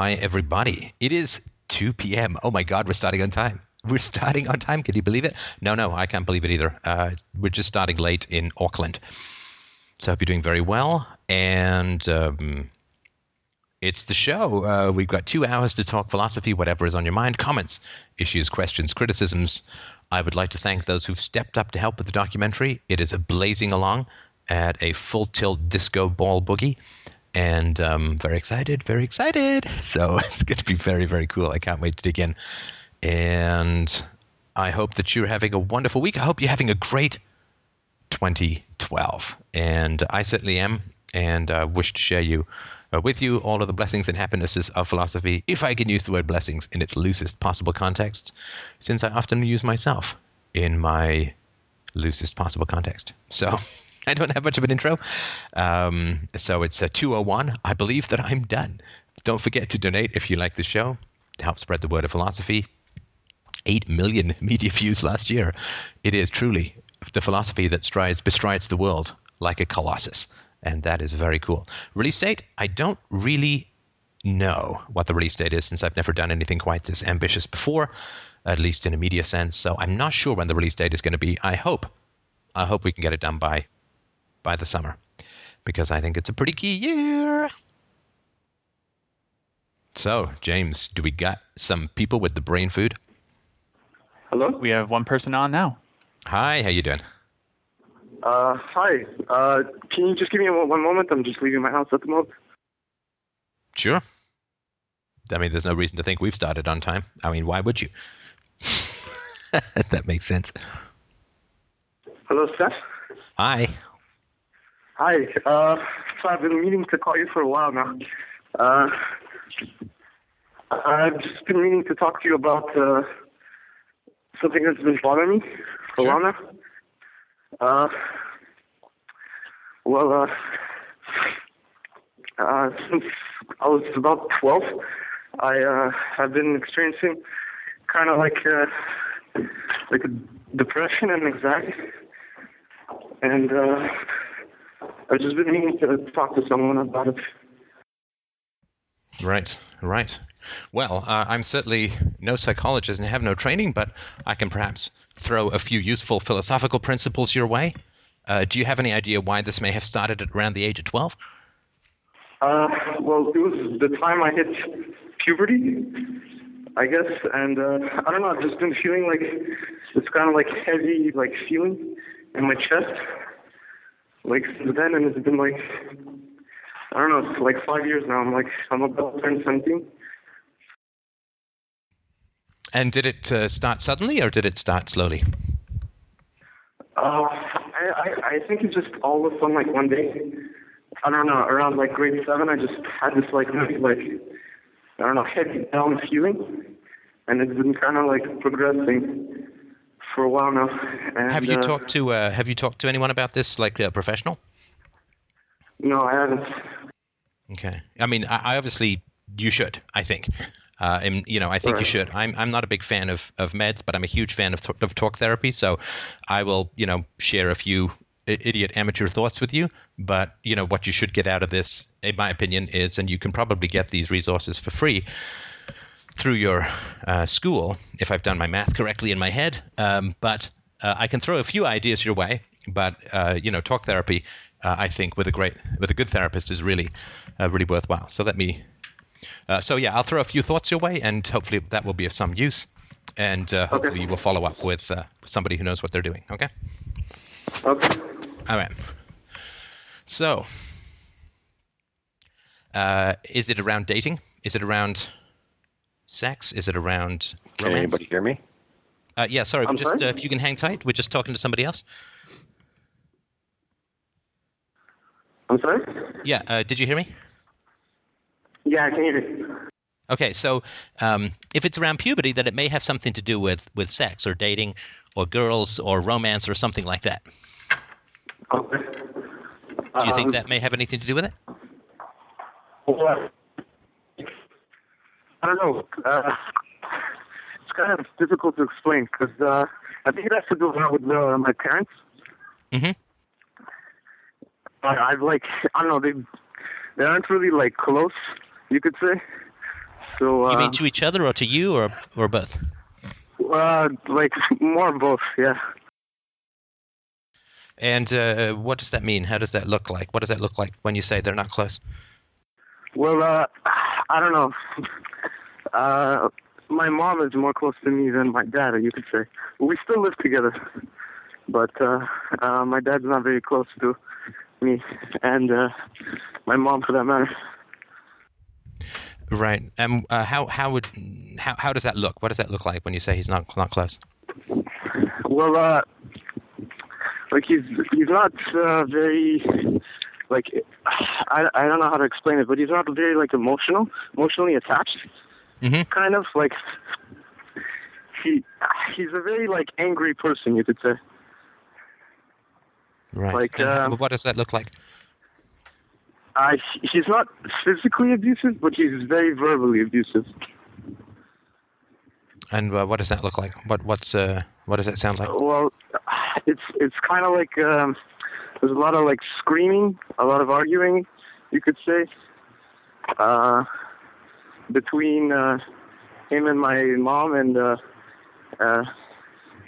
Hi, everybody. It is 2 p.m. Oh my God, we're starting on time. We're starting on time. Can you believe it? No, no, I can't believe it either. Uh, we're just starting late in Auckland. So I hope you're doing very well. And um, it's the show. Uh, we've got two hours to talk philosophy, whatever is on your mind, comments, issues, questions, criticisms. I would like to thank those who've stepped up to help with the documentary. It is blazing along at a full tilt disco ball boogie and um, very excited, very excited. So it's going to be very, very cool. I can't wait to dig in. And I hope that you're having a wonderful week. I hope you're having a great 2012. And I certainly am, and uh, wish to share you uh, with you all of the blessings and happinesses of philosophy, if I can use the word blessings in its loosest possible context, since I often use myself in my loosest possible context. So I don't have much of an intro. Um, so it's a 201. I believe that I'm done. Don't forget to donate if you like the show to help spread the word of philosophy. 8 million media views last year. It is truly the philosophy that strides, bestrides the world like a colossus. And that is very cool. Release date? I don't really know what the release date is since I've never done anything quite this ambitious before, at least in a media sense. So I'm not sure when the release date is going to be. I hope, I hope we can get it done by by the summer because I think it's a pretty key year. So, James, do we got some people with the brain food? Hello? We have one person on now. Hi, how you doing? Uh, hi. Uh, can you just give me one, one moment? I'm just leaving my house at the moment. Sure. I mean, there's no reason to think we've started on time. I mean, why would you? that makes sense. Hello, Steph? Hi. Hi. Uh, so I've been meaning to call you for a while now. Uh, I've just been meaning to talk to you about uh, something that's been bothering me for Sure. a while now. Uh, well, uh, uh, since I was about 12, I uh, have been experiencing kind of like uh, like depression and anxiety, and uh, I've just been meaning to talk to someone about it. Right, right. Well, uh, I'm certainly no psychologist and have no training, but I can perhaps throw a few useful philosophical principles your way. Uh, do you have any idea why this may have started at around the age of 12? Uh, well, it was the time I hit puberty, I guess, and uh, I don't know. I've just been feeling like this kind of like heavy, like feeling in my chest, like since then, and it's been like I don't know, it's like five years now. I'm like I'm about to turn 17. And did it uh, start suddenly or did it start slowly? Uh, I, I I think it's just all of a sudden like one day. I don't know. Around like grade seven, I just had this like really like I don't know heavy down feeling, and it's been kind of like progressing for a while now. And, Have you uh, talked to uh, Have you talked to anyone about this, like a professional? No, I haven't. Okay. I mean, I, I obviously you should. I think. Uh, and you know, I think you should. I'm I'm not a big fan of, of meds, but I'm a huge fan of, of talk therapy. So, I will you know share a few idiot amateur thoughts with you. But you know what you should get out of this, in my opinion, is, and you can probably get these resources for free through your uh, school, if I've done my math correctly in my head. Um, but uh, I can throw a few ideas your way. But uh, you know, talk therapy, uh, I think, with a great, with a good therapist, is really, uh, really worthwhile. So let me. Uh, so yeah, I'll throw a few thoughts your way, and hopefully that will be of some use. And uh, hopefully you will follow up with uh, somebody who knows what they're doing. Okay. Okay. All right. So, uh, is it around dating? Is it around sex? Is it around Can romance? anybody hear me? Uh, yeah, sorry. I'm just sorry? Uh, if you can hang tight, we're just talking to somebody else. I'm sorry. Yeah. Uh, did you hear me? Yeah, I can hear you. Okay. So, um, if it's around puberty, then it may have something to do with with sex or dating, or girls or romance or something like that. Okay. Do you think Um, that may have anything to do with it? Well, I don't know. Uh, it's kind of difficult to explain because uh, I think it has to do a lot with uh, my parents. Mhm. I, I've like I don't know they they aren't really like close, you could say. So uh, You mean to each other or to you or or both? uh, like more both, yeah. And uh, what does that mean? How does that look like? What does that look like when you say they're not close? Well, uh, I don't know. Uh, my mom is more close to me than my dad, you could say. We still live together, but uh, uh, my dad's not very close to me, and uh, my mom, for that matter. Right. And uh, how how would how how does that look? What does that look like when you say he's not not close? Well, uh, like he's he's not uh, very like I I don't know how to explain it, but he's not very like emotional, emotionally attached. Hmm Kind of like he he's a very like angry person, you could say. Right. Like, um, what does that look like? Uh, he's not physically abusive, but he's very verbally abusive. And uh, what does that look like? What what's uh what does that sound like? Well, it's it's kind of like um, there's a lot of like screaming, a lot of arguing, you could say, uh, between uh, him and my mom and uh, uh,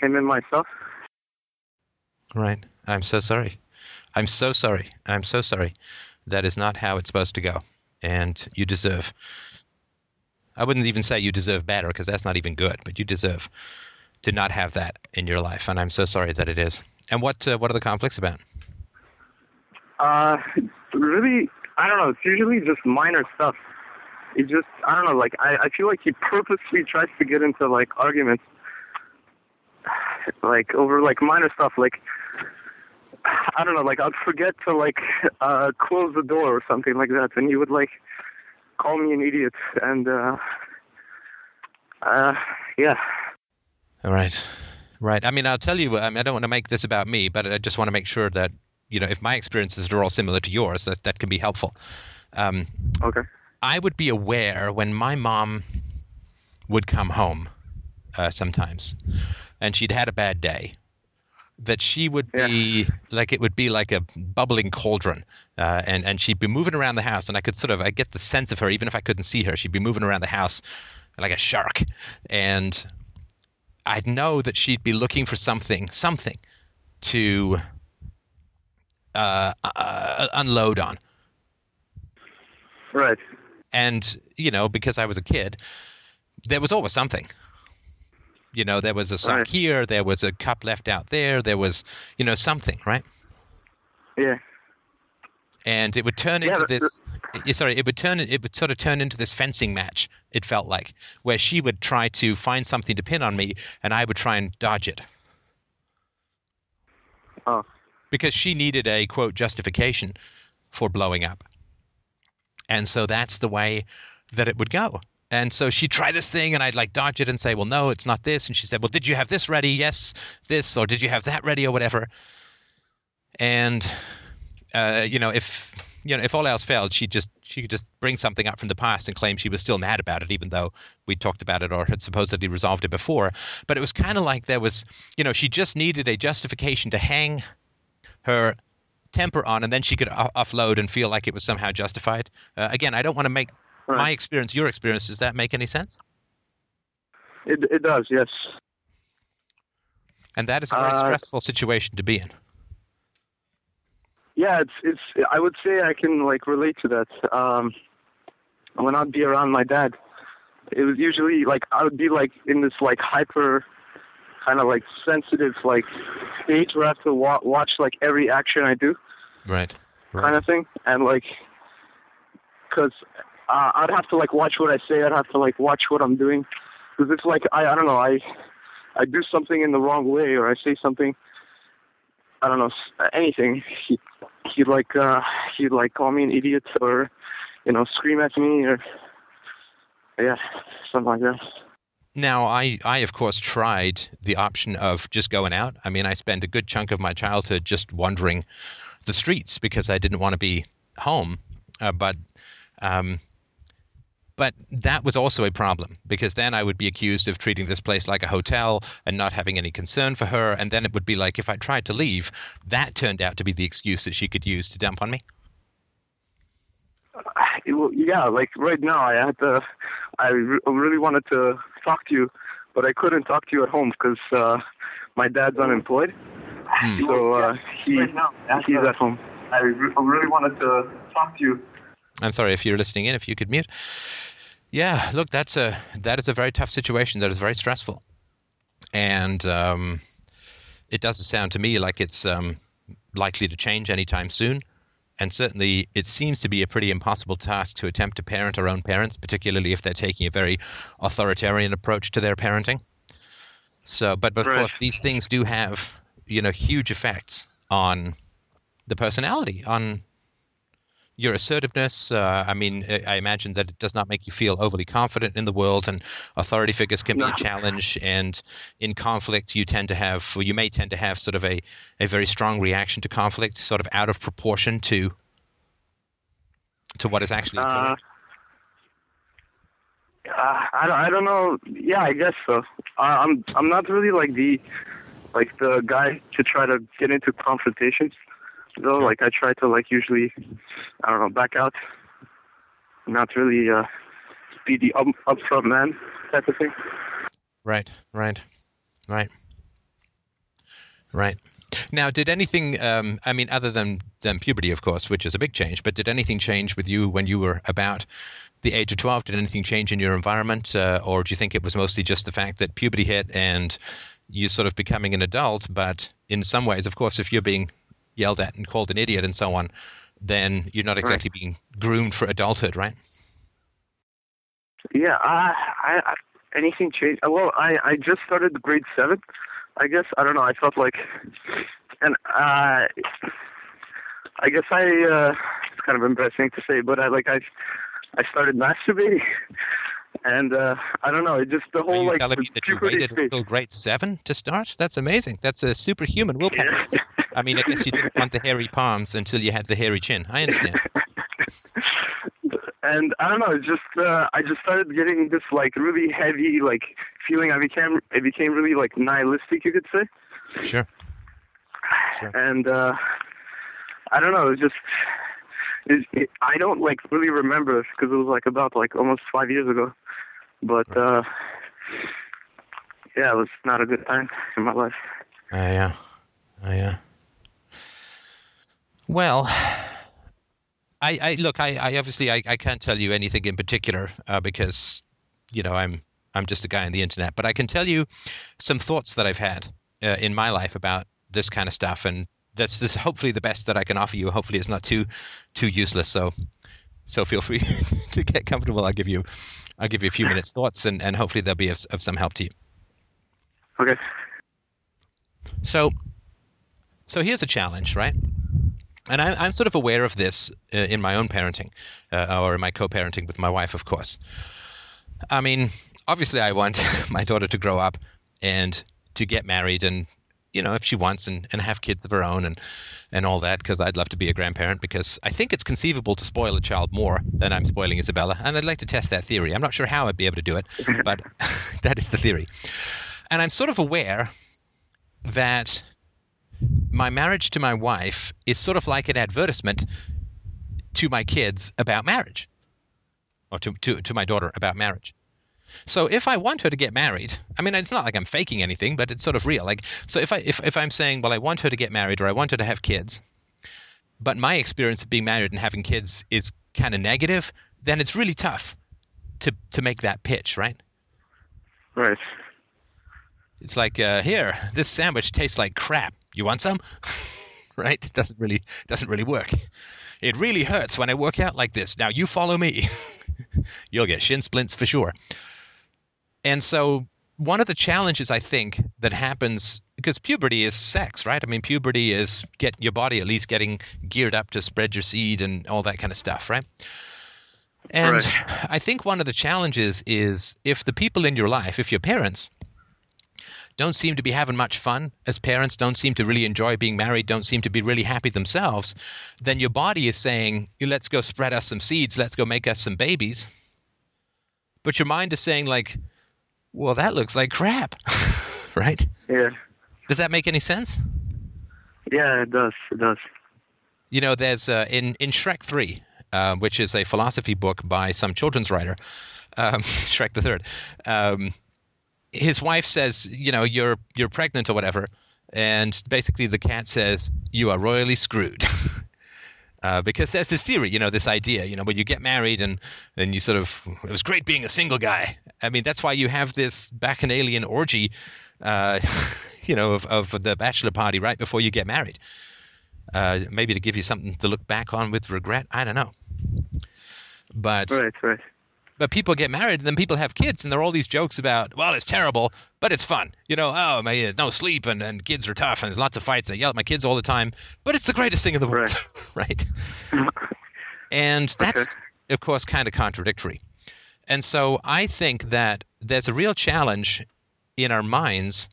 him and myself. Right. I'm so sorry. I'm so sorry. I'm so sorry. That is not how it's supposed to go. And you deserve. I wouldn't even say you deserve better because that's not even good, but you deserve to not have that in your life. And I'm so sorry that it is. And what uh, what are the conflicts about? Uh, really, I don't know. It's usually just minor stuff. He just, I don't know. Like I, I feel like he purposely tries to get into like arguments, like over like minor stuff. Like I don't know. Like I'd forget to like uh close the door or something like that, and he would like call me an idiot. And uh, uh, yeah. All right. Right. I mean, I'll tell you, I, mean, I don't want to make this about me, but I just want to make sure that, you know, if my experiences are all similar to yours, that, that can be helpful. Um, Okay. I would be aware when my mom would come home uh, sometimes and she'd had a bad day that she would be like it would be like a bubbling cauldron uh, and and she'd be moving around the house and I could sort of I get the sense of her even if I couldn't see her she'd be moving around the house like a shark and I'd know that she'd be looking for something something to uh, uh, unload on Right. And you know because i was a kid there was always something you know there was a sock Right. here there was a cup left out there there was you know something right Yeah. and it would turn Yeah, into this sorry it would turn it would sort of turn into this fencing match it felt like where she would try to find something to pin on me and i would try and dodge it Oh. because she needed a quote justification for blowing up. And so that's the way that it would go. And so she'd try this thing, and I'd like dodge it and say, Well, no, it's not this. And she said, Well, did you have this ready? Yes, this. Or did you have that ready or whatever? And, uh, you know, if. You know, if all else failed, she just she could just bring something up from the past and claim she was still mad about it, even though we talked about it or had supposedly resolved it before. But it was kind of like there was, you know, she just needed a justification to hang her temper on, and then she could o- offload and feel like it was somehow justified. Uh, again, I don't want to make Right. my experience your experience. Does that make any sense? It it does. Yes. And that is a very Uh, stressful situation to be in. Yeah, it's it's. I would say I can like relate to that. Um, when I'd be around my dad, it was usually like I would be like in this like hyper, kind of like sensitive like stage where I have to wa- watch like every action I do, Right. kind of thing, and like, cause uh, I'd have to like watch what I say. I'd have to like watch what I'm doing, cause it's like I I don't know I I do something in the wrong way or I say something. I don't know anything. He he'd like uh he'd like call me an idiot or you know scream at me or yeah something like that. Now, I, I of course tried the option of just going out. I mean, I spent a good chunk of my childhood just wandering the streets because I didn't want to be home. Uh, but, um, but that was also a problem because then I would be accused of treating this place like a hotel and not having any concern for her. And then it would be like if I tried to leave, that turned out to be the excuse that she could use to dump on me. Well, yeah, like right now I had to I re- really wanted to talk to you, but I couldn't talk to you at home because uh, my dad's unemployed. Hmm. So uh, he he's at home. I re- really wanted to talk to you. I'm sorry if you're listening in. If you could mute. Yeah, look, that's a that is a very tough situation. That is very stressful, and um, it doesn't sound to me like it's um, likely to change anytime soon. And certainly, it seems to be a pretty impossible task to attempt to parent our own parents, particularly if they're taking a very authoritarian approach to their parenting. So, but, but of course, these things do have you know huge effects on the personality, on your assertiveness. Uh, I mean, I imagine that it does not make you feel overly confident in the world, and authority figures can be a challenge. And in conflict, you tend to have, or you may tend to have, sort of a, a very strong reaction to conflict, sort of out of proportion to to what is actually Uh, uh, I don't, I don't know. Yeah, I guess so. I, I'm I'm not really like the like the guy to try to get into confrontations. Though, Sure. like I try to like usually, I don't know, back out. Not really uh, be the up, upfront man type of thing. Right, right, right, right. Now, did anything? Um, I mean, other than than puberty, of course, which is a big change. But did anything change with you when you were about the age of twelve? Did anything change in your environment, uh, or do you think it was mostly just the fact that puberty hit and you sort of becoming an adult? But in some ways, of course, if you're being yelled at and called an idiot and so on, then you're not exactly being groomed for adulthood, right? Yeah, I, I, anything changed? uh, Well, I, I just started grade seven. I guess I don't know. I felt like, and uh, I guess I. Uh, it's kind of embarrassing to say, but I like I, I started masturbating, and uh, I don't know. It just the Are whole you like telling me that you waited until grade seven to start? That's amazing. That's a superhuman willpower. Yeah. I mean, I guess you didn't want the hairy palms until you had the hairy chin. I understand. and I don't know. Just uh, I just started getting this like really heavy like feeling. I became it became really like nihilistic, you could say. Sure. Sure. and uh I don't know. It was just it, it, I don't like really remember because it was like about like almost five years ago. But uh yeah, it was not a good time in my life. Uh, yeah. Uh, yeah. Well, I, I look. I, I obviously I, I can't tell you anything in particular uh, because you know I'm I'm just a guy on the internet. But I can tell you some thoughts that I've had uh, in my life about this kind of stuff, and that's this hopefully the best that I can offer you. Hopefully, it's not too too useless. So so feel free to get comfortable. I'll give you I'll give you a few minutes thoughts, and, and hopefully they'll be of, of some help to you. Okay. So, so here's a challenge, right? And I, I'm sort of aware of this uh, in my own parenting, uh, or in my co-parenting with my wife, of course. I mean, obviously, I want my daughter to grow up and to get married, and you know, if she wants, and, and have kids of her own, and and all that, because I'd love to be a grandparent, because I think it's conceivable to spoil a child more than I'm spoiling Isabella, and I'd like to test that theory. I'm not sure how I'd be able to do it, but that is the theory. And I'm sort of aware that my marriage to my wife is sort of like an advertisement to my kids about marriage or to, to, to my daughter about marriage. So if I want her to get married, I mean, it's not like I'm faking anything, but it's sort of real. Like, so if I if, if I'm saying, well, I want her to get married or I want her to have kids, but my experience of being married and having kids is kind of negative, then it's really tough to to make that pitch, right? Right. It's like, uh, here, this sandwich tastes like crap. You want some? right? It doesn't really doesn't really work. It really hurts when I work out like this. Now you follow me. You'll get shin splints for sure. And so one of the challenges I think that happens because puberty is sex, right? I mean, puberty is get your body at least getting geared up to spread your seed and all that kind of stuff, right? And Right. I think one of the challenges is if the people in your life, if your parents don't seem to be having much fun as parents, don't seem to really enjoy being married, don't seem to be really happy themselves, then your body is saying, let's go spread us some seeds, let's go make us some babies. But your mind is saying, like, well, that looks like crap, right? Yeah. Does that make any sense? Yeah, it does. It does. You know, there's uh, in in Shrek Three, uh, which is a philosophy book by some children's writer. um, Shrek the Third. Um, his wife says, you know, you're you're pregnant or whatever, and basically the cat says, you are royally screwed. Uh, because there's this theory, you know, this idea, you know, when you get married and and you sort of, it was great being a single guy. I mean, that's why you have this bacchanalian orgy, uh, you know, of, of the bachelor party right before you get married. Uh, maybe to give you something to look back on with regret. I don't know. But Right, right. But people get married and then people have kids and there are all these jokes about well it's terrible but it's fun. You know oh my uh, no sleep and, and kids are tough and there's lots of fights. I yell at my kids all the time but it's the greatest thing in the world. Right. And that's of course kind of contradictory. And so i think that there's a real challenge in our minds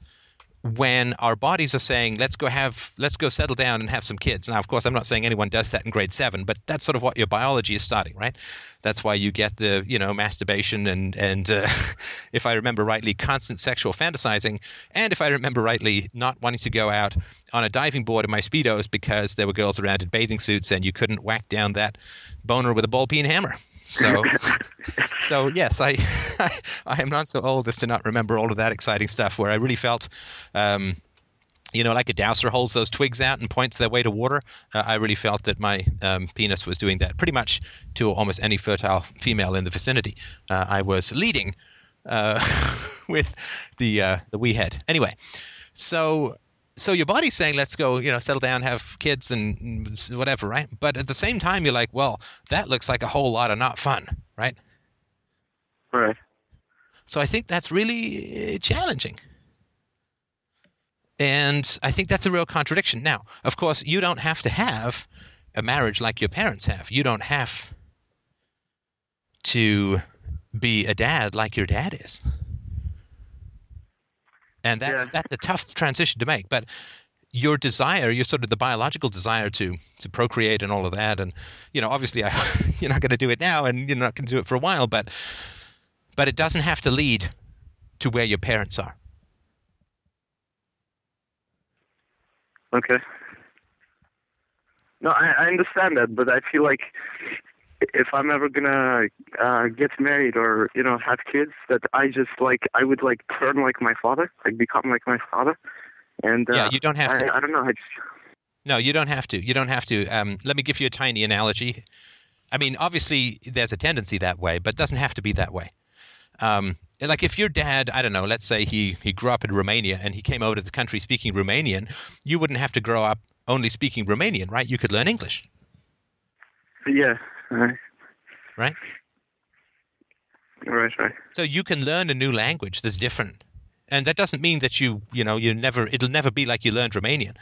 when our bodies are saying let's go have let's go settle down and have some kids. Now of course i'm not saying anyone does that in grade 7 but that's sort of what your biology is starting right? That's why you get the you know masturbation and and uh, if i remember rightly constant sexual fantasizing. And if i remember rightly not wanting to go out on a diving board in my speedos because there were girls around in bathing suits and you couldn't whack down that boner with a ball peen hammer so, so yes, I, I, I am not so old as to not remember all of that exciting stuff where I really felt, um, you know, like a dowser holds those twigs out and points their way to water. Uh, I really felt that my um, penis was doing that pretty much to almost any fertile female in the vicinity. Uh, I was leading uh, with the uh, the wee head. Anyway, so so your body's saying let's go you know settle down have kids and whatever right? But at the same time you're like well that looks like a whole lot of not fun right? Right. so i think that's really uh, challenging. And i think that's a real contradiction. Now of course you don't have to have a marriage like your parents have. You don't have to be a dad like your dad is and that's Yeah. that's a tough transition to make but your desire your sort of the biological desire to to procreate and all of that and you know obviously I, you're not going to do it now and you're not going to do it for a while but but it doesn't have to lead to where your parents are Okay. No, I, I understand that, but I feel like if I'm ever gonna uh, get married or you know have kids, that I just like I would like turn like my father, like become like my father, and uh, yeah you don't have to I, I don't know. I just No, you don't have to. You don't have to. Um, let me give you a tiny analogy. I mean, obviously, there's a tendency that way, but it doesn't have to be that way. Um, like if your dad, I don't know, let's say he he grew up in Romania and he came over to the country speaking Romanian, you wouldn't have to grow up only speaking Romanian, right? You could learn English, yeah. Right. right? Right. Right. So you can learn a new language that's different, and that doesn't mean that you you know you never it'll never be like you learned Romanian,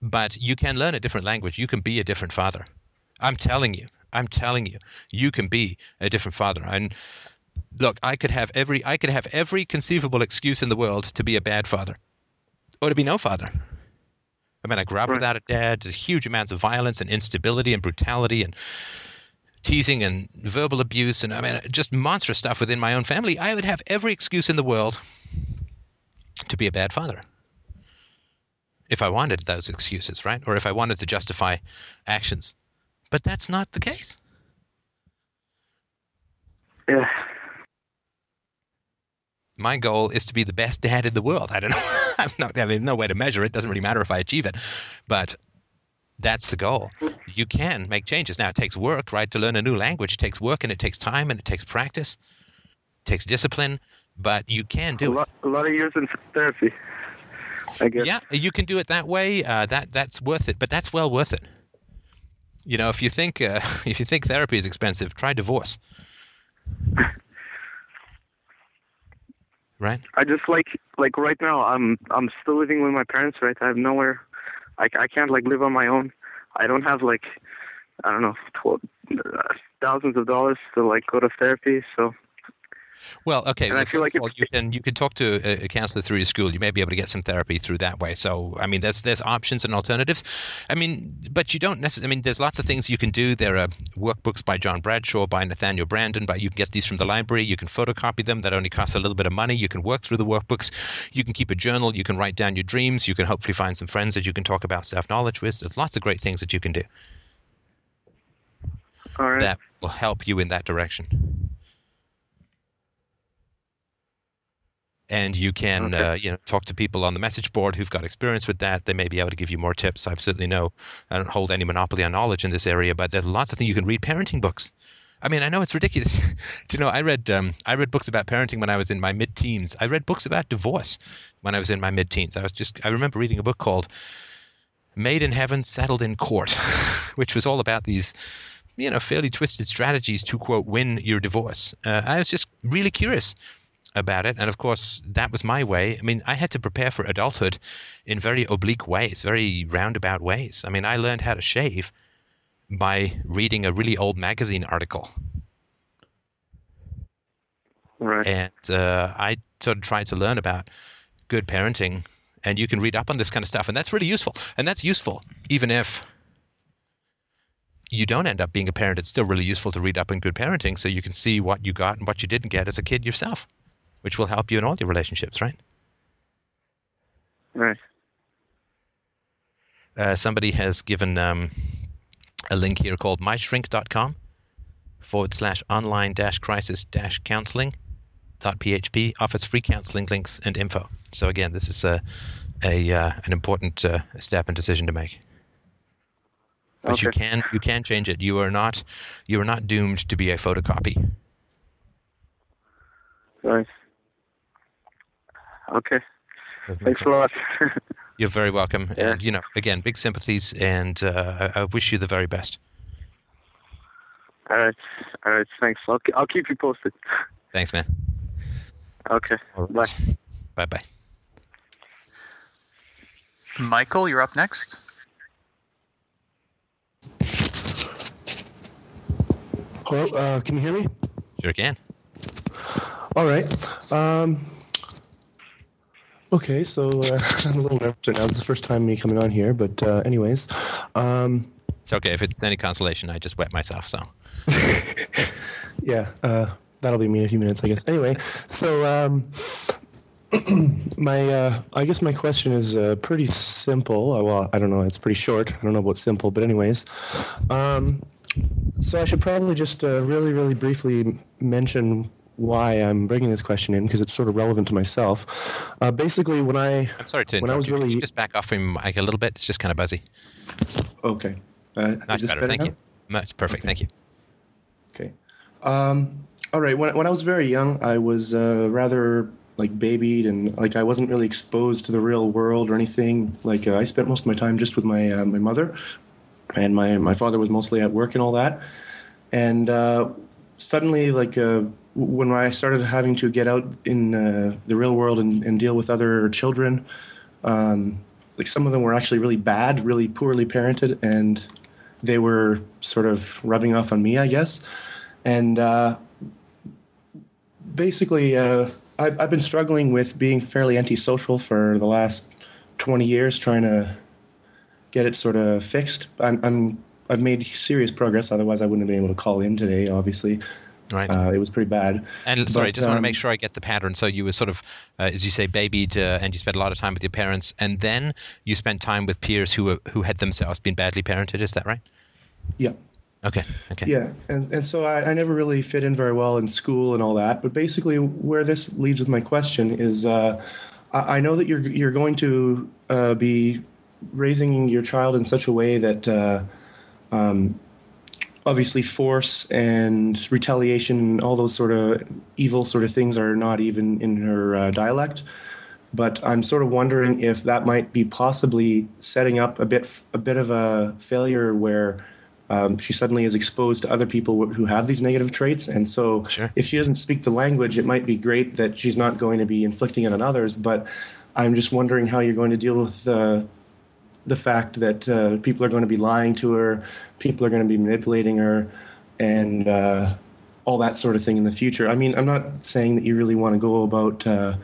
but you can learn a different language. You can be a different father. I'm telling you. I'm telling you. You can be a different father. And look, I could have every I could have every conceivable excuse in the world to be a bad father, or to be no father. I mean, I grew up Right. without a dad. There's huge amounts of violence and instability and brutality and teasing and verbal abuse and I mean just monstrous stuff within my own family. I would have every excuse in the world to be a bad father. If I wanted those excuses, right? Or if I wanted to justify actions. But that's not the case. Yeah. My goal is to be the best dad in the world. I don't know. I'm not, I mean, no way to measure it. Doesn't really matter if I achieve it. But that's the goal. You can make changes. Now, it takes work, right? To learn a new language it takes work and it takes time and it takes practice, it takes discipline, but you can A do it. a lot of years in therapy. I guess. Yeah, you can do it that way. Uh, that that's worth it, but that's well worth it. You know, if you think uh, if you think therapy is expensive, try divorce. Right? I just like like right now I'm I'm still living with my parents, right? I have nowhere. I I can't like live on my own. I don't have like I don't know twelve, uh, thousands of dollars to like go to therapy. So Well, okay. And I feel like all, you can you can talk to a, a counselor through your school. You may be able to get some therapy through that way. So, I mean, there's there's options and alternatives. I mean, but you don't necessarily. I mean, there's lots of things you can do. There are workbooks by John Bradshaw, by Nathaniel Branden. But you can get these from the library. You can photocopy them. That only costs a little bit of money. You can work through the workbooks. You can keep a journal. You can write down your dreams. You can hopefully find some friends that you can talk about self knowledge with. There's lots of great things that you can do all right. that will help you in that direction. And you can Okay. uh, you know talk to people on the message board who've got experience with that. They may be able to give you more tips. I've certainly no, I don't hold any monopoly on knowledge in this area, but there's lots of things you can read. Parenting books. I mean, I know it's ridiculous. Do you know? I read um, I read books about parenting when I was in my mid-teens. I read books about divorce when I was in my mid-teens. I was just I remember reading a book called Made in Heaven, Settled in Court, which was all about these, you know, fairly twisted strategies to quote win your divorce. Uh, I was just really curious about it, and of course that was my way. I mean, I had to prepare for adulthood in very oblique ways, very roundabout ways. I mean, I learned how to shave by reading a really old magazine article, Right. and uh, I sort of tried to learn about good parenting. And you can read up on this kind of stuff, and that's really useful. And that's useful even if you don't end up being a parent. It's still really useful to read up on good parenting, so you can see what you got and what you didn't get as a kid yourself, which will help you in all your relationships, right? Right. Uh, somebody has given um, a link here called myshrink.com forward slash online dash crisis dash counseling dot php offers free counseling links and info. So again, this is a, a uh, an important uh, step and decision to make. But you can you can change it. You are not you are not doomed to be a photocopy. Right. Okay. Does that make Thanks a lot. You're very welcome. Yeah. And you know, again, big sympathies, and uh, I, I wish you the very best. All right. All right. Thanks. I'll, I'll keep you posted. Thanks, man. Okay. All Bye. Bye bye. Michael, you're up next. Hello, uh, can you hear me? Sure can. All right. Um, okay, so uh, I'm a little nervous right now. This is the first time me coming on here, but uh, anyways, um, It's okay. If it's any consolation, I just wet myself. So yeah, uh, that'll be me in a few minutes, I guess. Anyway, so um, my uh, I guess my question is uh, pretty simple. Uh, Well, I don't know. It's pretty short. I don't know about simple, but anyways, um, so I should probably just uh, really, really briefly mention why I'm bringing this question in because it's sort of relevant to myself. Uh, basically, when I I'm sorry to When I was you. Really- you just back off from your mic a little bit? It's just kind of buzzy. okay, uh, That's is this better. Thank now? you. No, it's perfect. Okay. Thank you. Okay. Um, all right. When, when I was very young, I was uh, rather like babied and like I wasn't really exposed to the real world or anything. Like uh, I spent most of my time just with my uh, my mother, and my my father was mostly at work and all that. And uh, suddenly, like uh, w- when I started having to get out in uh, the real world and, and deal with other children, um, like some of them were actually really bad, really poorly parented, and they were sort of rubbing off on me, I guess. And uh, basically, uh, I've, I've been struggling with being fairly antisocial for the last 20 years, trying to get it sort of fixed. I'm, I'm I've made serious progress. Otherwise, I wouldn't have been able to call in today. Obviously, Right. uh, it was pretty bad. and sorry, but, just want to um, make sure I get the pattern. So you were sort of, uh, as you say, babied, uh, and you spent a lot of time with your parents, and then you spent time with peers who were, who had themselves been badly parented. Is that right? Yeah. Okay. Okay. Yeah, and and so I, I never really fit in very well in school and all that. But basically, where this leads with my question is, uh, I, I know that you're you're going to uh, be raising your child in such a way that, uh, um, obviously, force and retaliation, and all those sort of evil sort of things are not even in her uh, dialect. But I'm sort of wondering if that might be possibly setting up a bit a bit of a failure where um, she suddenly is exposed to other people who have these negative traits. And so, Sure. if she doesn't speak the language, it might be great that she's not going to be inflicting it on others. But I'm just wondering how you're going to deal with uh, the fact that uh, people are going to be lying to her, people are going to be manipulating her, and uh, all that sort of thing in the future. I mean, I'm not saying that you really want to go about uh,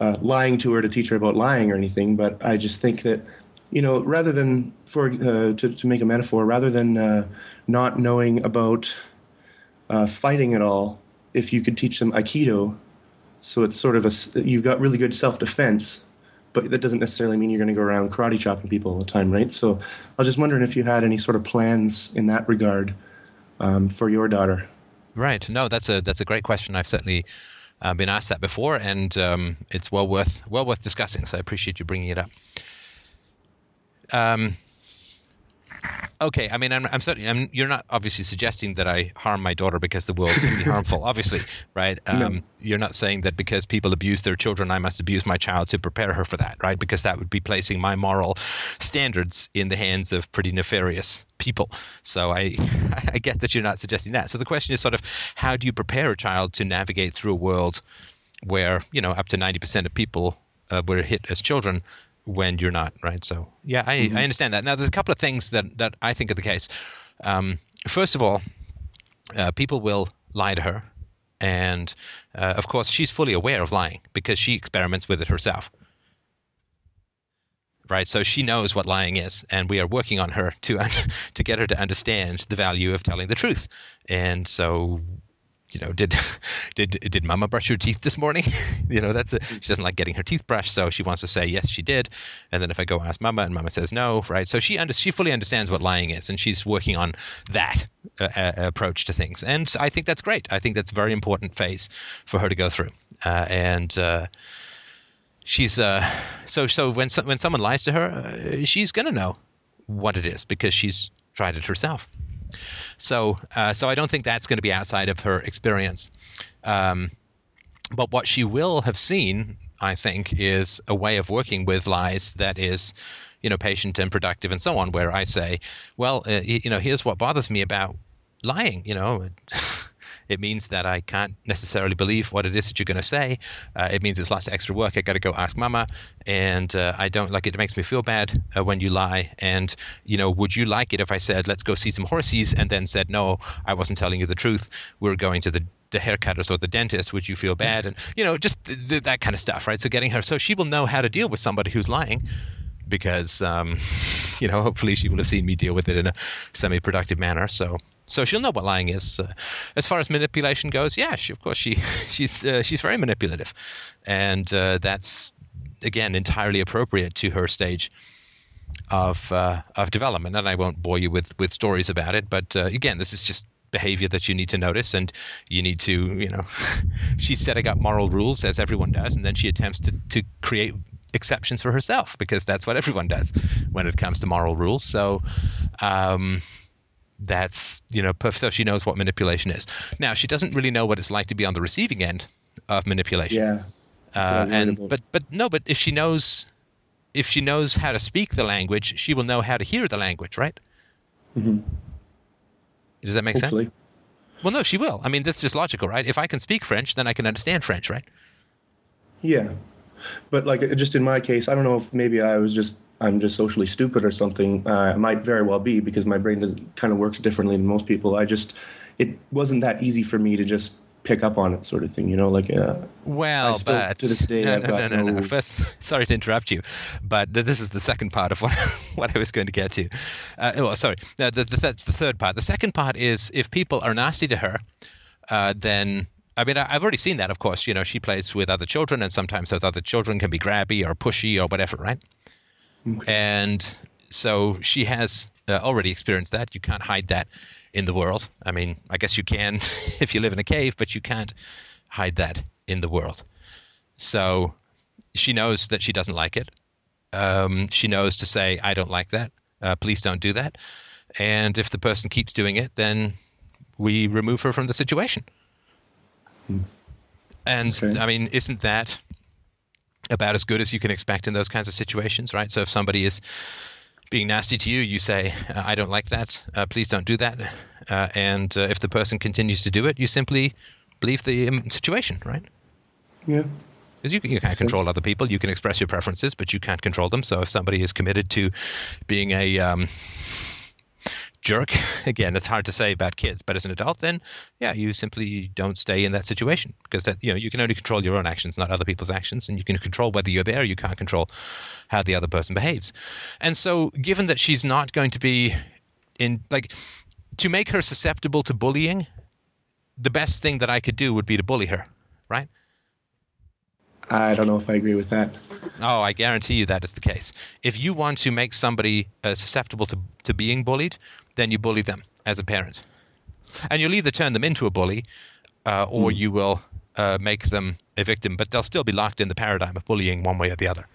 uh, lying to her to teach her about lying or anything, but I just think that you know, rather than for uh, to to make a metaphor, rather than uh, not knowing about fighting at all, if you could teach them aikido, so it's sort of a you've got really good self defense, but that doesn't necessarily mean you're going to go around karate chopping people all the time, right? So I was just wondering if you had any sort of plans in that regard um, for your daughter. Right. No, that's a that's a great question. I've certainly I've been asked that before, and um, it's well worth well worth discussing. So I appreciate you bringing it up. Um, okay, I mean, I'm, I'm certainly, I'm, you're not obviously suggesting that I harm my daughter because the world can be harmful, obviously, right? Um, No. You're not saying that because people abuse their children, I must abuse my child to prepare her for that, right? Because that would be placing my moral standards in the hands of pretty nefarious people. So I, I get that you're not suggesting that. So the question is sort of, how do you prepare a child to navigate through a world where, you know, up to 90% of people uh, were hit as children when you're not, right? So yeah, I, I understand that. Now there's a couple of things that that I think are the case. Um, first of all, uh, people will lie to her, and uh, of course she's fully aware of lying because she experiments with it herself. Right, so she knows what lying is, and we are working on her to to get her to understand the value of telling the truth. And so you know, did did did Mama brush your teeth this morning? you know, that's a, she doesn't like getting her teeth brushed, so she wants to say yes, she did. And then if I go ask Mama and Mama says no, right? So she under, she fully understands what lying is, and she's working on that uh, uh, approach to things. And I think that's great. I think that's a very important phase for her to go through. Uh, and uh, she's uh, so so when so, when someone lies to her, uh, she's gonna know what it is because she's tried it herself. So, uh, so I don't think that's going to be outside of her experience. Um, but what she will have seen, I think, is a way of working with lies that is, you know, patient and productive and so on. Where I say, well, uh, you know, here's what bothers me about lying. You know. It means that I can't necessarily believe what it is that you're going to say. Uh, it means it's lots of extra work. I got to go ask mama, and uh, I don't like it. It makes me feel bad uh, when you lie. And you know, would you like it if I said, "Let's go see some horses," and then said, "No, I wasn't telling you the truth. We're going to the the haircutters or the dentist. Would you feel bad?" And you know, just th- th- that kind of stuff, right? So getting her, so she will know how to deal with somebody who's lying because um, you know hopefully she will have seen me deal with it in a semi-productive manner so so she'll know what lying is. Uh, as far as manipulation goes yeah she, of course she she's uh, she's very manipulative. And uh, that's again entirely appropriate to her stage of uh, of development. And I won't bore you with with stories about it but uh, again this is just behavior that you need to notice. And you need to you know she's setting up moral rules as everyone does and then she attempts to, to create exceptions for herself because that's what everyone does when it comes to moral rules. So um, that's you know so she knows what manipulation is now she doesn't really know what it's like to be on the receiving end of manipulation Yeah. uh, and but but no but if she knows if she knows how to speak the language she will know how to hear the language right Mhm. does that make sense well, no, she will. I mean, that's just logical, right? If I can speak French, then I can understand French, right? Yeah. But like just in my case, I don't know if maybe I was just I'm just socially stupid or something. Uh, it might very well be because my brain does kind of works differently than most people. I just it wasn't that easy for me to just pick up on it, sort of thing. You know, like uh, Well, still- but to this day, no, I've no, got no, no, no. First, sorry to interrupt you, but this is the second part of what what I was going to get to. Uh, well, sorry, no, the, the, that's the third part. The second part is if people are nasty to her, uh, then. I mean, I- I've already seen that, of course. You know, she plays with other children, and sometimes those other children can be grabby or pushy or whatever, right? And so she has uh, already experienced that. You can't hide that in the world. I mean, I guess you can if you live in a cave, but you can't hide that in the world. So she knows that she doesn't like it. Um, she knows to say, I don't like that. Uh, please don't do that. And if the person keeps doing it, then we remove her from the situation. And Okay. I mean, isn't that about as good as you can expect in those kinds of situations, right? So if somebody is being nasty to you, you say, I don't like that. Uh, please don't do that. Uh, and uh, if the person continues to do it, you simply leave the um, situation, right? yeah. Because you, you can't Makes control sense. other people. You can express your preferences, but you can't control them. So if somebody is committed to being a um, jerk, again, it's hard to say about kids, but as an adult, then yeah, you simply don't stay in that situation because that you know you can only control your own actions, not other people's actions, and you can control whether you're there. You can't control how the other person behaves. And so, given that she's not going to be in like to make her susceptible to bullying, the best thing that I could do would be to bully her, right? I don't know if I agree with that. Oh, I guarantee you that is the case. If you want to make somebody uh, susceptible to, to being bullied, then you bully them as a parent. And you'll either turn them into a bully uh, or you will uh, make them a victim, but they'll still be locked in the paradigm of bullying one way or the other.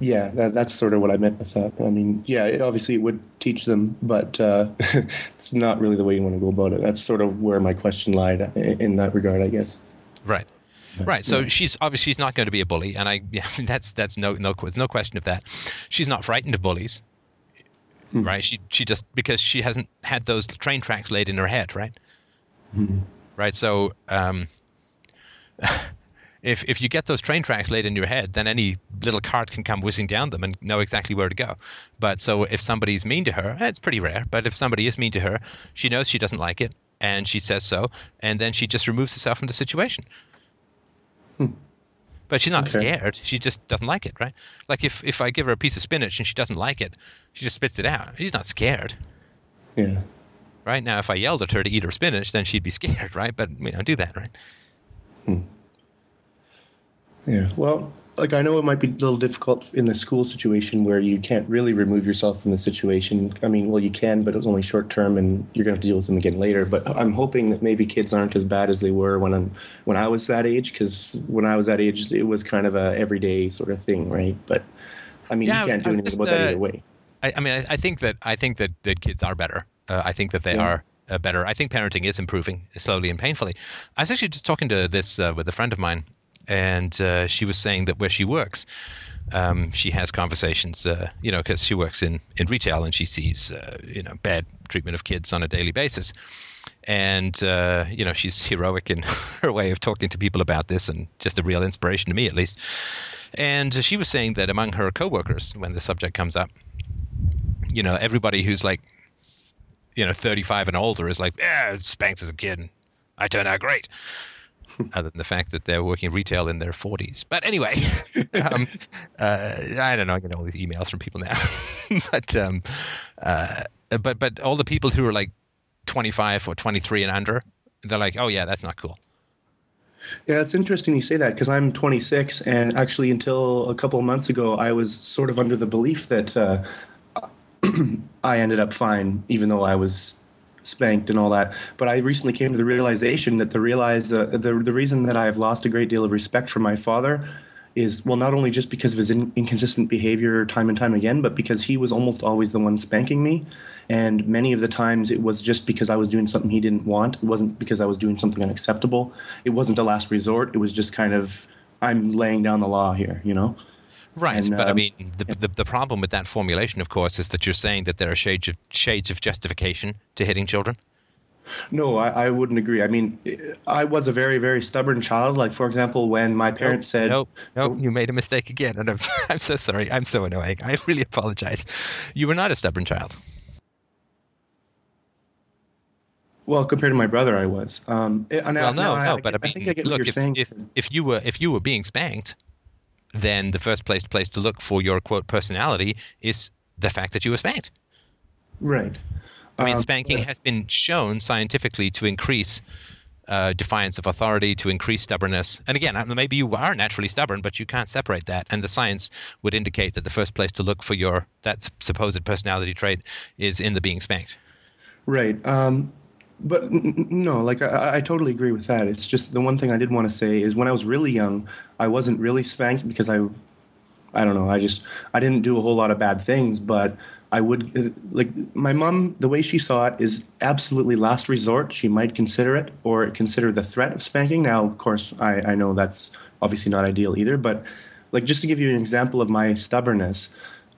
Yeah, that, that's sort of what I meant with that. I mean, yeah, it, obviously it would teach them, but uh, it's not really the way you want to go about it. That's sort of where my question lied in that regard, I guess. Right. Right. So she's obviously she's not going to be a bully, and I yeah, that's that's no no no question of that. She's not frightened of bullies, Hmm. right? She she just because she hasn't had those train tracks laid in her head, right? Hmm. Right. So um, if if you get those train tracks laid in your head, then any little cart can come whizzing down them and know exactly where to go. But so if somebody's mean to her, it's pretty rare. But if somebody is mean to her, she knows she doesn't like it, and she says so, and then she just removes herself from the situation. But she's not Okay. scared. She just doesn't like it, right? Like if, if I give her a piece of spinach and she doesn't like it, she just spits it out. She's not scared, Yeah. right? Now, if I yelled at her to eat her spinach, then she'd be scared, right? But we don't do that, right? Hmm. Yeah. Well, like I know it might be a little difficult in the school situation where you can't really remove yourself from the situation. I mean, well, you can, but it was only short term, and you're gonna have to deal with them again later. But I'm hoping that maybe kids aren't as bad as they were when I'm when I was that age, because when I was that age, it was kind of a everyday sort of thing, right? But I mean, Yeah, you can't I do anything just, about that uh, either way. I, I mean, I, I think that I think that, that kids are better. Uh, I think that they Yeah. are uh, better. I think parenting is improving slowly and painfully. I was actually just talking to this uh, with a friend of mine, and uh, she was saying that where she works, um, she has conversations, uh, you know, because she works in, in retail and she sees, uh, you know, bad treatment of kids on a daily basis. And, uh, you know, she's heroic in her way of talking to people about this and just a real inspiration to me, at least. And she was saying that among her coworkers, when the subject comes up, you know, everybody who's like, you know, 35 and older is like, yeah, spanked as a kid. I turned out great. Other than the fact that they're working retail in their 40s. But anyway, um, uh, I don't know. I get all these emails from people now. but, um, uh, but, but all the people who are like 25 or 23 and under, they're like, oh, yeah, that's not cool. Yeah, it's interesting you say that because I'm 26, and actually, until a couple of months ago, I was sort of under the belief that uh, I ended up fine, even though I was spanked and all that. But I recently came to the realization that the realize uh, the the reason that I've lost a great deal of respect for my father is well, not only just because of his in- inconsistent behavior time and time again, but because he was almost always the one spanking me. And many of the times it was just because I was doing something he didn't want. It wasn't because I was doing something unacceptable. It wasn't a last resort. It was just kind of, I'm laying down the law here, you know? Right, And, but I um, mean, the, the the problem with that formulation, of course, is that you're saying that there are shades of shades of justification to hitting children. No, I, I wouldn't agree. I mean, I was a very, very stubborn child. Like, for example, when my parents said, "No, no, you made a mistake again," and I'm, I'm so sorry. I'm so annoying. I really apologize. You were not a stubborn child. well, compared to my brother, I was. Um, and Well, now- no, no, I, but I I mean, think I get look, what you're if, saying. if if you were if you were being spanked, then the first place place to look for your quote personality is the fact that you were spanked. right. I mean, Um, spanking has been shown scientifically to increase uh, defiance of authority, to increase stubbornness. And again, maybe you are naturally stubborn, but you can't separate that. And the science would indicate that the first place to look for your that supposed personality trait is in the being spanked. Right. Um, but no, like I, I totally agree with that. It's just the one thing I did want to say is when I was really young, I wasn't really spanked because I, I don't know, I just I didn't do a whole lot of bad things, but I would uh, like my mom. The way she saw it is absolutely last resort. She might consider it or consider the threat of spanking. Now, of course, I I know that's obviously not ideal either, but like just to give you an example of my stubbornness.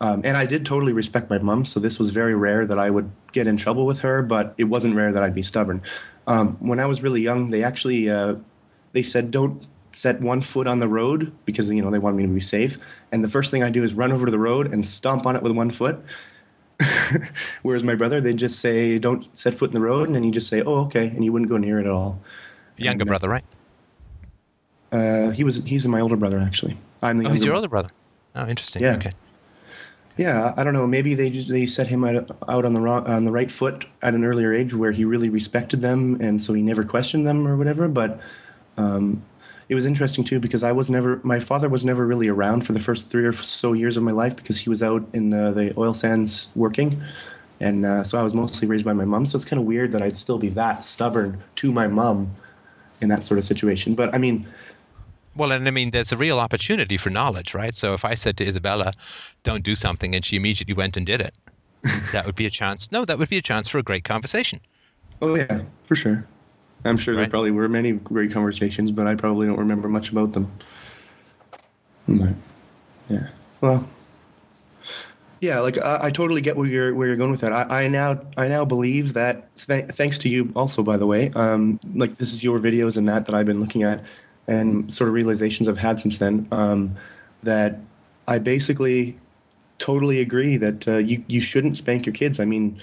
Um, and I did totally respect my mom, so this was very rare that I would get in trouble with her, but it wasn't rare that I'd be stubborn. Um, when I was really young, they actually uh, they said don't set one foot on the road because you know they wanted me to be safe. And the first thing I do is run over to the road and stomp on it with one foot. Whereas my brother, they just say don't set foot in the road, and then you just say oh okay, and you wouldn't go near it at all. Younger And, uh, brother, right? Uh, he was he's my older brother actually. I'm the Oh, he's your older brother. Oh, interesting. Yeah. Okay. Yeah, I don't know. Maybe they just, they set him out, out on the wrong on the right foot at an earlier age, where he really respected them, and so he never questioned them or whatever. But um, it was interesting too because I was never my father was never really around for the first three or so years of my life because he was out in uh, the oil sands working, and uh, so I was mostly raised by my mom. So it's kind of weird that I'd still be that stubborn to my mom, in that sort of situation. But I mean, Well, and I mean, there's a real opportunity for knowledge, right? So if I said to Isabella, "Don't do something," and she immediately went and did it, that would be a chance. No, that would be a chance for a great conversation. oh yeah, for sure. I'm sure there probably were many great conversations, but I probably don't remember much about them. But, yeah. Well. Yeah, like I, I totally get where you're where you're going with that. I, I now I now believe that th- thanks to you also by the way. Um, like this is your videos and that that I've been looking at, and sort of realizations I've had since then. Um, that I basically totally agree that uh, you you shouldn't spank your kids. I mean,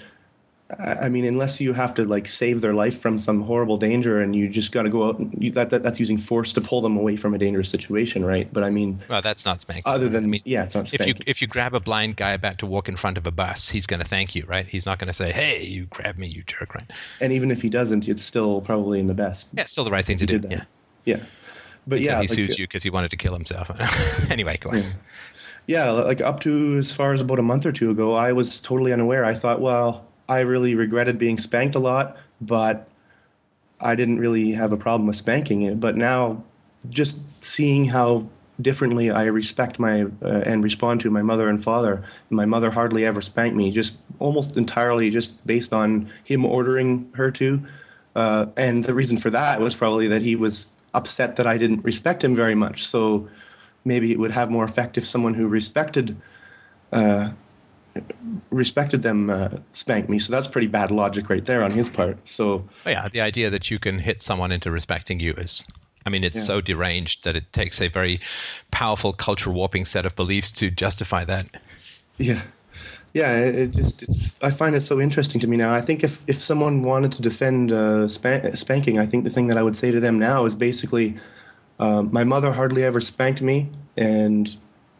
I, I mean unless you have to like save their life from some horrible danger, and you just got to go out. And you, that, that that's using force to pull them away from a dangerous situation, right? But I mean, Well, that's not spanking. other than I mean, yeah, it's not if you spanking. if you grab a blind guy about to walk in front of a bus, he's going to thank you, right? He's not going to say, "Hey, you grabbed me, you jerk," right? and even if he doesn't, it's still probably in the best. Yeah, still the right thing to do. Yeah. Yeah, but yeah, he like, sues you because he wanted to kill himself. anyway, go on. Yeah, like up to as far as about a month or two ago, I was totally unaware. I thought, well, I really regretted being spanked a lot, but I didn't really have a problem with spanking it. But now, just seeing how differently I respect my uh, and respond to my mother and father. My mother hardly ever spanked me, just almost entirely just based on him ordering her to. Uh, and the reason for that was probably that he was upset that I didn't respect him very much. So maybe it would have more effect if someone who respected uh, respected them uh, spanked me. So that's pretty bad logic right there on his part. So Oh, yeah, the idea that you can hit someone into respecting you is, I mean, it's Yeah. so deranged that it takes a very powerful culture warping set of beliefs to justify that. yeah, yeah. It, just it's, I find it so interesting to me now. I think if if someone wanted to defend uh, span- spanking, I think the thing that I would say to them now is basically, um, my mother hardly ever spanked me, and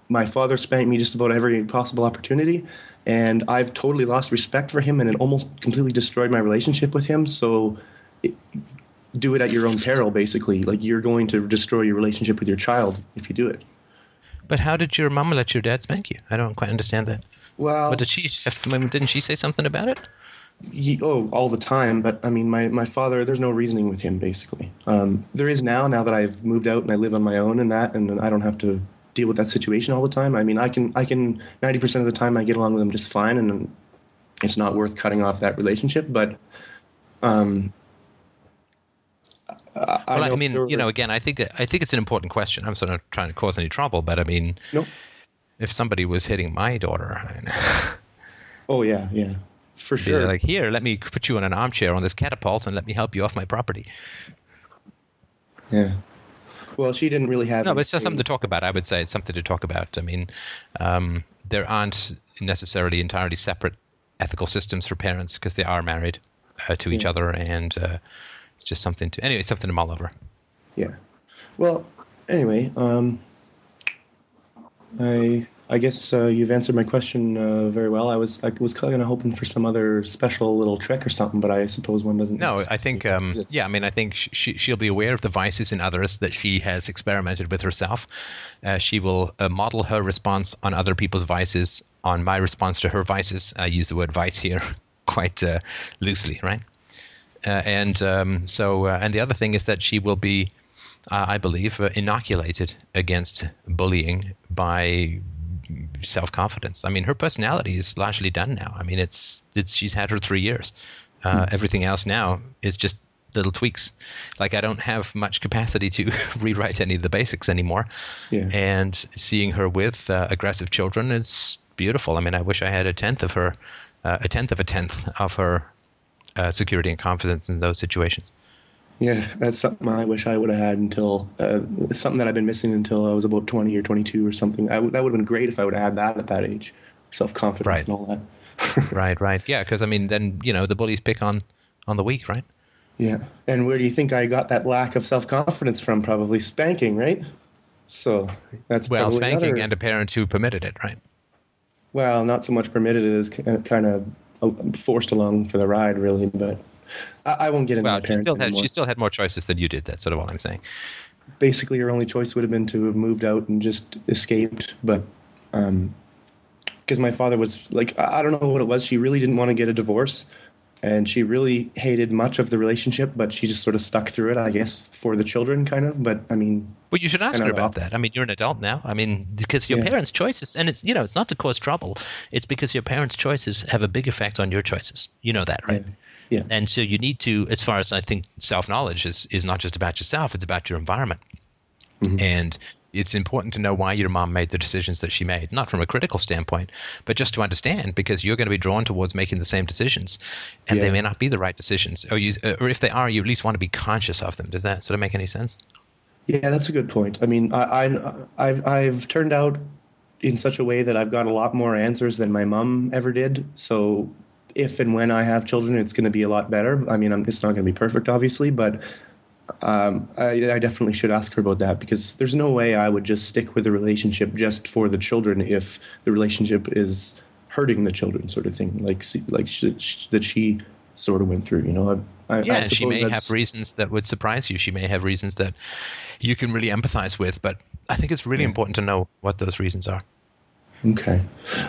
my father spanked me just about every possible opportunity. And I've totally lost respect for him, and it almost completely destroyed my relationship with him. So, it, do it at your own peril, basically. Like you're going to destroy your relationship with your child if you do it. But how did your mom let your dad spank you? I don't quite understand that. Well, But did she? I mean, didn't she say something about it? Ye- oh, all the time. But I mean, my, my father, there's no reasoning with him, basically. Um, there is now, now that I've moved out and I live on my own and that, and I don't have to deal with that situation all the time. I mean, I can, I can, 90% of the time I get along with him just fine and it's not worth cutting off that relationship. But, um, I, Well, I, know mean, you know, again, I think I think it's an important question. I'm sort of trying to cause any trouble, but I mean, Nope. If somebody was hitting my daughter, Oh, yeah, yeah, for sure. like, here, let me put you in an armchair on this catapult and let me help you off my property. yeah. Well, she didn't really have. No, but it's just something to talk about. I would say it's something to talk about. I mean, um, there aren't necessarily entirely separate ethical systems for parents because they are married uh, to each Yeah. other, and uh, it's just something to anyway, something to mull over. Yeah. Well, anyway, um, I I guess uh, you've answered my question uh, very well. I was I was kind of hoping for some other special little trick or something, but I suppose one doesn't. No, I think, um, yeah, I mean, I think she, she'll be aware of the vices in others that she has experimented with herself. Uh, she will uh, model her response on other people's vices on my response to her vices. I use the word vice here quite uh, loosely, right? Uh, and um, so, uh, and the other thing is that she will be, uh, I believe, uh, inoculated against bullying by self confidence. I mean, her personality is largely done now. I mean, it's it's she's had her three years. Uh, Everything else now is just little tweaks. Like I don't have much capacity to rewrite any of the basics anymore. Yeah. And seeing her with uh, aggressive children is beautiful. I mean, I wish I had a tenth of her, uh, a tenth of a tenth of her uh, security and confidence in those situations. Yeah, that's something I wish I would have had until uh, something that I've been missing until I was about twenty or twenty-two or something. I w- that would have been great if I would have had that at that age, self-confidence Right. and all that. right, right. Yeah, because I mean, then you know the bullies pick on on the weak, right? Yeah. And where do you think I got that lack of self confidence from? Probably spanking, right? So that's Well, spanking another- and a parent who permitted it, right? Well, not so much permitted it as kind of forced along for the ride, really. But I, I won't get into Well, she still had anymore. she still had more choices than you did. That's sort of all I'm saying. Basically, her only choice would have been to have moved out and just escaped. But um, because my father was like, I I don't know what it was. She really didn't want to get a divorce and she really hated much of the relationship, but she just sort of stuck through it, I guess, for the children, kind of. But I mean, well, you should ask her about that. I mean, you're an adult now. I mean, because your Yeah. parents' choices, and it's you know, it's not to cause trouble. It's because your parents' choices have a big effect on your choices. You know that, right? yeah, And so you need to, as far as I think, self knowledge is is not just about yourself; it's about your environment. Mhm. And it's important to know why your mom made the decisions that she made, not from a critical standpoint, but just to understand, because you're going to be drawn towards making the same decisions, and they may not be the right decisions, or you, or if they are, you at least want to be conscious of them. Does that sort of make any sense? Yeah, that's a good point. I mean, I, I, I've, I've turned out in such a way that I've got a lot more answers than my mom ever did. So if and when I have children, it's going to be a lot better. I mean, I'm, it's not going to be perfect, obviously, but um, I, I definitely should ask her about that because there's no way I would just stick with a relationship just for the children if the relationship is hurting the children, sort of thing, like like sh- sh- that she sort of went through. You know, I, I, Yeah, I she may have reasons that would surprise you. She may have reasons that you can really empathize with, but I think it's really Yeah. important to know what those reasons are. Okay.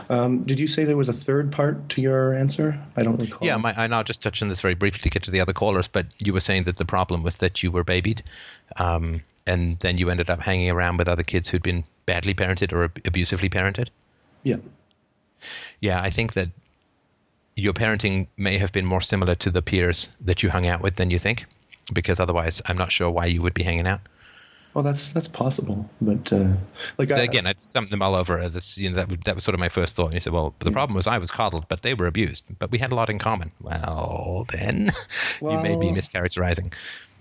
Um, did you say there was a third part to your answer? I don't recall. Yeah, my, I now just touched on this very briefly to get to the other callers, but you were saying that the problem was that you were babied, um, and then you ended up hanging around with other kids who'd been badly parented or ab- abusively parented. Yeah. Yeah, I think that your parenting may have been more similar to the peers that you hung out with than you think, because otherwise, I'm not sure why you would be hanging out. Well, that's that's possible, but uh, like I, Again, I summed them all over. This, you know, that, that was sort of my first thought. And you said, well, the problem was I was coddled, but they were abused, but we had a lot in common. Well, then you may be Well- mischaracterizing.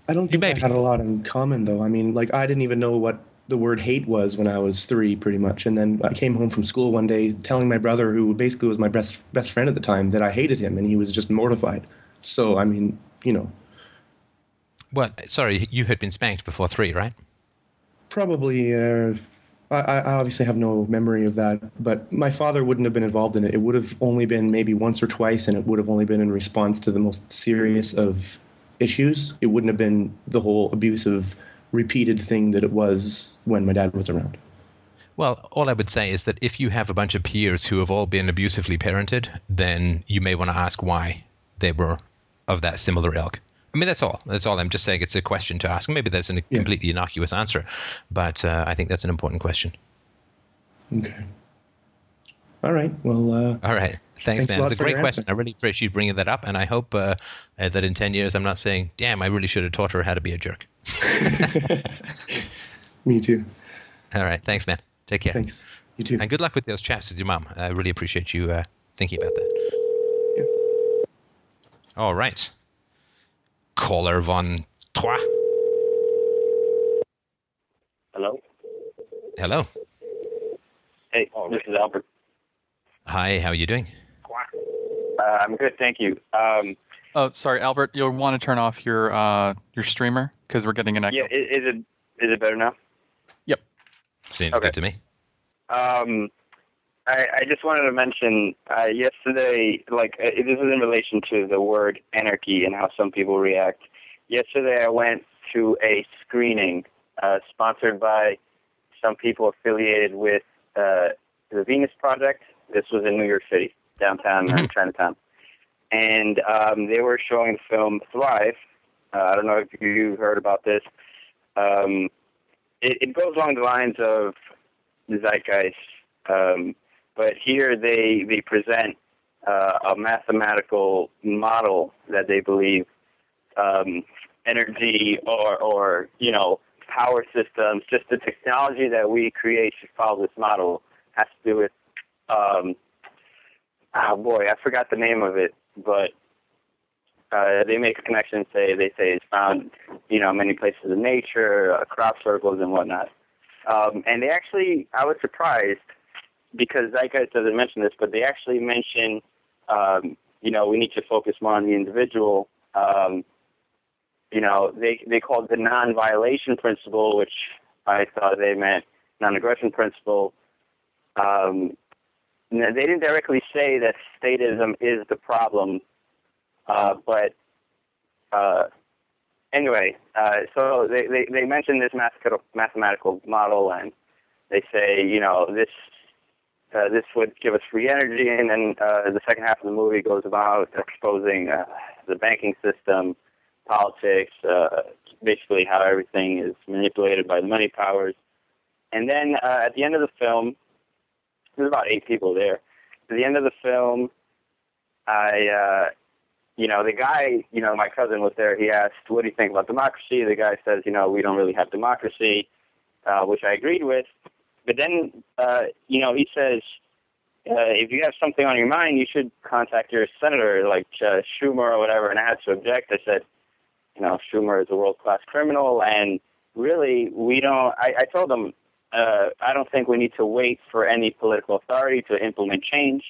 I don't think I had a lot in common though. I mean, like I didn't even know what the word hate was when I was three, pretty much. And then I came home from school one day telling my brother, who basically was my best best friend at the time, that I hated him, and he was just mortified. So I mean, you know, Well, sorry, you had been spanked before three, right? Probably. Uh, I, I obviously have no memory of that, but my father wouldn't have been involved in it. It would have only been maybe once or twice, and it would have only been in response to the most serious of issues. It wouldn't have been the whole abusive, repeated thing that it was when my dad was around. Well, all I would say is that if you have a bunch of peers who have all been abusively parented, then you may want to ask why they were of that similar ilk. I mean, that's all. That's all. I'm just saying it's a question to ask. Maybe there's a Yeah. completely innocuous answer, but uh, I think that's an important question. Okay. All right. Well, uh, All right. Thanks, Thanks man. It's a great question. answer. I really appreciate you bringing that up, and I hope uh, uh, that in 10 years I'm not saying, damn, I really should have taught her how to be a jerk. me too. All right. Thanks, man. Take care. Thanks. You too. And good luck with those chats with your mom. I really appreciate you uh, thinking about that. All right. Caller von Trois. Hello. Hello. Hey, this is Albert. Hi, how are you doing? Uh, I'm good, thank you. Um, Oh, sorry, Albert. You'll want to turn off your uh, your streamer because we're getting an echo. yeah, is, is it is it better now? Yep. Seems Okay. good to me. Um, I, I just wanted to mention uh, yesterday, like uh, this is in relation to the word anarchy and how some people react. Yesterday, I went to a screening uh, sponsored by some people affiliated with uh, the Venus Project. This was in New York City, downtown Mhm. Chinatown, and um, they were showing the film Thrive. Uh, I don't know if you heard about this. Um, it, it goes along the lines of the zeitgeist, um, but here they they present uh, a mathematical model that they believe um, energy or or you know power systems, just the technology that we create should follow this model has to do with. Um, oh boy, I forgot the name of it, but uh, they make a connection say they say it's found, you know, many places in nature, uh, crop circles and whatnot. Um, and they actually, I was surprised because Zeitgeist doesn't mention this, but they actually mention, um, you know, we need to focus more on the individual. Um, you know, they they called the non-violation principle, which I thought they meant non-aggression principle. Um, they didn't directly say that statism is the problem, uh, but uh, anyway, uh, so they, they, they this mathematical, mathematical model and they say, you know, this uh, this would give us free energy, and then uh, the second half of the movie goes about exposing uh, the banking system, politics, uh, basically how everything is manipulated by the money powers. And then uh, at the end of the film, there's about eight people there. At the end of the film, I, uh, you know, the guy, you know, my cousin was there. He asked, "What do you think about democracy?" The guy says, "You know, we don't really have democracy," uh, which I agreed with. But then, uh, you know, he says, uh, if you have something on your mind, you should contact your senator, like uh, Schumer or whatever. And I had to object. I said, you know, Schumer is a world class criminal, and really, we don't. I, I told him, uh, I don't think we need to wait for any political authority to implement change.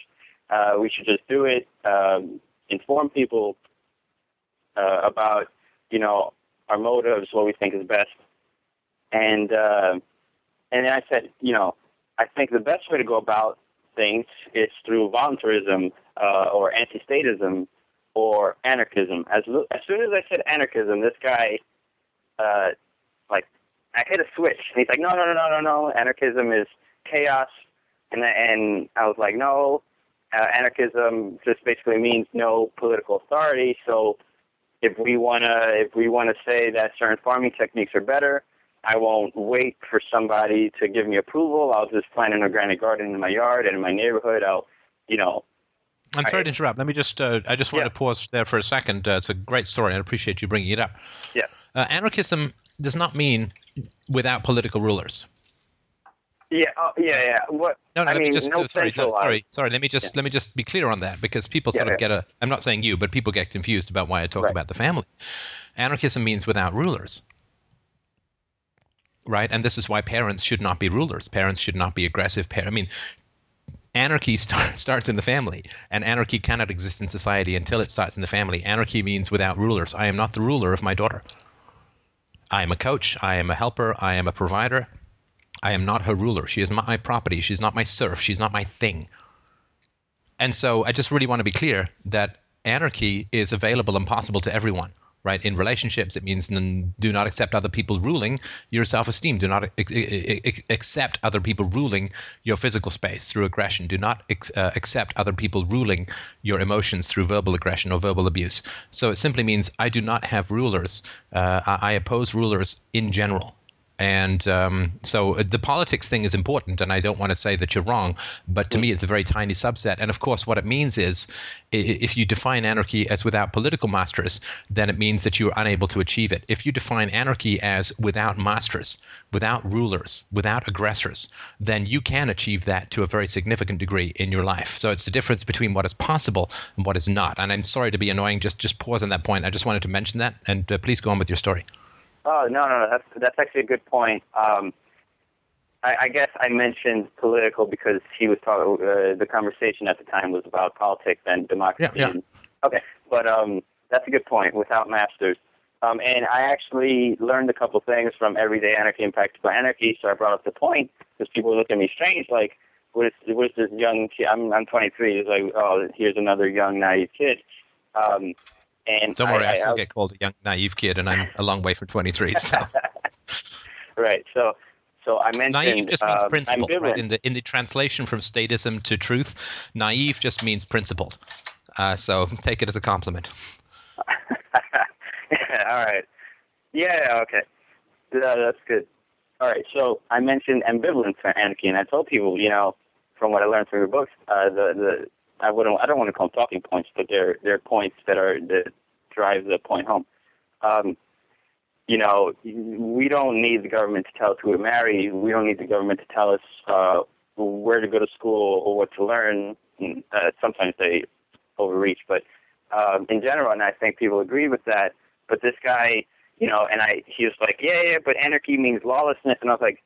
Uh, we should just do it, um, inform people uh, about, you know, our motives, what we think is best, and. Uh, and then I said, you know, I think the best way to go about things is through voluntarism uh, or anti-statism or anarchism. As as soon as I said anarchism, this guy, uh, like, I hit a switch, and he's like, no, no, no, no, no, no. Anarchism is chaos, and and I was like, no, uh, anarchism just basically means no political authority. So if we wanna if we wanna say that certain farming techniques are better, I won't wait for somebody to give me approval. I'll just plant an organic garden in my yard and in my neighborhood. I'll, you know. I'm sorry I, to interrupt. Let me just, uh, I just want Yeah. to pause there for a second. Uh, it's a great story. and I appreciate you bringing it up. Yeah. Uh, anarchism does not mean without political rulers. Yeah, uh, yeah, yeah. What? No, no. I let mean, me just no uh, sorry, no, sorry, sorry. Let me just let me just be clear on that because people sort Yeah, of yeah. get a. I'm not saying you, but people get confused about why I talk Right. about the family. Anarchism means without rulers, right? And this is why parents should not be rulers. Parents should not be aggressive. Par- I mean, anarchy start, starts in the family, and anarchy cannot exist in society until it starts in the family. Anarchy means without rulers. I am not the ruler of my daughter. I am a coach. I am a helper. I am a provider. I am not her ruler. She is not my property. She's not my serf. She's not my thing. And so I just really want to be clear that anarchy is available and possible to everyone, right? In relationships, it means n- do not accept other people ruling your self esteem. Do not ex- ex- accept other people ruling your physical space through aggression. Do not ex- uh, accept other people ruling your emotions through verbal aggression or verbal abuse. So it simply means I do not have rulers. Uh, I, I oppose rulers in general. And um, so uh, the politics thing is important, and I don't want to say that you're wrong, but to me it's a very tiny subset. And of course, what it means is if you define anarchy as without political masters, then it means that you're unable to achieve it. If you define anarchy as without masters, without rulers, without aggressors, then you can achieve that to a very significant degree in your life. So it's the difference between what is possible and what is not. And I'm sorry to be annoying, just just pause on that point. I just wanted to mention that, and uh, please go on with your story. Oh no, no, no. That's that's actually a good point. Um, I, I guess I mentioned political because he was talking. Uh, the conversation at the time was about politics and democracy. Yeah, yeah. Okay, but um, that's a good point. Without masters, um, and I actually learned a couple things from Everyday Anarchy and Practical Anarchy. So I brought up the point because people look at me strange, like, what is what is this young kid? I'm I'm 23. It's like, oh, here's another young naive kid. Um, and Don't worry, I, I, still I, get called a young naive kid, and I'm a long way from 23. So right. So so I mentioned naive just means um, principled, right? In the in the translation from statism to truth, naive just means principled. Uh, so take it as a compliment. All right. Yeah. Okay. Yeah, that's good. All right. So I mentioned ambivalence for anarchy, and I told people, you know, from what I learned from your books, uh, the the I wouldn't I don't want to call them talking points, but they're they're points that are that drive the point home. Um, you know, we don't need the government to tell us who to marry. We don't need the government to tell us uh, where to go to school or what to learn. Uh, sometimes they overreach, but um, in general, and I think people agree with that. But this guy, you know, and I, he was like, yeah, yeah, but anarchy means lawlessness, and I was like,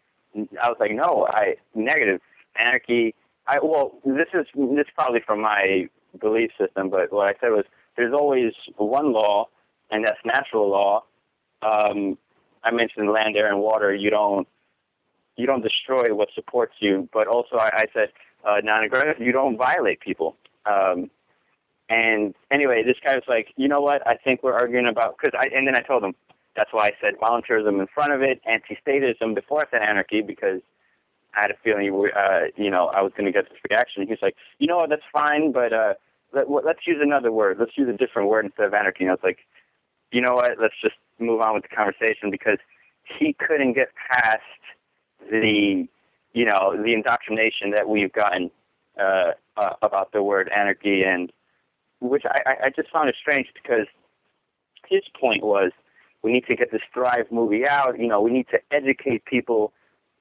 I was like, no, I negative anarchy. I well, this is this is probably from my belief system, but what I said was, there's always one law, and that's natural law. Um, I mentioned land, air, and water. You don't you don't destroy what supports you, but also I, I said uh, non-aggressive. You don't violate people. Um, and anyway, this guy was like, you know what? I think we're arguing about because I and then I told him that's why I said voluntarism in front of it, anti-statism before I said anarchy because I had a feeling uh, you know, I was going to get this reaction. He's like, you know that's fine, but uh, let, let's use another word. Let's use a different word instead of anarchy. And I was like, you know what, let's just move on with the conversation because he couldn't get past the, you know, the indoctrination that we've gotten uh, uh, about the word anarchy, and which I, I just found it strange because his point was we need to get this Thrive movie out. You know, we need to educate people.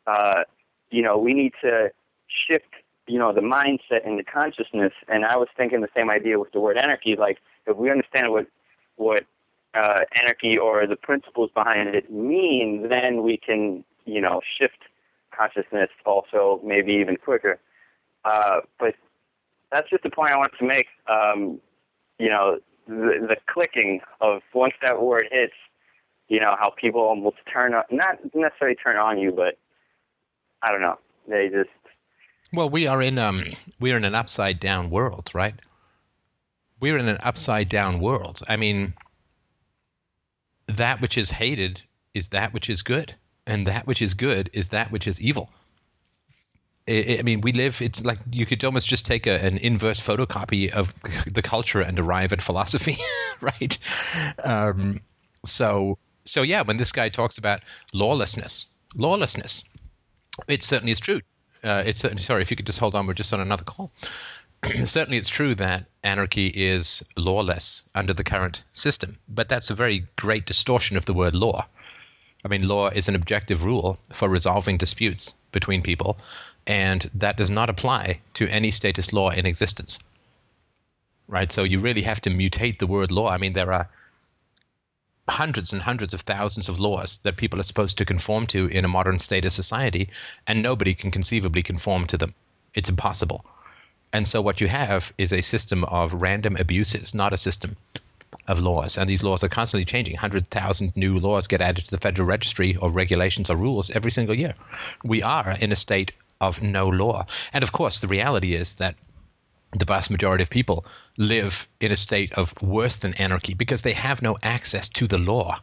Uh, you know, we need to shift, you know, the mindset and the consciousness. And I was thinking the same idea with the word anarchy. Like, if we understand what what uh, anarchy or the principles behind it mean, then we can, you know, shift consciousness also maybe even quicker. Uh, but that's just the point I wanted to make. Um, you know, the, the clicking of once that word hits, you know, how people almost turn on, not necessarily turn on you, but I don't know. They just. Well, we are in um, we are in an upside down world, right? We're in an upside down world. I mean, that which is hated is that which is good, and that which is good is that which is evil. I mean, we live. It's like you could almost just take a, an inverse photocopy of the culture and arrive at philosophy, right? Um, so, so yeah, when this guy talks about lawlessness, lawlessness, it certainly is true. Uh, it's certainly sorry if you could just hold on. We're just on another call. certainly, it's true that anarchy is lawless under the current system, but that's a very great distortion of the word law. I mean, law is an objective rule for resolving disputes between people, and that does not apply to any statist law in existence. Right? So you really have to mutate the word law. I mean, there are hundreds and hundreds of thousands of laws that people are supposed to conform to in a modern state of society, and nobody can conceivably conform to them. It's impossible. And so what you have is a system of random abuses, not a system of laws. And these laws are constantly changing. 100,000 new laws get added to the Federal Registry or regulations or rules every single year. We are in a state of no law. And of course, the reality is that the vast majority of people live in a state of worse than anarchy because they have no access to the law.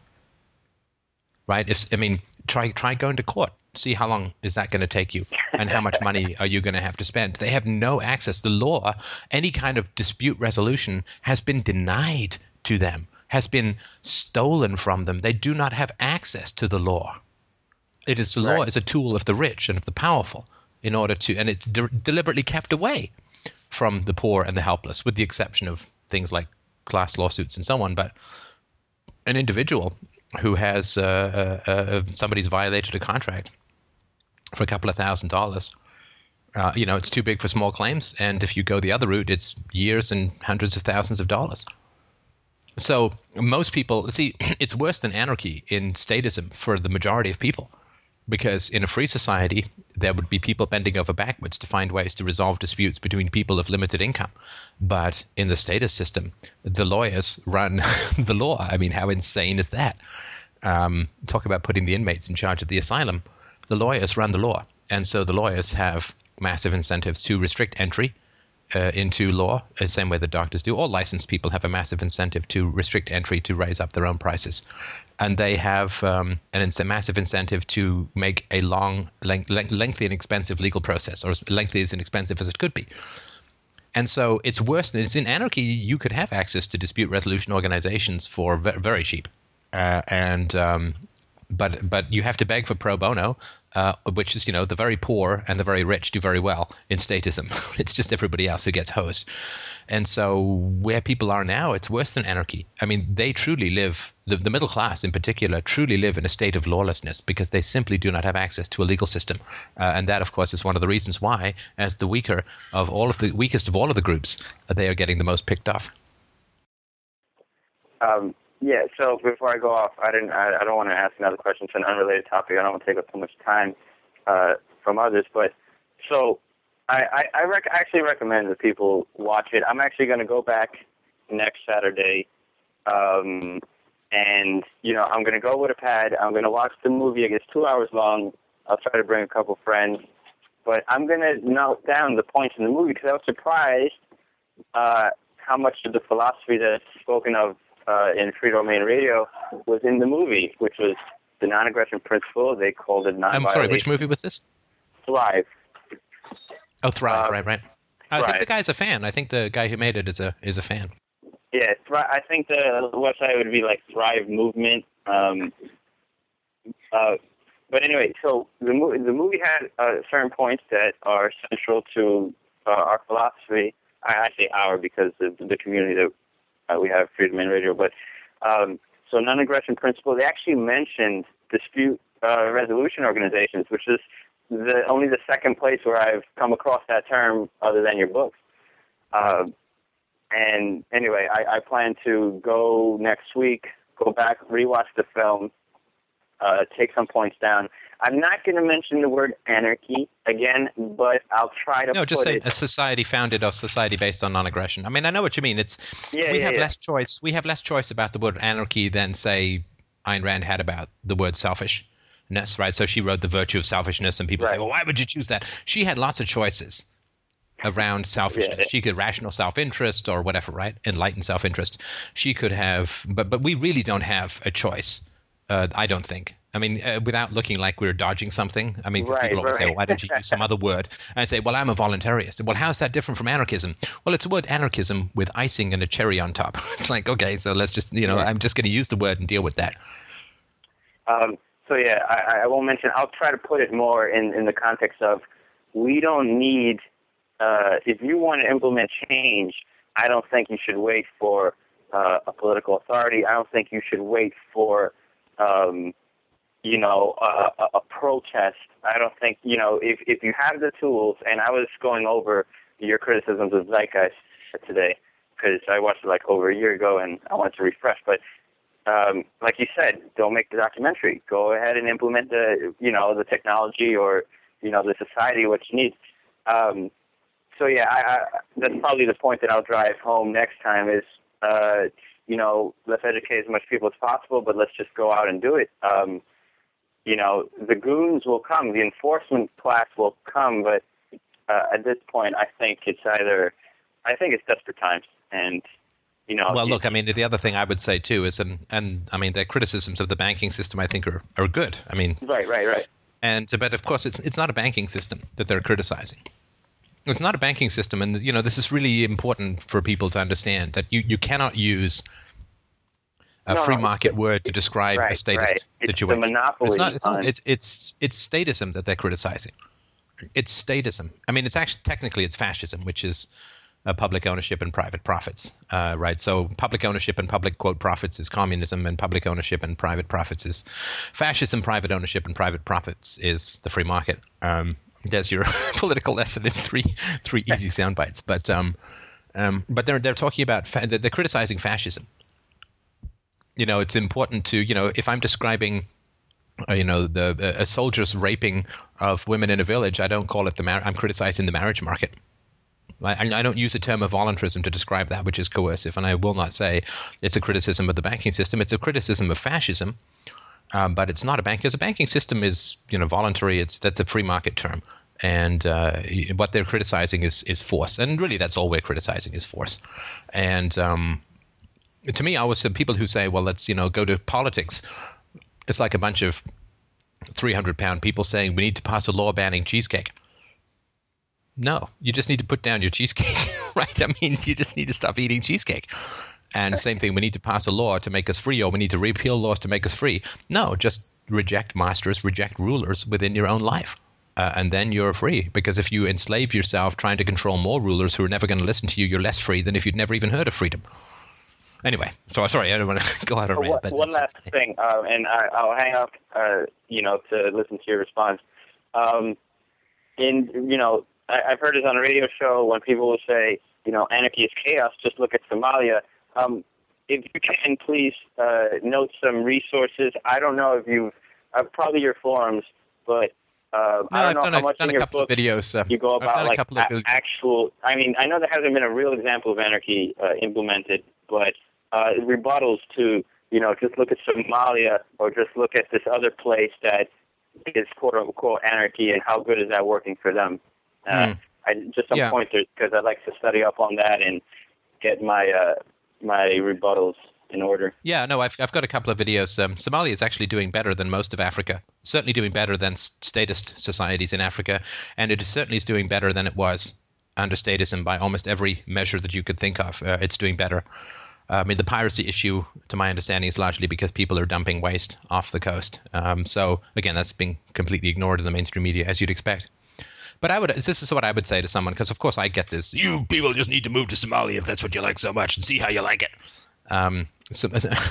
Right? If, I mean, try try going to court. See how long is that going to take you, and how much money are you going to have to spend? They have no access. The law, any kind of dispute resolution, has been denied to them, has been stolen from them. They do not have access to the law. It is the right. law is a tool of the rich and of the powerful in order to, and it's de- deliberately kept away from the poor and the helpless, with the exception of things like class lawsuits and so on. But an individual who has uh, uh, uh, somebody's violated a contract for a couple of thousand dollars. Uh, you know, it's too big for small claims, and if you go the other route, it's years and hundreds of thousands of dollars. So most people see it's worse than anarchy in statism for the majority of people because in a free society, there would be people bending over backwards to find ways to resolve disputes between people of limited income. But in the statist system, the lawyers run the law. I mean, how insane is that? Um, talk about putting the inmates in charge of the asylum. The lawyers run the law. And so the lawyers have massive incentives to restrict entry uh, into law, the same way the doctors do. All licensed people have a massive incentive to restrict entry to raise up their own prices and they have um, and it's a massive incentive to make a long, lengthy, and expensive legal process, or as lengthy as expensive as it could be. And so it's worse than it's in anarchy. You could have access to dispute resolution organizations for very cheap, uh, and um, but but you have to beg for pro bono, uh, which is you know the very poor and the very rich do very well in statism. it's just everybody else who gets hosed. And so where people are now, it's worse than anarchy. I mean, they truly live, the, the middle class in particular, truly live in a state of lawlessness because they simply do not have access to a legal system. Uh, and that, of course, is one of the reasons why, as the weaker of all of the weakest of all of the groups, they are getting the most picked off. Um, yeah. So before I go off, I didn't. I, I don't want to ask another question. It's an unrelated topic. I don't want to take up too much time uh, from others. But so I, I, I rec- actually recommend that people watch it. I'm actually going to go back next Saturday, um, and you know I'm going to go with a pad. I'm going to watch the movie. It's two hours long. I'll try to bring a couple friends, but I'm going to note down the points in the movie because I was surprised uh, how much of the philosophy that's spoken of uh, in Freedomain Radio was in the movie, which was the non-aggression principle. They called it non. I'm sorry, which movie was this? Thrive. Oh, Thrive, Uh, right, right. I think the guy's a fan. I think the guy who made it is a is a fan. Yeah, Thri- I think the website would be like Thrive Movement. Um, uh, but anyway, so the movie the movie had uh, certain points that are central to uh, our philosophy. I, I say our because the the community that uh, we have Freedomain Radio. But um, so non-aggression principle. They actually mentioned dispute uh, resolution organizations, which is the only the second place where I've come across that term other than your books. Uh, and anyway, I, I plan to go next week, go back, rewatch the film, uh, take some points down. I'm not going to mention the word anarchy again, but I'll try to No, just say it. a society founded or society based on non-aggression. I mean, I know what you mean. It's yeah, we yeah, have yeah. less choice. We have less choice about the word anarchy than say Ayn Rand had about the word selfishness, right? So she wrote the virtue of selfishness, and people say, "Well, why would you choose that?" She had lots of choices around selfishness. Yeah. She could rational self-interest or whatever, right? Enlightened self-interest. She could have, but but we really don't have a choice. Uh, I don't think. I mean, uh, without looking like we're dodging something. I mean, Right, people always say, well, "Why don't you use some other word?" And I say, "Well, I'm a voluntarist." Well, how's that different from anarchism? Well, it's a word anarchism with icing and a cherry on top. It's like, okay, so let's just, you know, Yeah. I'm just going to use the word and deal with that. Um, so yeah, I, I won't mention. I'll try to put it more in, in the context of we don't need. Uh, if you want to implement change, I don't think you should wait for uh, a political authority. I don't think you should wait for, um, you know, a, a, a protest. I don't think you know if if you have the tools. And I was going over your criticisms of Zeitgeist today because I watched it like over a year ago and I wanted to refresh, but um, like you said, don't make the documentary. Go ahead and implement the, you know, the technology or, you know, the society what you need. Um, so yeah, I, I, that's probably the point that I'll drive home next time is, uh, you know, let's educate as much people as possible, but let's just go out and do it. Um, you know, the goons will come, the enforcement class will come, but uh, at this point, I think it's either, I think it's desperate times, and you know. Well, look, I mean, the other thing I would say too is, and and I mean, their criticisms of the banking system, I think, are are good. I mean, Right, right, right. And but of course, it's it's not a banking system that they're criticizing. It's not a banking system, and you know this is really important for people to understand that you, you cannot use a No, free market it's- word to describe a right, statist right. It's situation. monopoly It's not. It's not. It's it's it's statism that they're criticizing. It's statism. I mean, it's actually technically it's fascism, which is uh, public ownership and private profits, uh, right? So public ownership and public quote profits is communism, and public ownership and private profits is fascism. Private ownership and private profits is the free market. Um, there's your political lesson in three three easy sound bites. But um, um, but they're they're talking about fa- they're they're criticizing fascism. You know, it's important to you know if I'm describing uh, you know the a soldier's raping of women in a village, I don't call it the mar- I'm criticizing the marriage market. I, I don't use the term of voluntarism to describe that which is coercive, and I will not say it's a criticism of the banking system. It's a criticism of fascism, um, but it's not a bank because a banking system is you know voluntary. It's that's a free market term, and uh, what they're criticizing is is force, and really that's all we're criticizing is force. And um, to me, I always said people who say, well, let's you know go to politics. It's like a bunch of 300 pound people saying we need to pass a law banning cheesecake. No, you just need to put down your cheesecake, right? I mean, you just need to stop eating cheesecake. And same thing, we need to pass a law to make us free, or we need to repeal laws to make us free. No, just reject masters, reject rulers within your own life. Uh, and then you're free. Because if you enslave yourself trying to control more rulers who are never going to listen to you, you're less free than if you'd never even heard of freedom. Anyway, so sorry, I don't want to go out on a One, rant. But one last thing, uh, and I, I'll hang up, uh, you know, to listen to your response. Um, in you know, I, I've heard this on a radio show when people will say, you know, anarchy is chaos. Just look at Somalia. Um, if you can, please uh, note some resources. I don't know if you've, uh, probably your forums, but uh, No, I I've don't know done, how a, much done in a your couple book of videos. Uh, you go I've about done a like couple of a- actual. I mean, I know there hasn't been a real example of anarchy uh, implemented, but uh, rebuttals to you know just look at Somalia or just look at this other place that is quote unquote anarchy and how good is that working for them? Uh, Hmm. I just some Yeah. pointers because I'd like to study up on that and get my uh, my rebuttals in order. Yeah, no, I've, I've got a couple of videos. Um, Somalia is actually doing better than most of Africa. Certainly doing better than statist societies in Africa, and it is certainly is doing better than it was under statism by almost every measure that you could think of. Uh, it's doing better. Uh, I mean, the piracy issue, to my understanding, is largely because people are dumping waste off the coast. Um, so again, that's being completely ignored in the mainstream media, as you'd expect. But I would. This is what I would say to someone, because of course I get this. You people just need to move to Somalia if that's what you like so much, and see how you like it. Um, so,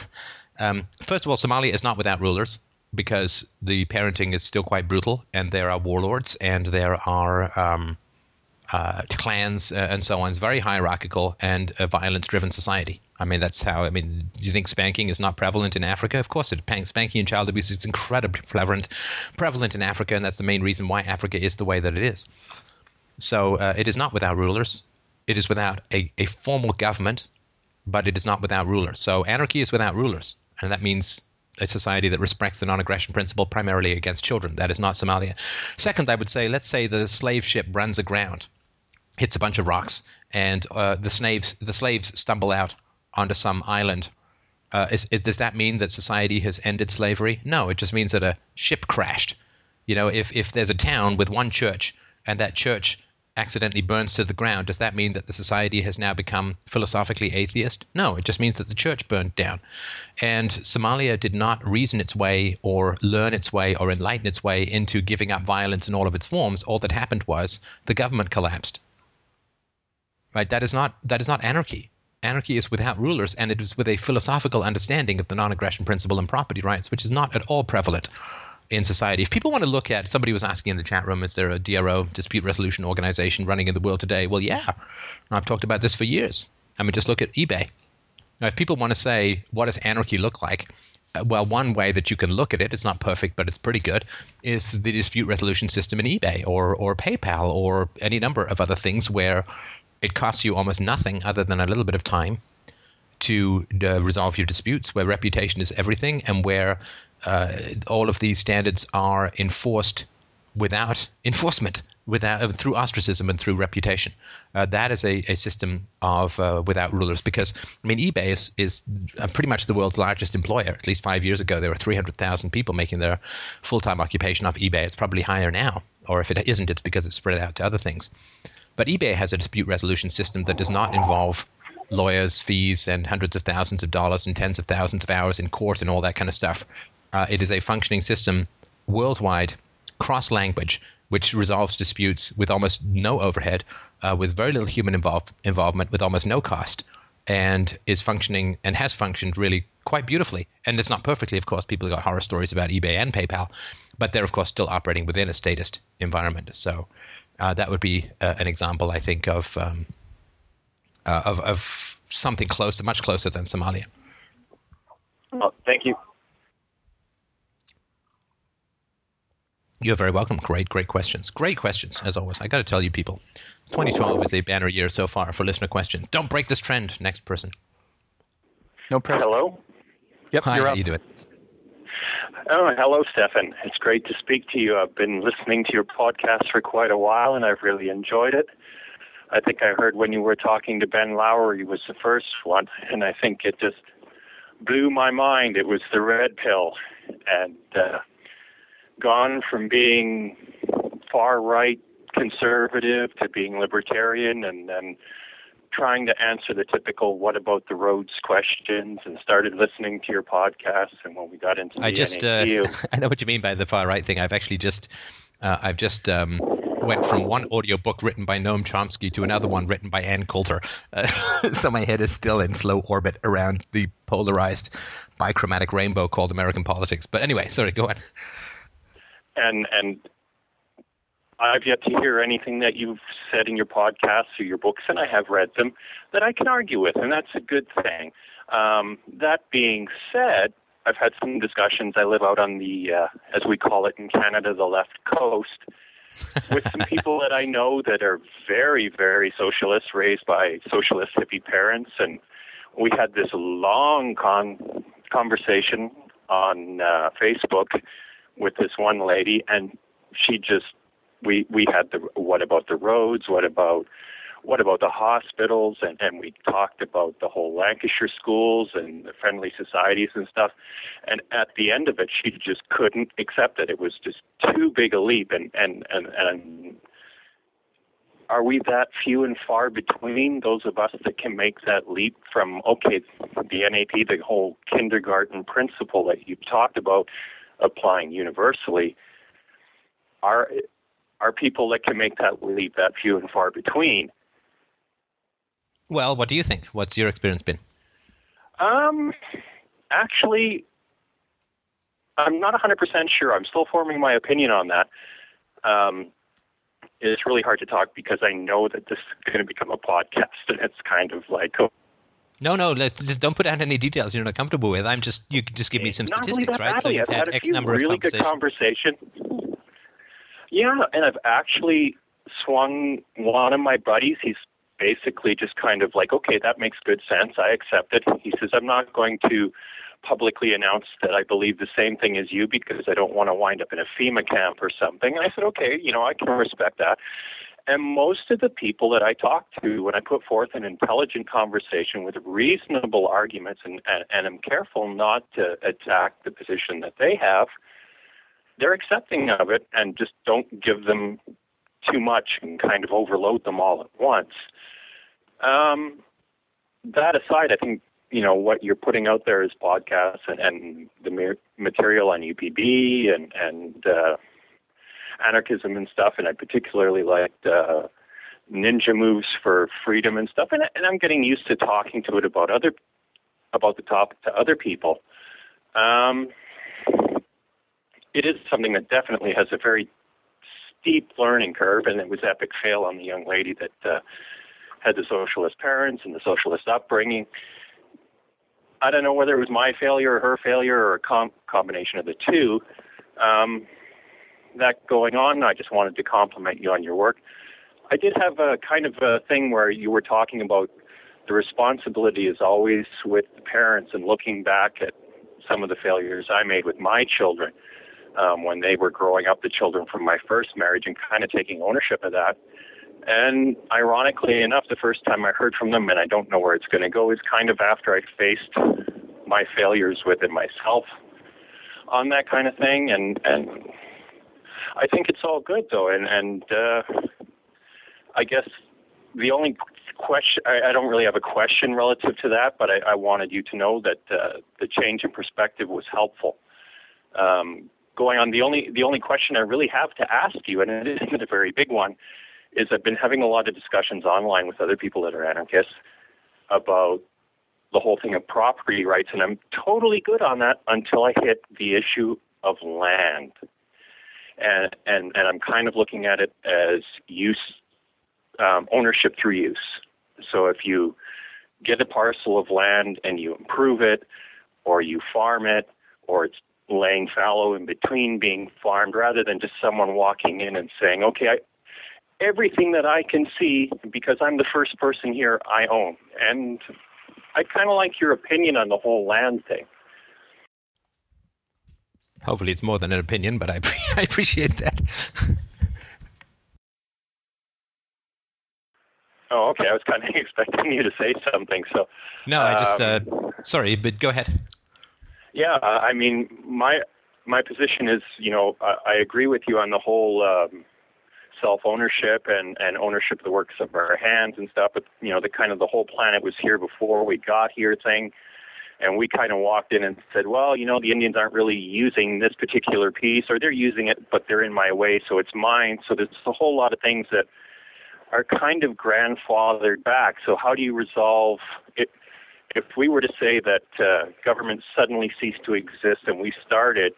um, first of all, Somalia is not without rulers because the parenting is still quite brutal, and there are warlords, and there are um, uh, clans uh, and so on. It's very hierarchical and a violence-driven society. I mean, that's how. I mean, do you think spanking is not prevalent in Africa? Of course, it. Spanking and child abuse is incredibly prevalent, prevalent in Africa, and that's the main reason why Africa is the way that it is. So uh, it is not without rulers. It is without a, a formal government, but it is not without rulers. So anarchy is without rulers, and that means a society that respects the non-aggression principle primarily against children. That is not Somalia. Second, I would say, let's say the slave ship runs aground, hits a bunch of rocks, and uh, the slaves the slaves stumble out onto some island. Uh, is, is, does that mean that society has ended slavery? No, it just means that a ship crashed. You know, if, if there's a town with one church and that church accidentally burns to the ground, does that mean that the society has now become philosophically atheist? No, it just means that the church burned down. And Somalia did not reason its way or learn its way or enlighten its way into giving up violence in all of its forms. All that happened was the government collapsed. Right? That is not that is not anarchy anarchy is without rulers and it is with a philosophical understanding of the non aggression principle and property rights, which is not at all prevalent in society. If people want to look at, somebody was asking in the chat room, is there a DRO, dispute resolution organization running in the world today? Well, yeah. I've talked about this for years. I mean, just look at eBay. Now, if people want to say, what does anarchy look like? Uh, well, one way that you can look at it, it's not perfect, but it's pretty good, is the dispute resolution system in eBay or, or PayPal or any number of other things where it costs you almost nothing other than a little bit of time to uh, resolve your disputes, where reputation is everything, and where uh, all of these standards are enforced without enforcement, without uh, through ostracism and through reputation. Uh, that is a, a system of uh, without rulers. Because I mean, eBay is, is uh, pretty much the world's largest employer. At least five years ago, there were 300,000 people making their full-time occupation off eBay. It's probably higher now, or if it isn't, it's because it's spread out to other things. But eBay has a dispute resolution system that does not involve lawyers' fees and hundreds of thousands of dollars and tens of thousands of hours in court and all that kind of stuff. Uh, it is a functioning system worldwide, cross language, which resolves disputes with almost no overhead, uh, with very little human involve- involvement, with almost no cost, and is functioning and has functioned really quite beautifully. And it's not perfectly, of course. People have got horror stories about eBay and PayPal, but they're, of course, still operating within a statist environment. So uh, that would be uh, an example, I think, of, um, uh, of of something closer, much closer than Somalia. Well, thank you. You're very welcome. Great, great questions. Great questions, as always. I got to tell you, people, 2012 is a banner year so far for listener questions. Don't break this trend. Next person. No pressure. Hello. Yep, Hi, you're how up. you doing? Oh, hello, Stefan. It's great to speak to you. I've been listening to your podcast for quite a while, and I've really enjoyed it. I think I heard when you were talking to Ben Lowry was the first one, and I think it just blew my mind. It was the red pill, and uh, gone from being far right conservative to being libertarian, and then trying to answer the typical "What about the roads?" questions, and started listening to your podcast. And when we got into the I just, uh, I know what you mean by the far right thing. I've actually just, uh, I've just um, went from one audiobook written by Noam Chomsky to another one written by Ann Coulter. Uh, so my head is still in slow orbit around the polarized bichromatic rainbow called American politics. But anyway, sorry, go on. and and I've yet to hear anything that you've said in your podcasts or your books, and I have read them that I can argue with, and that's a good thing. Um, that being said, I've had some discussions. I live out on the, uh, as we call it in Canada, the left coast, with some people that I know that are very, very socialist, raised by socialist hippie parents, and we had this long con- conversation on uh, Facebook with this one lady, and she just we we had the what about the roads? What about what about the hospitals? And, and we talked about the whole Lancashire schools and the friendly societies and stuff. And at the end of it, she just couldn't accept it. It was just too big a leap. And, and, and, and are we that few and far between those of us that can make that leap from, okay, the NAP, the whole kindergarten principle that you talked about applying universally? Are, are people that can make that leap that few and far between? Well, what do you think? What's your experience been? Um, actually, I'm not 100% sure. I'm still forming my opinion on that. Um, it's really hard to talk because I know that this is going to become a podcast, and it's kind of like, oh, No, no, let, just don't put out any details you're not comfortable with. I'm just you can just give me some really statistics, right? So you've had, X number really of good conversations. conversation. Yeah, and I've actually swung one of my buddies. He's basically just kind of like, okay, that makes good sense. I accept it. He says, I'm not going to publicly announce that I believe the same thing as you because I don't want to wind up in a FEMA camp or something. And I said, okay, you know, I can respect that. And most of the people that I talk to, when I put forth an intelligent conversation with reasonable arguments and, and, and am careful not to attack the position that they have, they're accepting of it and just don't give them too much and kind of overload them all at once. Um, that aside, I think you know what you're putting out there is podcasts and, and the material on UPB and and uh, anarchism and stuff. And I particularly liked uh, Ninja Moves for Freedom and stuff. And, and I'm getting used to talking to it about other about the topic to other people. Um, it is something that definitely has a very steep learning curve, and it was epic fail on the young lady that uh, had the socialist parents and the socialist upbringing. I don't know whether it was my failure or her failure or a com- combination of the two. Um, that going on, I just wanted to compliment you on your work. I did have a kind of a thing where you were talking about the responsibility is always with the parents and looking back at some of the failures I made with my children um, when they were growing up, the children from my first marriage, and kind of taking ownership of that. And ironically enough, the first time I heard from them, and I don't know where it's going to go, is kind of after I faced my failures within myself on that kind of thing. And and I think it's all good though. And and uh, I guess the only question I, I don't really have a question relative to that, but I, I wanted you to know that uh, the change in perspective was helpful. Um, going on, the only the only question I really have to ask you, and it isn't a very big one is I've been having a lot of discussions online with other people that are anarchists about the whole thing of property rights, and I'm totally good on that until I hit the issue of land. And, and, and I'm kind of looking at it as use, um, ownership through use. So if you get a parcel of land and you improve it, or you farm it, or it's laying fallow in between being farmed, rather than just someone walking in and saying, okay, I, everything that I can see, because I'm the first person here, I own. And I kind of like your opinion on the whole land thing. Hopefully, it's more than an opinion, but I, I appreciate that. Oh, okay. I was kind of expecting you to say something. So no, I just um, uh, sorry, but go ahead. Yeah, I mean, my my position is, you know, I, I agree with you on the whole um, self ownership and and ownership of the works of our hands and stuff. But you know, the kind of the whole planet was here before we got here thing. And we kind of walked in and said, well, you know, the Indians aren't really using this particular piece, or they're using it, but they're in my way, so it's mine. So there's a whole lot of things that are kind of grandfathered back. So how do you resolve it? If we were to say that uh, government suddenly ceased to exist and we started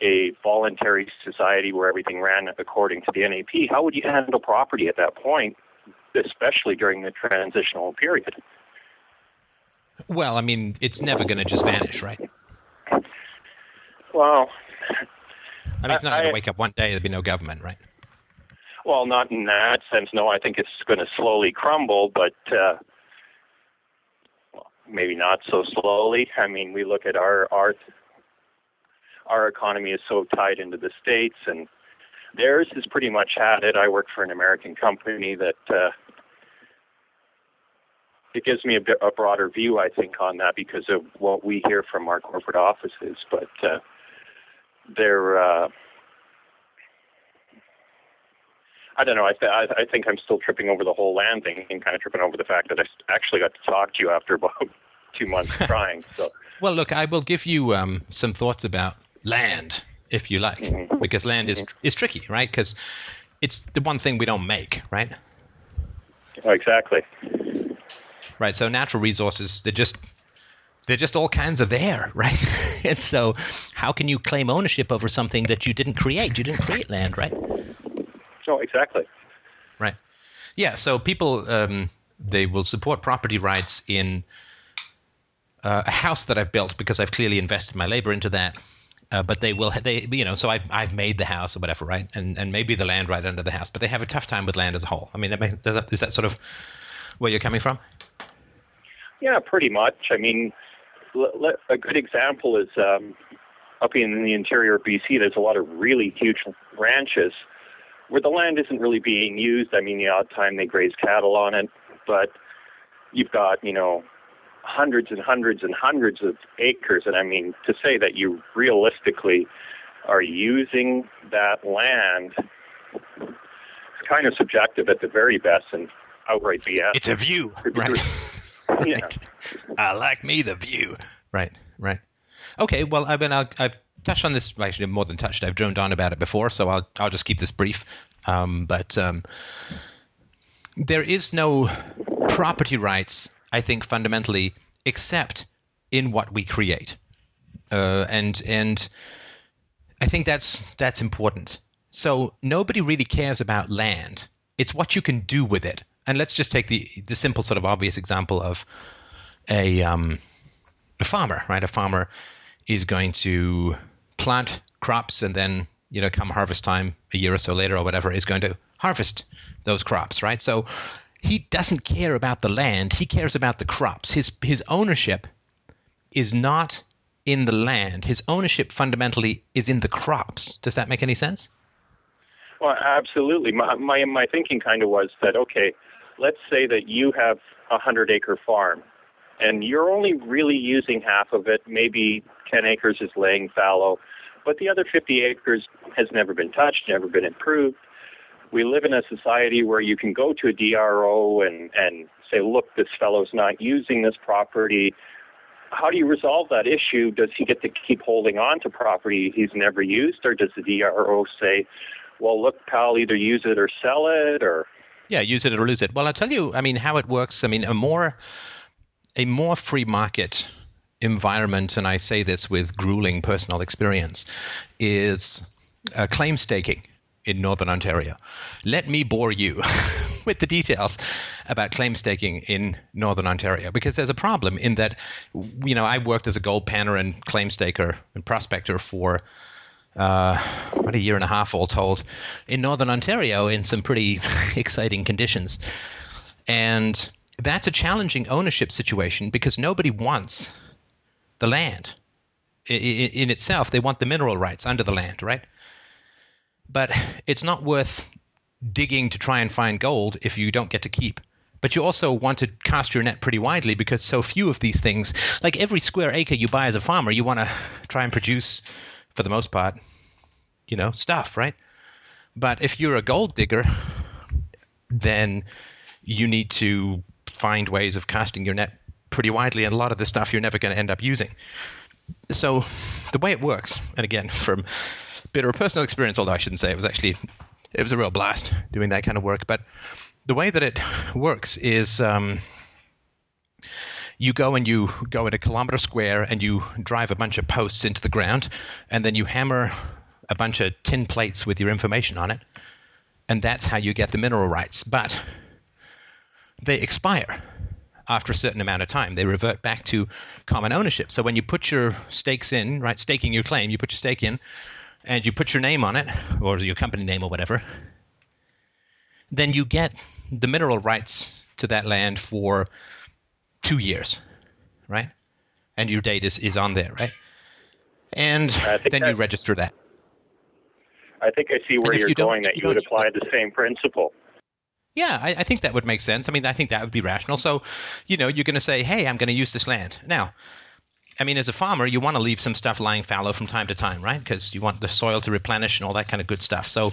a voluntary society where everything ran according to the NAP, how would you handle property at that point, especially during the transitional period? Well, I mean, it's never going to just vanish, right? Well, I mean, it's not going to wake up one day there'll be no government, right? well, not in that sense. No, I think it's going to slowly crumble, but uh, maybe not so slowly. I mean, we look at our our our economy is so tied into the states, and theirs has pretty much had it. I work for an American company that uh, it gives me a, bit, a broader view, I think, on that because of what we hear from our corporate offices. But uh, they're, uh, I don't know. I, th- I, I think I'm still tripping over the whole land thing and kind of tripping over the fact that I actually got to talk to you after about two months trying. So, Well, look, I will give you um, some thoughts about land, if you like, Mhm. because land is is tricky, right? Because it's the one thing we don't make, right? oh, exactly. Right. So natural resources, they're just they're just all kinds of there, right? and so, how can you claim ownership over something that you didn't create? You didn't create land, right? Oh, exactly. Right. Yeah. So people um, they will support property rights in uh, a house that I've built because I've clearly invested my labor into that. Uh, but they will they you know so I've I've made the house or whatever right and and maybe the land right under the house but they have a tough time with land as a whole. I mean that makes, does that, is that sort of where you're coming from? Yeah, pretty much. I mean, l- l- a good example is um, up in the interior of BC. There's a lot of really huge ranches where the land isn't really being used. I mean, the odd time they graze cattle on it, but you've got you know hundreds and hundreds and hundreds of acres. And I mean, to say that you realistically are using that land is kind of subjective at the very best and outright BS. It's a view, right? Yeah. Right. I like me the view. Right, right. Okay, well, I've been I'll, I've touched on this actually more than touched. I've droned on about it before, so I'll I'll just keep this brief. Um, but um, there is no property rights, I think, fundamentally, except in what we create, uh, and and I think that's that's important. So nobody really cares about land. It's what you can do with it. And let's just take the the simple sort of obvious example of a um, a farmer, right? A farmer is going to plant crops and then you know come harvest time a year or so later or whatever is going to harvest those crops, right? So he doesn't care about the land; he cares about the crops. His his ownership is not in the land. His ownership fundamentally is in the crops. Does that make any sense? Well, absolutely. My, my my thinking kind of was that okay, let's say that you have a hundred acre farm, and you're only really using half of it. Maybe ten acres is laying fallow, but the other fifty acres has never been touched, never been improved. We live in a society where you can go to a DRO and and say, look, this fellow's not using this property. How do you resolve that issue? Does he get to keep holding on to property he's never used, or does the DRO say, well, look, pal, either use it or sell it, or Yeah, use it or lose it. Well, I'll tell you. I mean, how it works. I mean, a more a more free market environment, and I say this with grueling personal experience, is uh, claim staking in Northern Ontario. Let me bore you with the details about claim staking in Northern Ontario because there's a problem in that, you know, I worked as a gold panner and claim staker and prospector for uh, about a year and a half, all told, in Northern Ontario in some pretty exciting conditions. And that's a challenging ownership situation because nobody wants the land in itself. They want the mineral rights under the land, right? But it's not worth digging to try and find gold if you don't get to keep. But you also want to cast your net pretty widely because so few of these things, like every square acre you buy as a farmer, you want to try and produce, for the most part, you know, stuff, right? But if you're a gold digger, then you need to find ways of casting your net pretty widely, and a lot of the stuff you're never going to end up using. So, the way it works, and again, from bitter personal experience, although I shouldn't say it was actually, it was a real blast doing that kind of work. But the way that it works is um, you go and you go in a kilometer square and you drive a bunch of posts into the ground, and then you hammer a bunch of tin plates with your information on it, and that's how you get the mineral rights. But they expire after a certain amount of time. They revert back to common ownership. So when you put your stakes in, right, staking your claim, you put your stake in, and you put your name on it, or your company name or whatever, then you get the mineral rights to that land for two years, right? And your date is, is on there, right? And then you register that. I think I see where you're you going. That you you would apply the same principle. Yeah, I, I think that would make sense. I mean, I think that would be rational. So, you know, you're going to say, hey, I'm going to use this land. Now, I mean, as a farmer, you want to leave some stuff lying fallow from time to time, right? Because you want the soil to replenish and all that kind of good stuff. So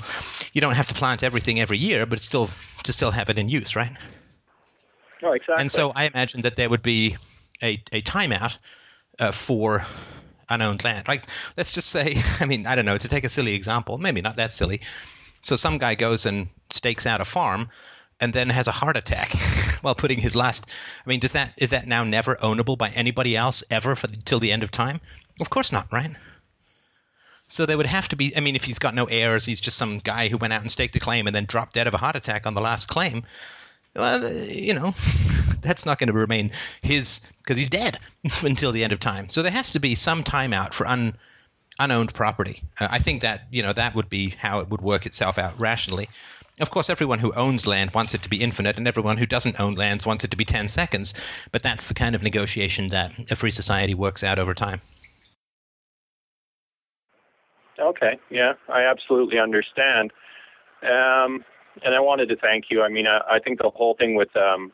you don't have to plant everything every year, but still to still have it in use, right? Oh, exactly. And so I imagine that there would be a, a timeout uh, for unowned land. Like, let's just say, I mean, I don't know, to take a silly example, maybe not that silly. So some guy goes and stakes out a farm and then has a heart attack while putting his last. I mean, does that is that now never ownable by anybody else ever for till the end of time? Of course not, right? So there would have to be. I mean, if he's got no heirs, he's just some guy who went out and staked a claim and then dropped dead of a heart attack on the last claim. Well, you know, that's not going to remain his because he's dead until the end of time. So there has to be some timeout for un, unowned property. Uh, I think that you know that would be how it would work itself out rationally. Of course, everyone who owns land wants it to be infinite, and everyone who doesn't own lands wants it to be 10 seconds. But that's the kind of negotiation that a free society works out over time. Okay, yeah, I absolutely understand. Um, and I wanted to thank you. I mean, I, I think the whole thing with um,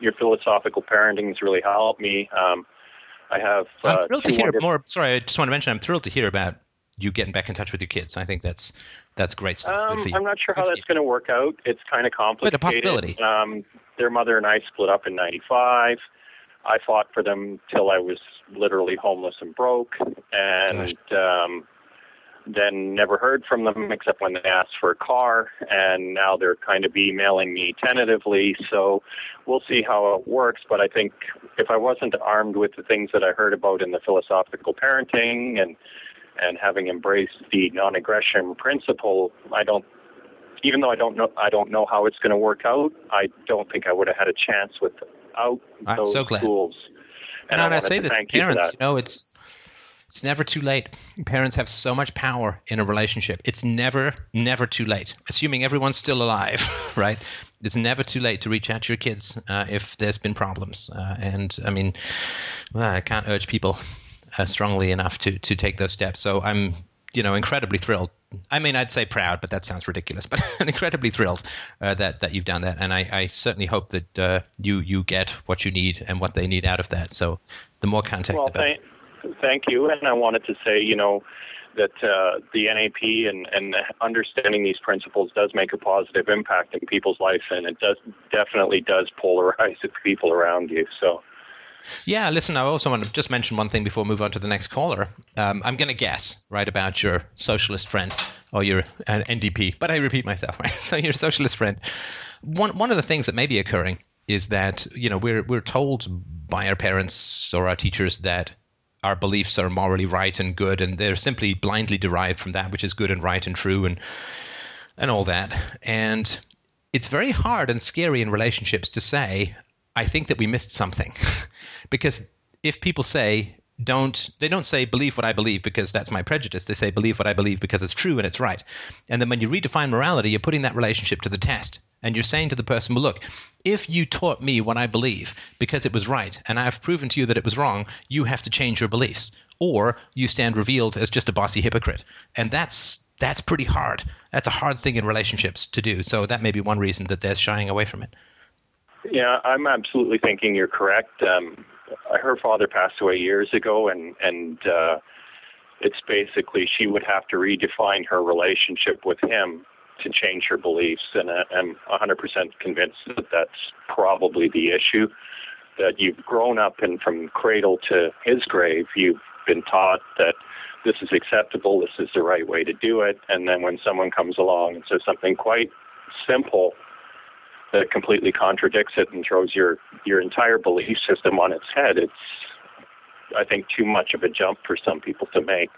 your philosophical parenting has really helped me. Um, I have. I'm uh, thrilled to hear more. Sorry, I just want to mention I'm thrilled to hear about you getting back in touch with your kids. I think that's that's great stuff. Um, Good for you. I'm not sure how Good that's going to work out. It's kind of complicated. A possibility. Um, their mother and I split up in '95. I fought for them till I was literally homeless and broke, and um, then never heard from them except when they asked for a car. And now they're kind of emailing me tentatively. So we'll see how it works. But I think if I wasn't armed with the things that I heard about in the philosophical parenting and and having embraced the non-aggression principle, I don't. Even though I don't know, I don't know how it's going to work out. I don't think I would have had a chance without I'm those so glad. tools. And no, I I say this, you parents, that. you know, it's it's never too late. Parents have so much power in a relationship. It's never, never too late. Assuming everyone's still alive, right? It's never too late to reach out to your kids uh, if there's been problems. Uh, and I mean, well, I can't urge people uh, strongly enough to to take those steps. So I'm, you know, incredibly thrilled. I mean, I'd say proud, but that sounds ridiculous. But incredibly thrilled uh, that that you've done that, and I, I certainly hope that uh, you you get what you need and what they need out of that. So the more contact, Well, the better. thank, thank you. And I wanted to say, you know, that uh, the NAP and, and understanding these principles does make a positive impact in people's life, and it does definitely does polarize the people around you. So, Yeah, listen, I also want to just mention one thing before we move on to the next caller. Um, I'm going to guess, right, about your socialist friend or your uh, NDP, but I repeat myself, right? So your socialist friend. One, one of the things that may be occurring is that, you know, we're, we're told by our parents or our teachers that our beliefs are morally right and good, and they're simply blindly derived from that which is good and right and true and and all that. And it's very hard and scary in relationships to say, I think that we missed something. because if people say, don't they don't say believe what I believe because that's my prejudice. They say believe what I believe because it's true and it's right. And then when you redefine morality, you're putting that relationship to the test. And you're saying to the person, well, look, if you taught me what I believe because it was right, and I've proven to you that it was wrong, you have to change your beliefs. Or you stand revealed as just a bossy hypocrite. And that's that's pretty hard. That's a hard thing in relationships to do. So that may be one reason that they're shying away from it. Yeah, I'm absolutely thinking you're correct. Um, her father passed away years ago, and and uh, it's basically she would have to redefine her relationship with him to change her beliefs, and I, I'm 100% convinced that that's probably the issue. That you've grown up and from cradle to his grave, you've been taught that this is acceptable, this is the right way to do it, and then when someone comes along and says something quite simple that completely contradicts it and throws your your entire belief system on its head. It's I think too much of a jump for some people to make.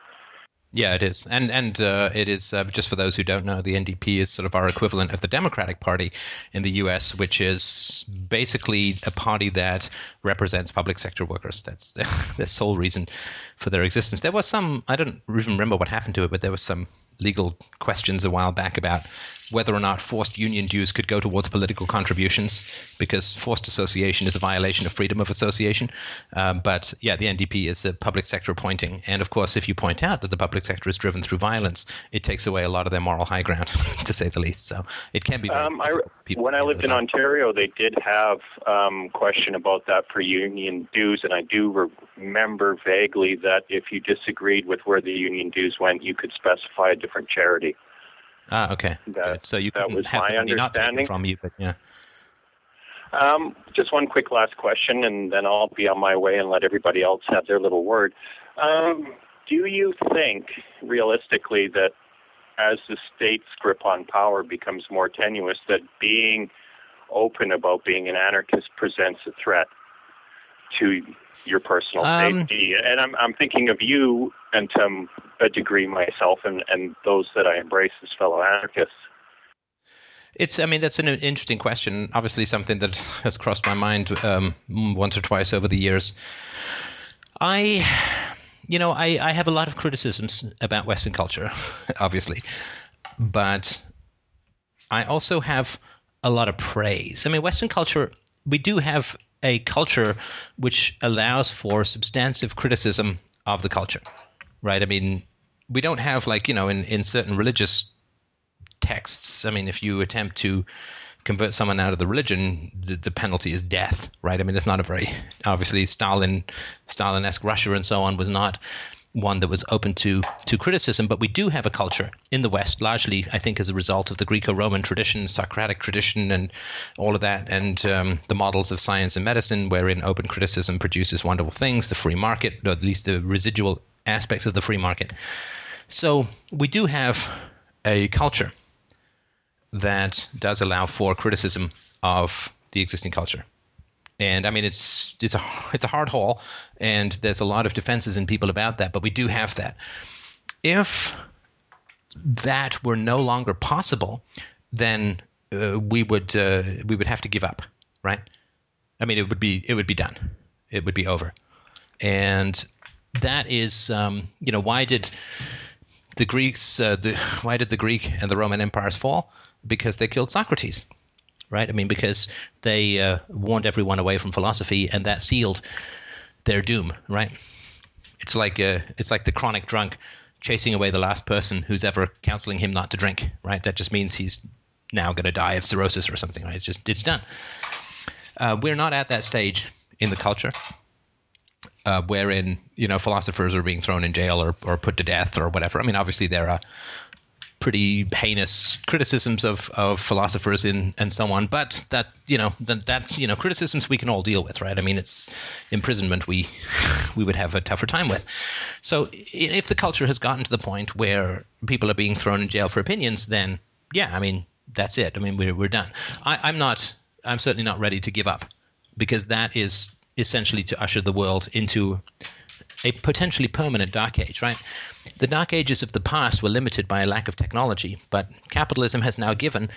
Yeah, it is, and and uh, it is uh, just for those who don't know, the NDP is sort of our equivalent of the Democratic Party in the U.S., which is basically a party that represents public sector workers. That's the, sole reason for their existence. There was some I don't even remember what happened to it, but there was some legal questions a while back about whether or not forced union dues could go towards political contributions because forced association is a violation of freedom of association. Um, but yeah, the NDP is a public sector appointing, and of course, if you point out that the public public sector is driven through violence, it takes away a lot of their moral high ground, to say the least. So it can be. Um, I, when I lived in. Ontario, they did have um, question about that for union dues, and I do remember vaguely that if you disagreed with where the union dues went, you could specify a different charity. Ah, okay. That- So you that was have my the money not taken understanding. from you, but yeah. Um, just one quick last question, and then I'll be on my way and let everybody else have their little word. Um, do you think, realistically, that as the state's grip on power becomes more tenuous, that being open about being an anarchist presents a threat to your personal Um, safety? And I'm, I'm thinking of you, and to a degree myself, and, and those that I embrace as fellow anarchists. It's, I mean, that's an interesting question. Obviously, something that has crossed my mind um, once or twice over the years. I, you know, I, I have a lot of criticisms about Western culture, obviously, but I also have a lot of praise. I mean, Western culture, we do have a culture which allows for substantive criticism of the culture, right? I mean, we don't have like you know in, in certain religious texts. I mean, if you attempt to convert someone out of the religion, the, the penalty is death, right? I mean, that's not a very obviously Stalin, Stalin-esque Russia and so on was not one that was open to to criticism. But we do have a culture in the West, largely, I think, as a result of the Greco-Roman tradition, Socratic tradition, and all of that, and um, the models of science and medicine, wherein open criticism produces wonderful things, the free market, or at least the residual aspects of the free market. So we do have a culture that does allow for criticism of the existing culture. And I mean, it's it's a it's a hard haul, and there's a lot of defenses in people about that. But we do have that. If that were no longer possible, then uh, we would uh, we would have to give up, right? I mean, it would be it would be done, it would be over, and that is um, you know why did the Greeks uh, the why did the Greek and the Roman empires fall? Because they killed Socrates, right? I mean, because they uh, warned everyone away from philosophy, and that sealed their doom, right? It's like uh, it's like the chronic drunk chasing away the last person who's ever counseling him not to drink, right? That just means he's now going to die of cirrhosis or something, right? It's just it's done. Uh, we're not at that stage in the culture uh, wherein you know philosophers are being thrown in jail or, or put to death or whatever. I mean, obviously there are pretty heinous criticisms of, of philosophers in and so on, but that you know that that's you know criticisms we can all deal with, right? I mean, it's imprisonment we we would have a tougher time with. So if the culture has gotten to the point where people are being thrown in jail for opinions, then yeah, I mean that's it. I mean we're we're done. I, I'm not. I'm certainly not ready to give up because that is essentially to usher the world into a potentially permanent dark age, right? The dark ages of the past were limited by a lack of technology, but capitalism has now given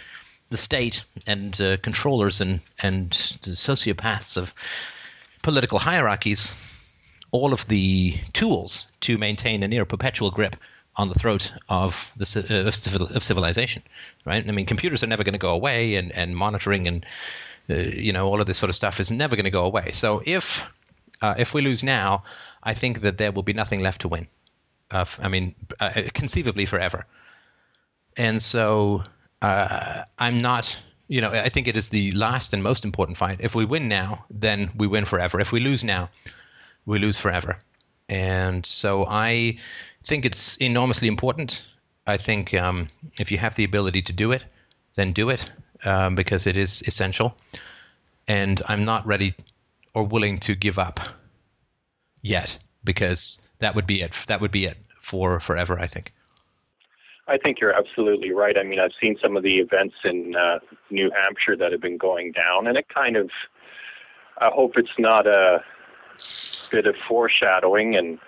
the state and uh, controllers and, and sociopaths of political hierarchies all of the tools to maintain a near perpetual grip on the throat of the uh, of, civil, of civilization, right? I mean, computers are never going to go away, and, and monitoring and uh, you know all of this sort of stuff is never going to go away. So if uh, if we lose now, I think that there will be nothing left to win. Uh, I mean, uh, conceivably forever. And so uh, I'm not, you know, I think it is the last and most important fight. If we win now, then we win forever. If we lose now, we lose forever. And so I think it's enormously important. I think um, if you have the ability to do it, then do it um, because it is essential. And I'm not ready or willing to give up yet because that would be it. That would be it for forever, I think. I think you're absolutely right. I mean, I've seen some of the events in uh, New Hampshire that have been going down, and it kind of, I hope it's not a bit of foreshadowing. And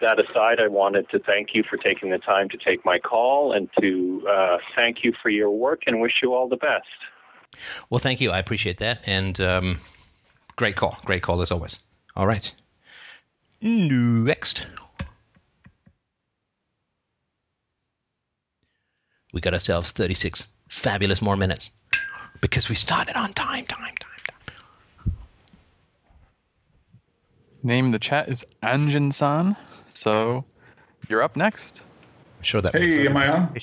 that aside, I wanted to thank you for taking the time to take my call and to uh, thank you for your work and wish you all the best. Well, thank you. I appreciate that. And um, great call. Great call as always. All right. Next. We got ourselves 36 fabulous more minutes because we started on time, time, time, time. Name in the chat is Anjin-san. So you're up next. I'm sure that. Hey, am I on?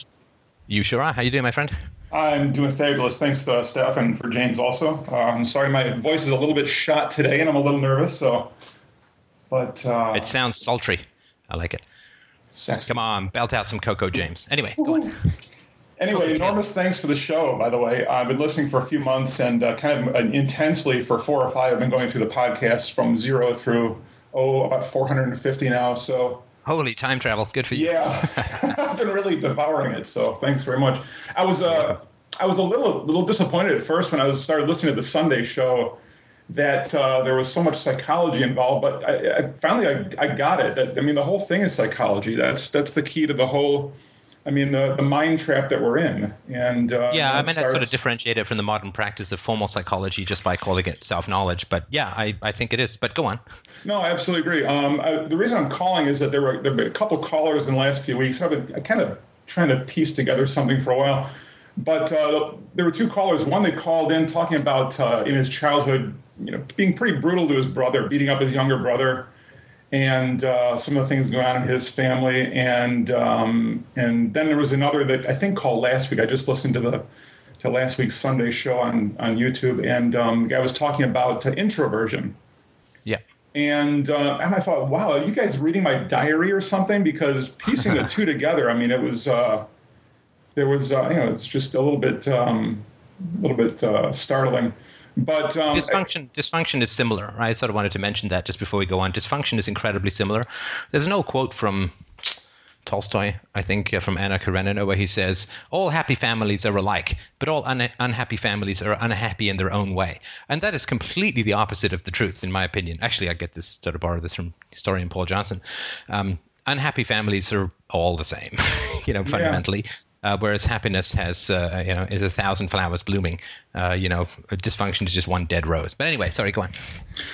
You sure are. How you doing, my friend? I'm doing fabulous. Thanks, uh, Steph, and for James also. Um, I'm sorry, my voice is a little bit shot today, and I'm a little nervous. So, but uh, It sounds sultry. I like it. sexy. Come on, belt out some Coco James. Anyway, go on. Anyway, enormous thanks for the show, by the way. I've been listening for a few months and uh, kind of uh, intensely for four or five. I've been going through the podcast from zero through, oh, about 450 now. So, Holy time travel. Good for you. yeah, I've been really devouring it. So, thanks very much. I was, uh, I was a little, little disappointed at first when I was started listening to the Sunday show that uh, there was so much psychology involved, but I, I finally I, I got it. That I mean, the whole thing is psychology. That's that's the key to the whole. I mean, the, the mind trap that we're in. And uh, Yeah, I mean, I sort of starts- differentiate it from the modern practice of formal psychology just by calling it self knowledge. But yeah, I, I think it is. But go on. No, I absolutely agree. Um, I, the reason I'm calling is that there were there been a couple callers in the last few weeks. I've been I kind of trying to piece together something for a while, but uh, there were two callers. One they called in talking about uh, in his childhood, you know, being pretty brutal to his brother, beating up his younger brother, and uh, some of the things going on in his family. And um, and then there was another that I think called last week. I just listened to the to last week's Sunday show on on YouTube, and um, the guy was talking about uh, introversion. Yeah. And uh, and I thought, wow, are you guys reading my diary or something? Because piecing the two together, I mean, it was uh, there was uh, you know it's just a little bit um, a little bit uh, startling. But um, Dysfunction dysfunction is similar. I sort of wanted to mention that just before we go on. Dysfunction is incredibly similar. There's no quote from Tolstoy, I think, uh, from Anna Karenina, where he says, All happy families are alike, but all un- unhappy families are unhappy in their own way. And that is completely the opposite of the truth, in my opinion. Actually, I get this, sort of borrow this from historian Paul Johnson. Um, unhappy families are all the same, you know, fundamentally. Uh, whereas happiness has, uh, you know, is a thousand flowers blooming. Uh, you know, dysfunction is just one dead rose. But anyway, sorry, go on.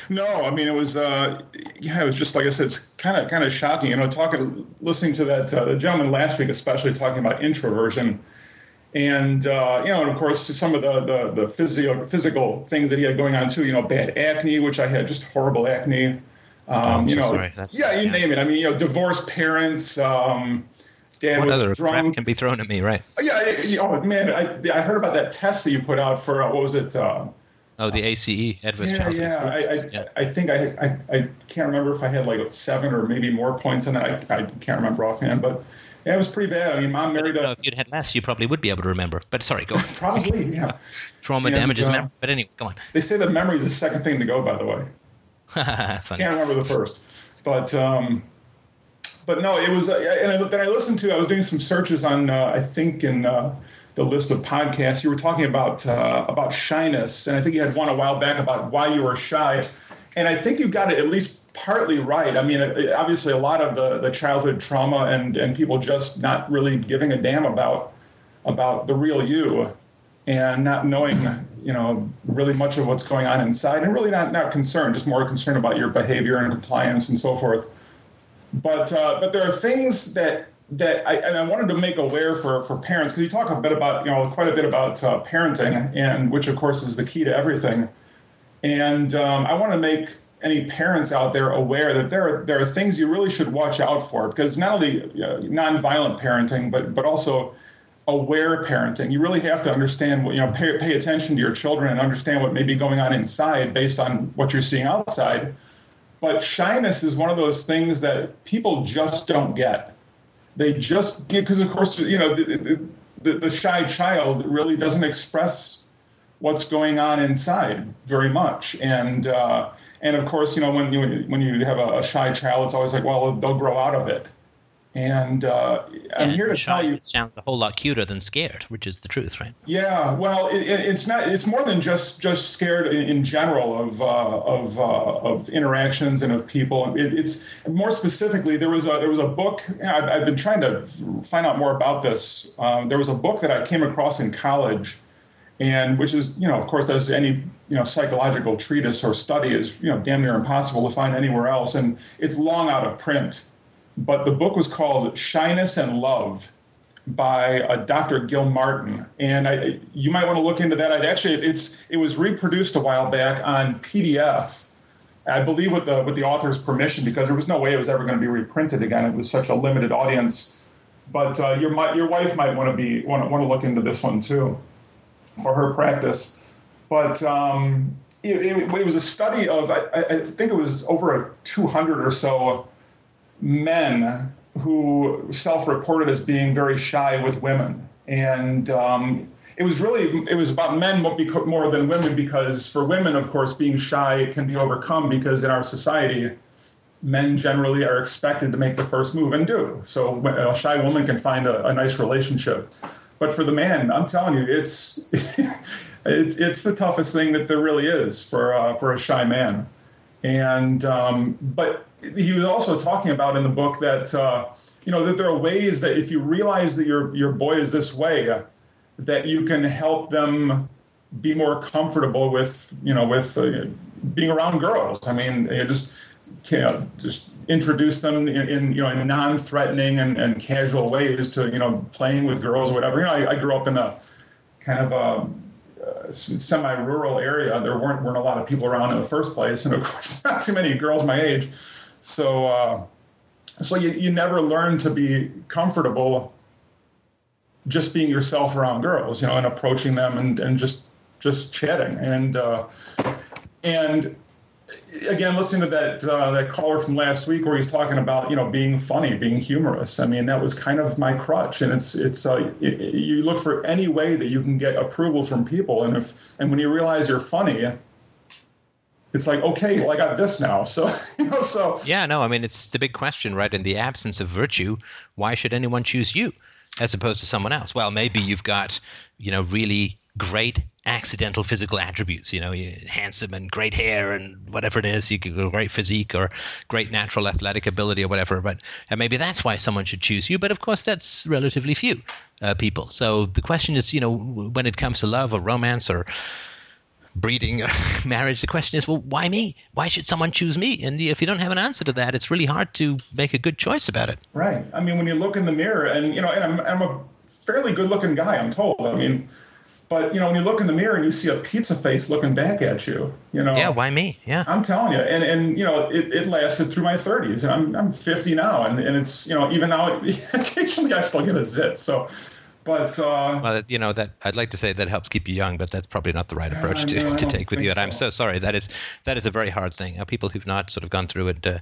No, I mean it was uh, yeah, it was just like I said, it's kind of kind of shocking. You know, talking, listening to that uh, the gentleman last week, especially talking about introversion, and uh, you know, and of course some of the the, the physio, physical things that he had going on too. You know, bad acne, which I had just horrible acne. Um, I'm you know, sorry. That's- yeah, you yeah. name it. I mean, you know, divorced parents. Um, dad What other crap can be thrown at me, right? Yeah, yeah, oh man, I, I heard about that test that you put out for uh, what was it? Uh, Oh, the ACE, Edwards yeah, yeah. I, I, yeah. I think I, I I can't remember if I had like seven or maybe more points on that. I, I can't remember offhand, but yeah, it was pretty bad. I mean, mom married a if you'd had less, you probably would be able to remember. But sorry, go on. probably yeah. Trauma And, damages uh, memory. But anyway, go on. They say that memory is the second thing to go. By the way, can't remember the first, but um, but no, it was. Uh, and I, then I listened to. I was doing some searches on. Uh, I think in. Uh, the list of podcasts you were talking about uh, about shyness, and I think you had one a while back about why you were shy, and I think you got it at least partly right. I mean, it, obviously, a lot of the, the childhood trauma and and people just not really giving a damn about about the real you, and not knowing you know really much of what's going on inside, and really not not concerned, just more concerned about your behavior and compliance and so forth. But uh, but there are things that that I, and I wanted to make aware for, for parents. Because you talk a bit about you know quite a bit about uh, parenting and which of course is the key to everything. And um, I want to make any parents out there aware that there are there are things you really should watch out for because not only uh, nonviolent parenting but but also aware parenting. You really have to understand what you know pay, pay attention to your children and understand what may be going on inside based on what you're seeing outside but shyness is one of those things that people just don't get. They just because of course you know the, the, the shy child really doesn't express what's going on inside very much. And uh, and of course you know when you when you have a shy child it's always like well they'll grow out of it and uh, i'm And here to tell you it sounds a whole lot cuter than scared, which is the truth, right? yeah, well, it, it, it's not. It's more than just just scared in, in general of uh, of uh, of interactions and of people. It, it's more specifically. There was a there was a book. I've, I've been trying to find out more about this. Um, there was a book that I came across in college, and which is you know of course as any you know psychological treatise or study is you know damn near impossible to find anywhere else, and it's long out of print. But the book was called Shyness and Love by uh, Dr. Gilmartin, and I, you might want to look into that. I'd actually, it's it was reproduced a while back on PDF, I believe with the with the author's permission because there was no way it was ever going to be reprinted again. It was such a limited audience. But uh, your your wife might want to be want to, want to look into this one too, for her practice. But um, it, it, it, was a study of I, I think it was over a 200 or so men who self-reported as being very shy with women, and um, it was really it was about men more than women because for women, of course, being shy can be overcome because in our society, men generally are expected to make the first move and do. So a shy woman can find a, a nice relationship, but for the man, I'm telling you, it's it's it's the toughest thing that there really is for uh, for a shy man. And um, but he was also talking about in the book that uh, you know that there are ways that if you realize that your your boy is this way, that you can help them be more comfortable with you know with uh, being around girls. I mean, you just you know, just introduce them in, in, you know in non-threatening and, and casual ways to you know playing with girls or whatever. You know, I, I grew up in a kind of a, a semi-rural area. There weren't weren't a lot of people around in the first place, and of course, not too many girls my age. So, uh, so you, you never learn to be comfortable just being yourself around girls, you know, and approaching them and, and just just chatting. And uh, and again listening to that uh, that caller from last week where he's talking about you know being funny being humorous. I mean that was kind of my crutch. And it's it's uh, you look for any way that you can get approval from people. And if and when you realize you're funny it's like okay well i got this now so you know so yeah no i mean it's the big question right in the absence of virtue why should anyone choose you as opposed to someone else well maybe you've got you know really great accidental physical attributes. You know, handsome and great hair and whatever it is. You could great physique or great natural athletic ability or whatever. But and maybe that's why someone should choose you. But of course, that's relatively few uh, people. So the question is, you know, when it comes to love or romance or breeding or marriage, the question is, well, why me? Why should someone choose me? And if you don't have an answer to that, it's really hard to make a good choice about it. Right. I mean, when you look in the mirror, and you know, and I'm, I'm a fairly good-looking guy, I'm told. I mean but you know, when you look in the mirror and you see a pizza face looking back at you, you know. Yeah, why me? Yeah. I'm telling you, and and you know, it, it lasted through my 30s, and I'm I'm 50 now, and and it's you know, even now, occasionally I still get a zit. So, but uh, well, you know that I'd like to say that helps keep you young, but that's probably not the right approach to, no, to take with you. And so. I'm so sorry. That is that is a very hard thing. Uh, people who've not sort of gone through it, uh,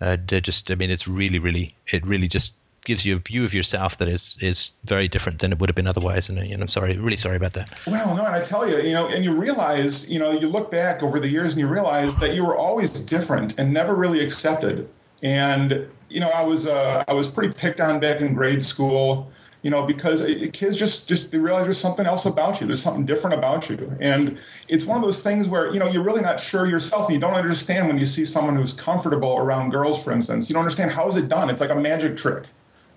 uh, just I mean, it's really, really, it really just gives you a view of yourself that is is very different than it would have been otherwise. And, and I'm sorry, really sorry about that. Well, no, and I tell you, you know, and you realize, you know, you look back over the years and you realize that you were always different and never really accepted. And you know, I was uh, I was pretty picked on back in grade school. You know, because kids just just they realize there's something else about you. There's something different about you, and it's one of those things where you know you're really not sure yourself, and you don't understand when you see someone who's comfortable around girls, for instance. You don't understand how is it done. It's like a magic trick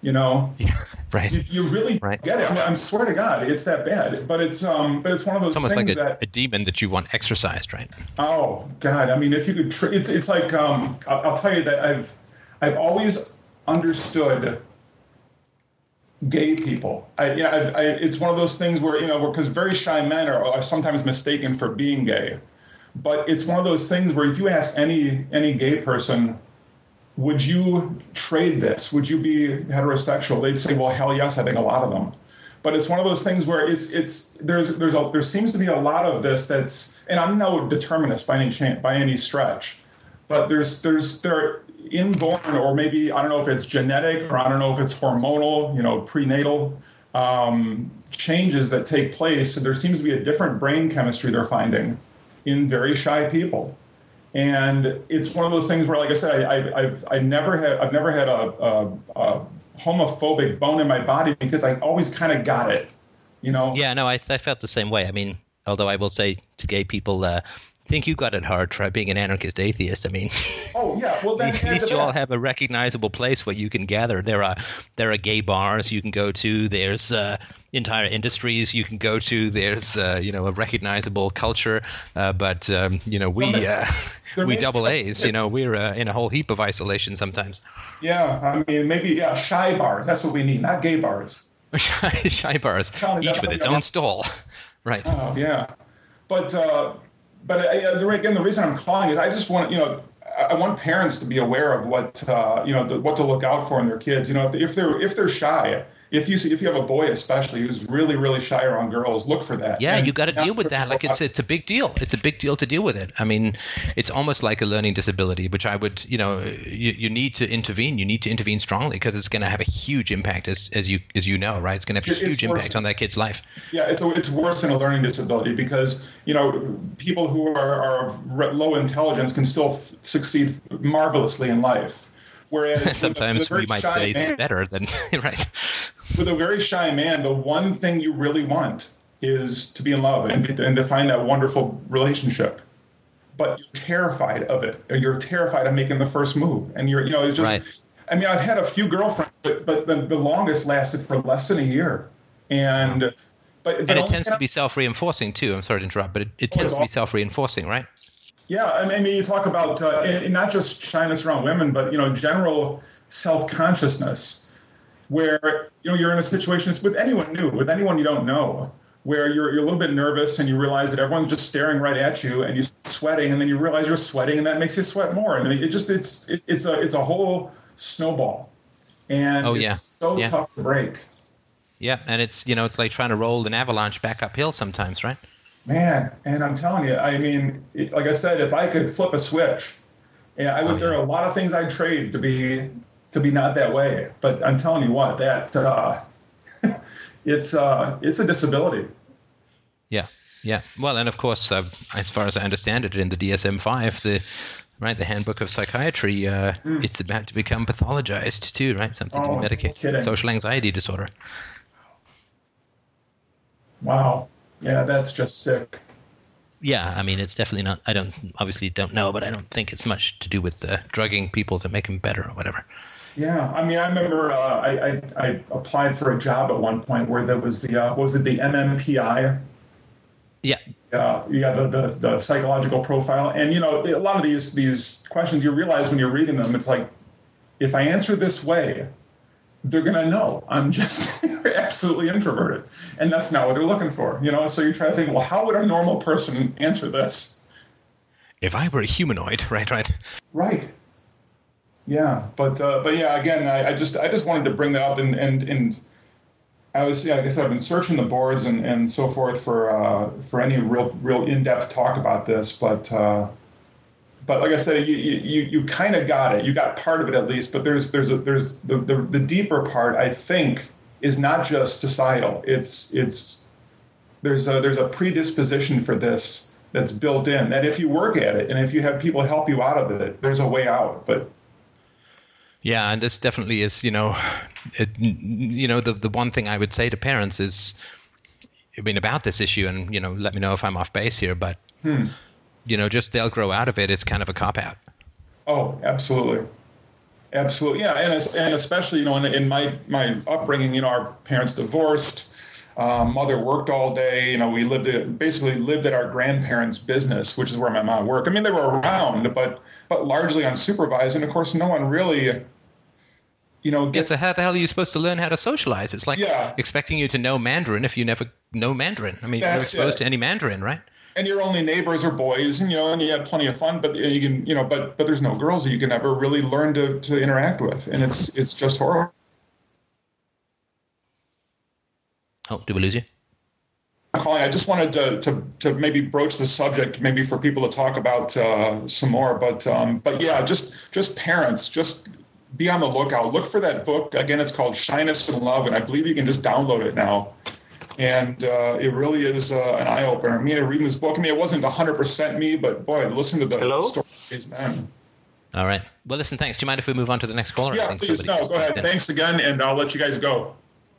you know yeah, right you, you really right. get it I, mean, I swear to god it's that bad but it's um but it's one of those it's almost things like a, that a demon that you want exorcised right oh god i mean if you could tr- it's, it's like um I'll, I'll tell you that i've i've always understood gay people. I, yeah, I, I, it's one of those things where you know, because very shy men are, are, sometimes mistaken for being gay, but it's one of those things where if you ask any any gay person, would you trade this? Would you be heterosexual? They'd say, well, hell yes, I think a lot of them. But it's one of those things where it's it's there's there's a there seems to be a lot of this that's and I'm no determinist by any chance by any stretch, but there's there's there inborn or maybe I don't know if it's genetic or I don't know if it's hormonal, you know, prenatal um, changes that take place. So there seems to be a different brain chemistry they're finding in very shy people and it's one of those things where, like I said, I, have I've never had I've never had a, a, a, homophobic bone in my body because I always kind of got it, you know. Yeah, no, I, I felt the same way. I mean, although I will say to gay people, uh, think you got it hard try being an anarchist atheist. I mean, oh yeah, well then at least you all have a recognizable place where you can gather. There are there are gay bars you can go to. There's uh, entire industries you can go to. There's uh, you know a recognizable culture, uh, but um, you know we uh, we double A's. You know we're uh, in a whole heap of isolation sometimes. Yeah, I mean maybe yeah shy bars. That's what we need, not gay bars. shy bars, each with its own stall. Right. Oh yeah, but uh, but again, the reason I'm calling is I just want you know I want parents to be aware of what uh, you know the, what to look out for in their kids. You know, if they're if they're shy, if you see if you have a boy especially who's really really shy around girls, look for that. Yeah, And you got to deal with that. Like it's it's a big deal. It's a big deal to deal with it. I mean, it's almost like a learning disability, which I would, you know, you, you need to intervene. You need to intervene strongly because it's going to have a huge impact, as as you as you know, right? It's going to have a huge impact worse. on that kid's life. Yeah, it's a, it's worse than a learning disability because you know people who are, are of low intelligence can still f- succeed marvelously in life. Whereas Sometimes we might say it's man- better than right. with a very shy man, the one thing you really want is to be in love and, and to find that wonderful relationship. But you're terrified of it. Or you're terrified of making the first move. And you're, you know, it's just, Right. I mean, I've had a few girlfriends, but, but the, the longest lasted for less than a year. And, but, but And it tends to be self-reinforcing too. I'm sorry to interrupt, but it, it Oh, tends to be self-reinforcing, right? Yeah, I mean, you talk about uh, not just shyness around women, but you know, general self-consciousness, where you know you're in a situation with anyone new, with anyone you don't know, where you're you're a little bit nervous and you realize that everyone's just staring right at you, and you're sweating, and then you realize you're sweating, and that makes you sweat more, and it just it's it, it's a it's a whole snowball, and Oh, yeah. it's so Yeah. tough to break. Yeah, and it's you know it's like trying to roll an avalanche back uphill sometimes, right? Man, and I'm telling you, I mean, it, like I said, if I could flip a switch, yeah, I would. Oh, There are a lot of things I'd trade to be to be not that way. But I'm telling you what, that uh, it's uh, it's a disability. Yeah, yeah. Well, and of course, uh, as far as I understand it, in the DSM-5, the right, the Handbook of Psychiatry, uh, it's about to become pathologized too, right? Something. Oh, to medicate kidding. social anxiety disorder. Wow. Yeah, that's just sick. Yeah, I mean, it's definitely not. I don't obviously don't know, but I don't think it's much to do with uh, drugging people to make them better or whatever. Yeah, I mean, I remember uh, I, I I applied for a job at one point where there was the uh, was it the MMPI Yeah, uh, yeah, the, the the psychological profile, and you know, a lot of these these questions you realize when you're reading them, it's like, if I answer this way, they're gonna know I'm just absolutely introverted, and that's not what they're looking for, you know. So you try to think, well, how would a normal person answer this? if I were a humanoid, right, right. Right. Yeah, but uh, but yeah, again, I, I just I just wanted to bring that up, and and and I was yeah, like I said, I've been searching the boards and, and so forth for uh, for any real real in depth talk about this, but uh, but like I said, you you you kind of got it, you got part of it at least, but there's there's a, there's the, the the deeper part I think is not just societal, it's it's there's a there's a predisposition for this that's built in that if you work at it and if you have people help you out of it, there's a way out, but Yeah, and this definitely is, you know, it, you know, the the one thing I would say to parents is, I mean, about this issue, and you know, let me know if I'm off base here, but hmm. you know, just they'll grow out of it. It's kind of a cop out. Oh, absolutely, absolutely, yeah, and and especially you know in, in my my upbringing, you know, our parents divorced. Um, mother worked all day. You know, we lived at, basically lived at our grandparents' business, which is where my mom worked. I mean, they were around, but but largely unsupervised, and of course, no one really, you know, Yeah, so how the hell are you supposed to learn how to socialize? It's like Yeah. expecting you to know Mandarin if you never know Mandarin. I mean, you're exposed it. to any Mandarin, right? And your only neighbors are boys, and you know, and you have plenty of fun, but you can, you know, but but there's no girls that you can ever really learn to to interact with, and it's it's just horrible. Oh, do we lose you? calling. I just wanted to, to, to maybe broach the subject, maybe for people to talk about uh, some more. But um, but yeah, just just parents, just be on the lookout. Look for that book. Again, it's called Shyness and Love, and I believe you can just download it now. And uh, it really is uh, an eye opener. Me and I reading this book. I mean, it wasn't 100% me, but boy, listen to the Hello? stories then. All right. Well, listen, thanks. Do you mind if we move on to the next caller? I Yeah, think please. somebody No, go ahead. in. Thanks again, and I'll let you guys go.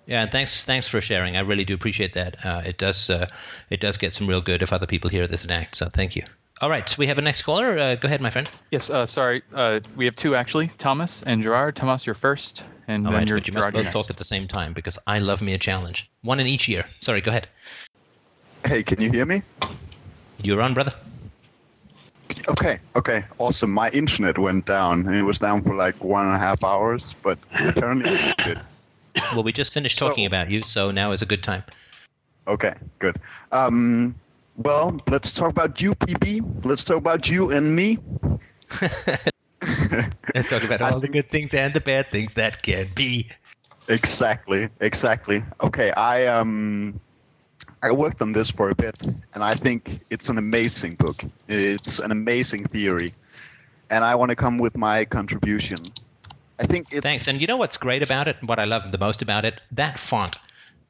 Yeah, and thanks thanks for sharing. I really do appreciate that. Uh, it does uh, it does get some real good if other people hear this and act. So thank you. All right, we have a next caller. Uh, go ahead, my friend. Yes, uh, sorry. Uh, we have two actually, Thomas and Gerard. Thomas, you're first, and All then right, you're but you must both you're talk at the same time because I love me a challenge. One in each ear. Sorry, go ahead. Hey, can you hear me? You're on, brother. Okay, okay, awesome. My internet went down, and it was down for like one and a half hours, but apparently it's good. Well, we just finished talking about you, so now is a good time. Okay, good. Um, Well, let's talk about you, PB. Let's talk about you and me. Let's talk about all the good things and the bad things that can be. Exactly, exactly. Okay, I um, I worked on this for a bit, and I think it's an amazing book. It's an amazing theory, and I want to come with my contribution. I think Thanks. And you know what's great about it? And what I love the most about it? That font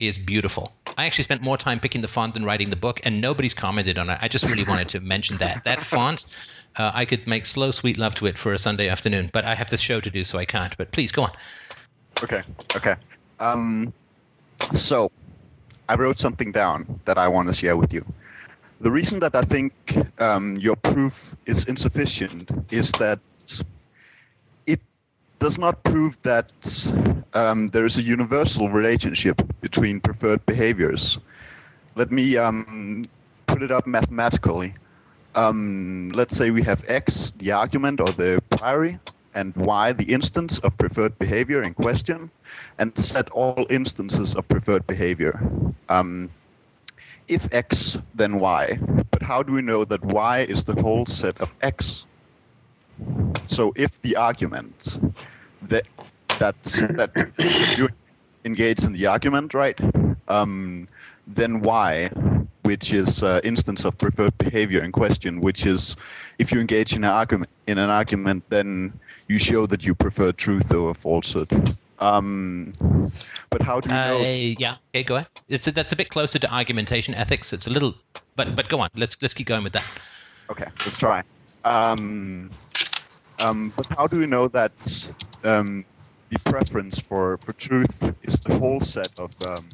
is beautiful. I actually spent more time picking the font than writing the book, and nobody's commented on it. I just really wanted to mention that. That font, uh, I could make slow, sweet love to it for a Sunday afternoon, but I have this show to do, so I can't. But please go on. Okay. Okay. Um, so, I wrote something down that I want to share with you. The reason that I think um, your proof is insufficient is that does not prove that um, there is a universal relationship between preferred behaviors. Let me um, put it up mathematically. Um, let's say we have x, the argument or the priori, and y, the instance of preferred behavior in question, and set all instances of preferred behavior. Um, if x, then y. But how do we know that y is the whole set of x? So if the argument that that that you engage in the argument, right? Um, then why, which is uh, instance of preferred behavior in question, which is if you engage in an argument in an argument, then you show that you prefer truth over falsehood. Um, but how do you know? Uh, yeah. Okay, go ahead. It's that's a bit closer to argumentation ethics. It's a little, but but go on. Let's let's keep going with that. Okay, let's try. Um, um, but how do we know that um, the preference for, for truth is the whole set of, um,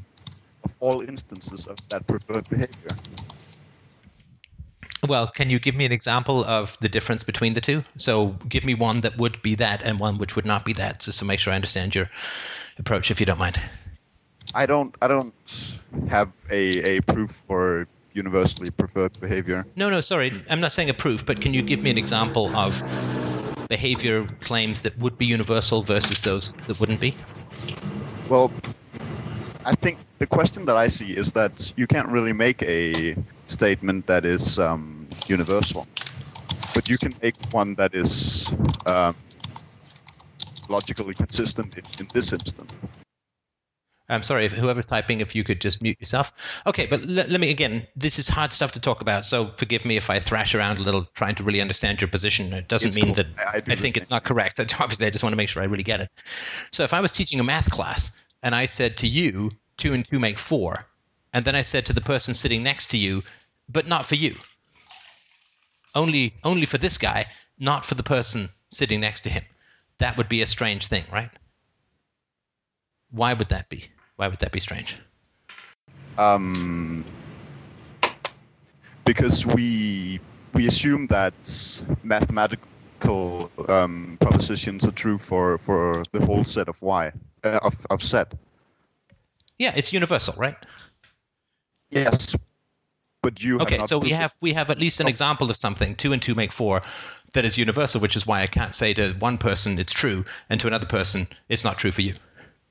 of all instances of that preferred behavior? Well, can you give me an example of the difference between the two? So, give me one that would be that and one which would not be that, just to make sure I understand your approach, if you don't mind. I don't I don't have a, a proof for universally preferred behavior. No, no, sorry. I'm not saying a proof, but can you give me an example of behavior claims that would be universal versus those that wouldn't be? Well, I think the question that I see is that you can't really make a statement that is um, universal, but you can make one that is um, logically consistent in, in this instance. I'm sorry, if whoever's typing, if you could just mute yourself. Okay, but l- let me again. This is hard stuff to talk about, so forgive me if I thrash around a little, trying to really understand your position. It doesn't It's mean cool. that I- I I think it's not correct. Obviously, I just want to make sure I really get it. So, if I was teaching a math class and I said to you, two and two make four, and then I said to the person sitting next to you, but not for you. Only, only for this guy, not for the person sitting next to him. That would be a strange thing, right? Why would that be? Why would that be strange? Um, because we we assume that mathematical um, propositions are true for, for the whole set of y uh, of of set. Yeah, it's universal, right? Yes, but you have Okay, so we have we have at least an example of something two and two make four that is universal, which is why I can't say to one person it's true and to another person it's not true for you.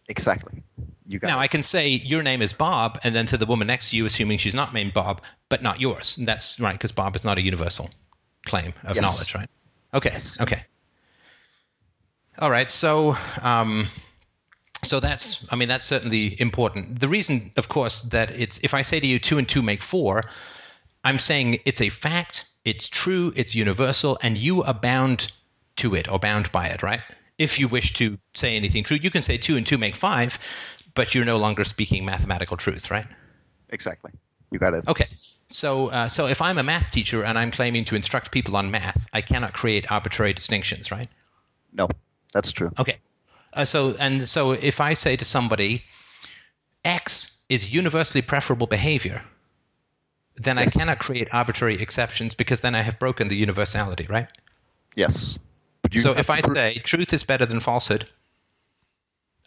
Exactly. You got Now it. I can say your name is Bob, and then to the woman next to you, assuming she's not named Bob, but not yours. And that's right because Bob is not a universal claim of Yes. knowledge, right? Okay, okay. All right, so um, so that's I mean that's certainly important. The reason, of course, that it's if I say to you two and two make four, I'm saying it's a fact, it's true, it's universal, and you are bound to it or bound by it, right? If you wish to say anything true, you can say two and two make five, but you're no longer speaking mathematical truth, right? exactly. You got it. Okay. So, uh, so if I'm a math teacher and I'm claiming to instruct people on math, I cannot create arbitrary distinctions, right? No, that's true. Okay. Uh, so, and so if I say to somebody, X is universally preferable behavior, then I cannot create arbitrary exceptions because then I have broken the universality, right? Yes. So if I pro- say truth is better than falsehood,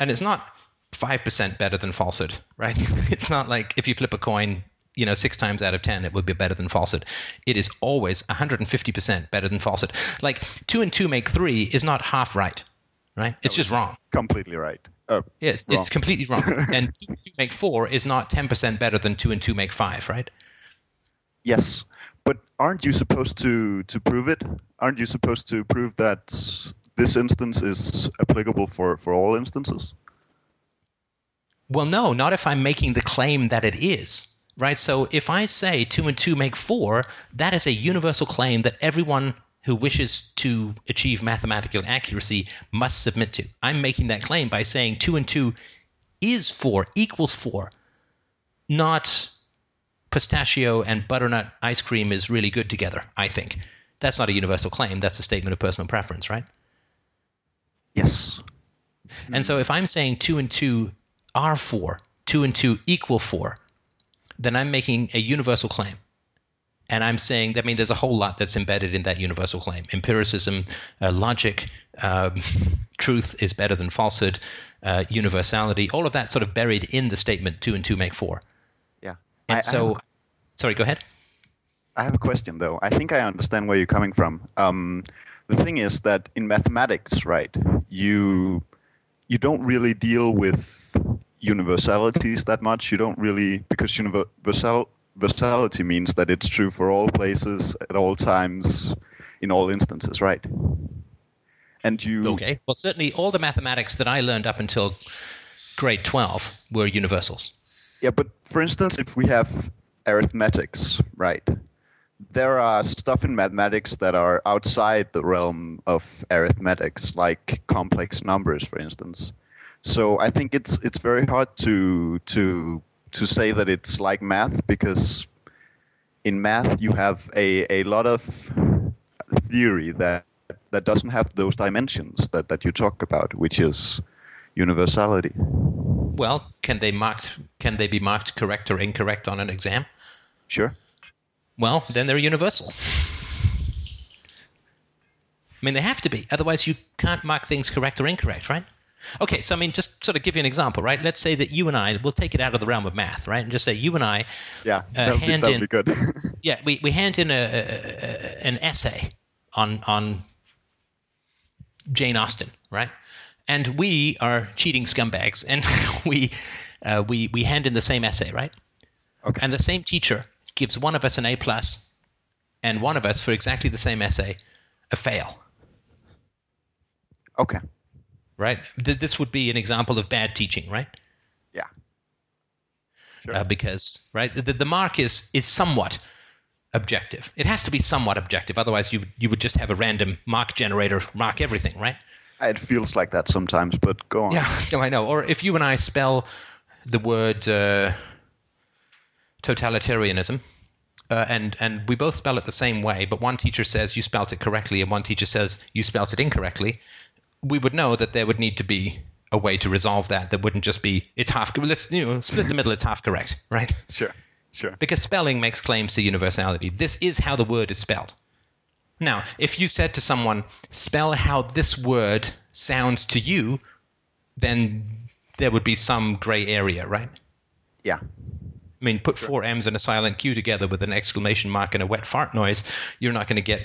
and it's not 5% better than falsehood, right? It's not like if you flip a coin, you know, six times out of 10, it would be better than falsehood. It is always 150% better than falsehood. Like two and two make three is not half right, right? It's just wrong. completely right. Uh, Yes, wrong. it's completely wrong. and two and two make four is not 10% better than two and two make five, right? Yes, but aren't you supposed to to prove it? Aren't you supposed to prove that this instance is applicable for for all instances? Well, no, not if I'm making the claim that it is. Right? So if I say 2 and 2 make 4, that is a universal claim that everyone who wishes to achieve mathematical accuracy must submit to. I'm making that claim by saying 2 and 2 is 4, equals 4, not pistachio and butternut ice cream is really good together, I think. That's not a universal claim. That's a statement of personal preference, right? Yes. And so if I'm saying 2 and 2 are 4, 2 and 2 equal 4, then I'm making a universal claim. And I'm saying, I mean, there's a whole lot that's embedded in that universal claim empiricism, uh, logic, um, truth is better than falsehood, uh, universality, all of that sort of buried in the statement two and two make four. Yeah. And I- I so, a- sorry, go ahead. I have a question though. I think I understand where you're coming from. Um, the thing is that in mathematics, right, you you don't really deal with universalities that much. You don't really because universal universality means that it's true for all places at all times in all instances, right? And you Okay. Well, certainly all the mathematics that I learned up until grade 12 were universals. Yeah, but for instance, if we have arithmetics, right? There are stuff in mathematics that are outside the realm of arithmetics, like complex numbers, for instance. So I think it's it's very hard to to to say that it's like math because in math you have a, a lot of theory that that doesn't have those dimensions that, that you talk about, which is universality. Well, can they marked can they be marked correct or incorrect on an exam? Sure. Well, then they're universal. I mean, they have to be. Otherwise, you can't mark things correct or incorrect, right? Okay, so I mean, just sort of give you an example, right? Let's say that you and I, we'll take it out of the realm of math, right? And just say you and I, Yeah, Uh, be, hand would in- be good. yeah, we, we hand in a, a, a, an essay on on Jane Austen, right? And we are cheating scumbags, and we uh, we we hand in the same essay, right? Okay. And the same teacher gives one of us an A plus, and one of us for exactly the same essay, a fail, okay. right? Th- this would be an example of bad teaching, right? Yeah. Sure. uh, because right the, the mark is is somewhat objective. It has to be somewhat objective, otherwise you you would just have a random mark generator mark everything, right? It feels like that sometimes, but go on. Yeah, no, I know. Or if you and I spell the word uh, totalitarianism. Uh, and and we both spell it the same way, but one teacher says you spelt it correctly, and one teacher says you spelt it incorrectly. We would know that there would need to be a way to resolve that. That wouldn't just be it's half. Let's you know split the middle. It's half correct, right? Sure. Sure. because spelling makes claims to universality. This is how the word is spelled. Now, if you said to someone, spell how this word sounds to you, then there would be some gray area, right? Yeah. I mean, put four M's and a silent Q together with an exclamation mark and a wet fart noise, you're not going to get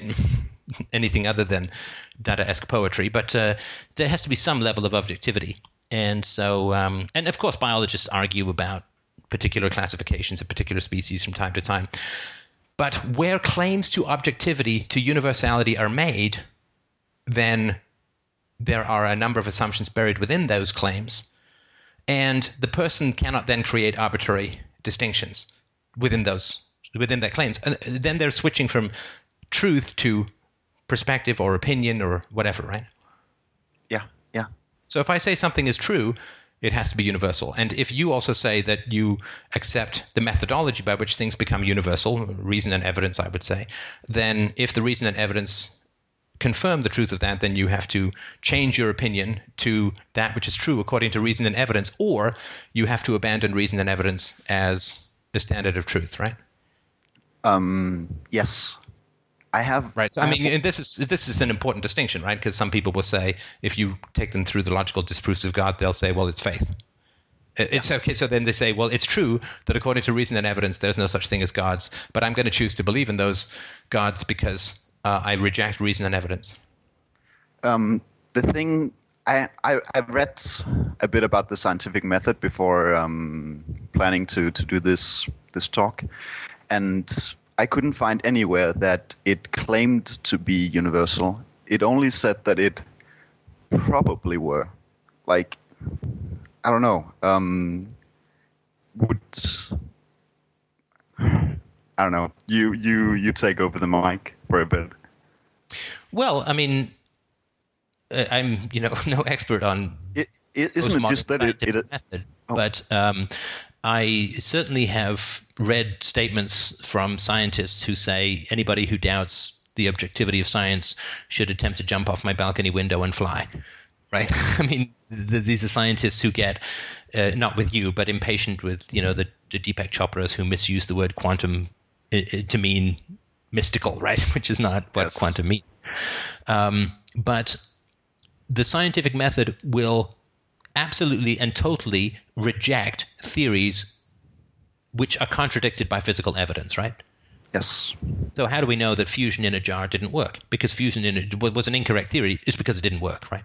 anything other than Dada-esque poetry. But uh, there has to be some level of objectivity. And so, um, and of course, biologists argue about particular classifications of particular species from time to time. But where claims to objectivity, to universality are made, then there are a number of assumptions buried within those claims. And the person cannot then create arbitrary distinctions within those within their claims. And then they're switching from truth to perspective or opinion or whatever, right? Yeah. Yeah. So if I say something is true, it has to be universal. And if you also say that you accept the methodology by which things become universal, reason and evidence, I would say, then if the reason and evidence confirm the truth of that, then you have to change your opinion to that which is true according to reason and evidence, or you have to abandon reason and evidence as the standard of truth, right? Um. Yes. I have. Right. So I have- mean, and this is this is an important distinction, right? Because some people will say, if you take them through the logical disproofs of God, they'll say, well, it's faith. It- It's okay. So then they say, well, it's true that according to reason and evidence, there's no such thing as gods, but I'm going to choose to believe in those gods because uh, I reject reason and evidence. um, the thing I, I I've read a bit about the scientific method before um, planning to, to do this this talk, and I couldn't find anywhere that it claimed to be universal. It only said that it probably were. Like, I don't know. Um, would I don't know. You you you take over the mic for a bit. Well, I mean, uh, I'm you know no expert on It, it isn't it just that it, it method, Oh. but um, I certainly have read statements from scientists who say anybody who doubts the objectivity of science should attempt to jump off my balcony window and fly. Right? I mean, th- these are scientists who get uh, not with you, but impatient with you know the, the Deepak Chopras who misuse the word quantum i- i- to mean mystical, right? Which is not what Yes. quantum means. Um, but the scientific method will absolutely and totally reject theories which are contradicted by physical evidence, right? yes. So how do we know that fusion in a jar didn't work? Because fusion in a, was an incorrect theory. It's because it didn't work, right?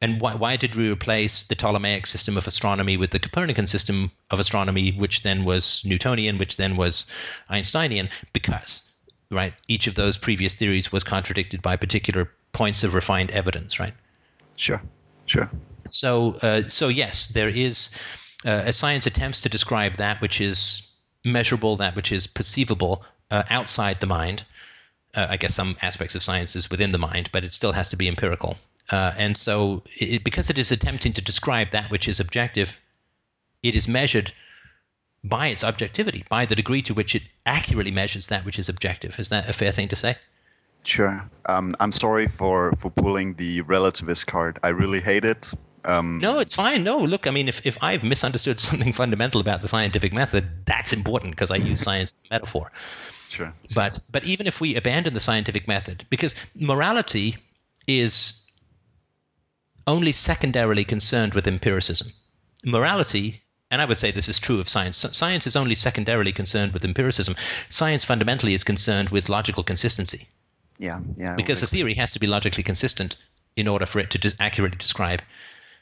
And why, why did we replace the Ptolemaic system of astronomy with the Copernican system of astronomy, which then was Newtonian, which then was Einsteinian? Because, right, each of those previous theories was contradicted by particular points of refined evidence, right? Sure. Sure. So, uh, so yes, there is uh, as science attempts to describe that which is measurable, that which is perceivable uh, outside the mind. Uh, I guess some aspects of science is within the mind, but it still has to be empirical. Uh, and so, it, because it is attempting to describe that which is objective, it is measured by its objectivity, by the degree to which it accurately measures that which is objective. Is that a fair thing to say? Sure. Um, I'm sorry for, for pulling the relativist card. I really hate it. Um, No, it's fine. No, look, I mean, if, if I've misunderstood something fundamental about the scientific method, that's important because I use science as a metaphor. Sure. But but even if we abandon the scientific method, because morality is only secondarily concerned with empiricism. Morality, and I would say this is true of science. Science is only secondarily concerned with empiricism. Science fundamentally is concerned with logical consistency Yeah. Yeah. because a theory has to be logically consistent in order for it to accurately describe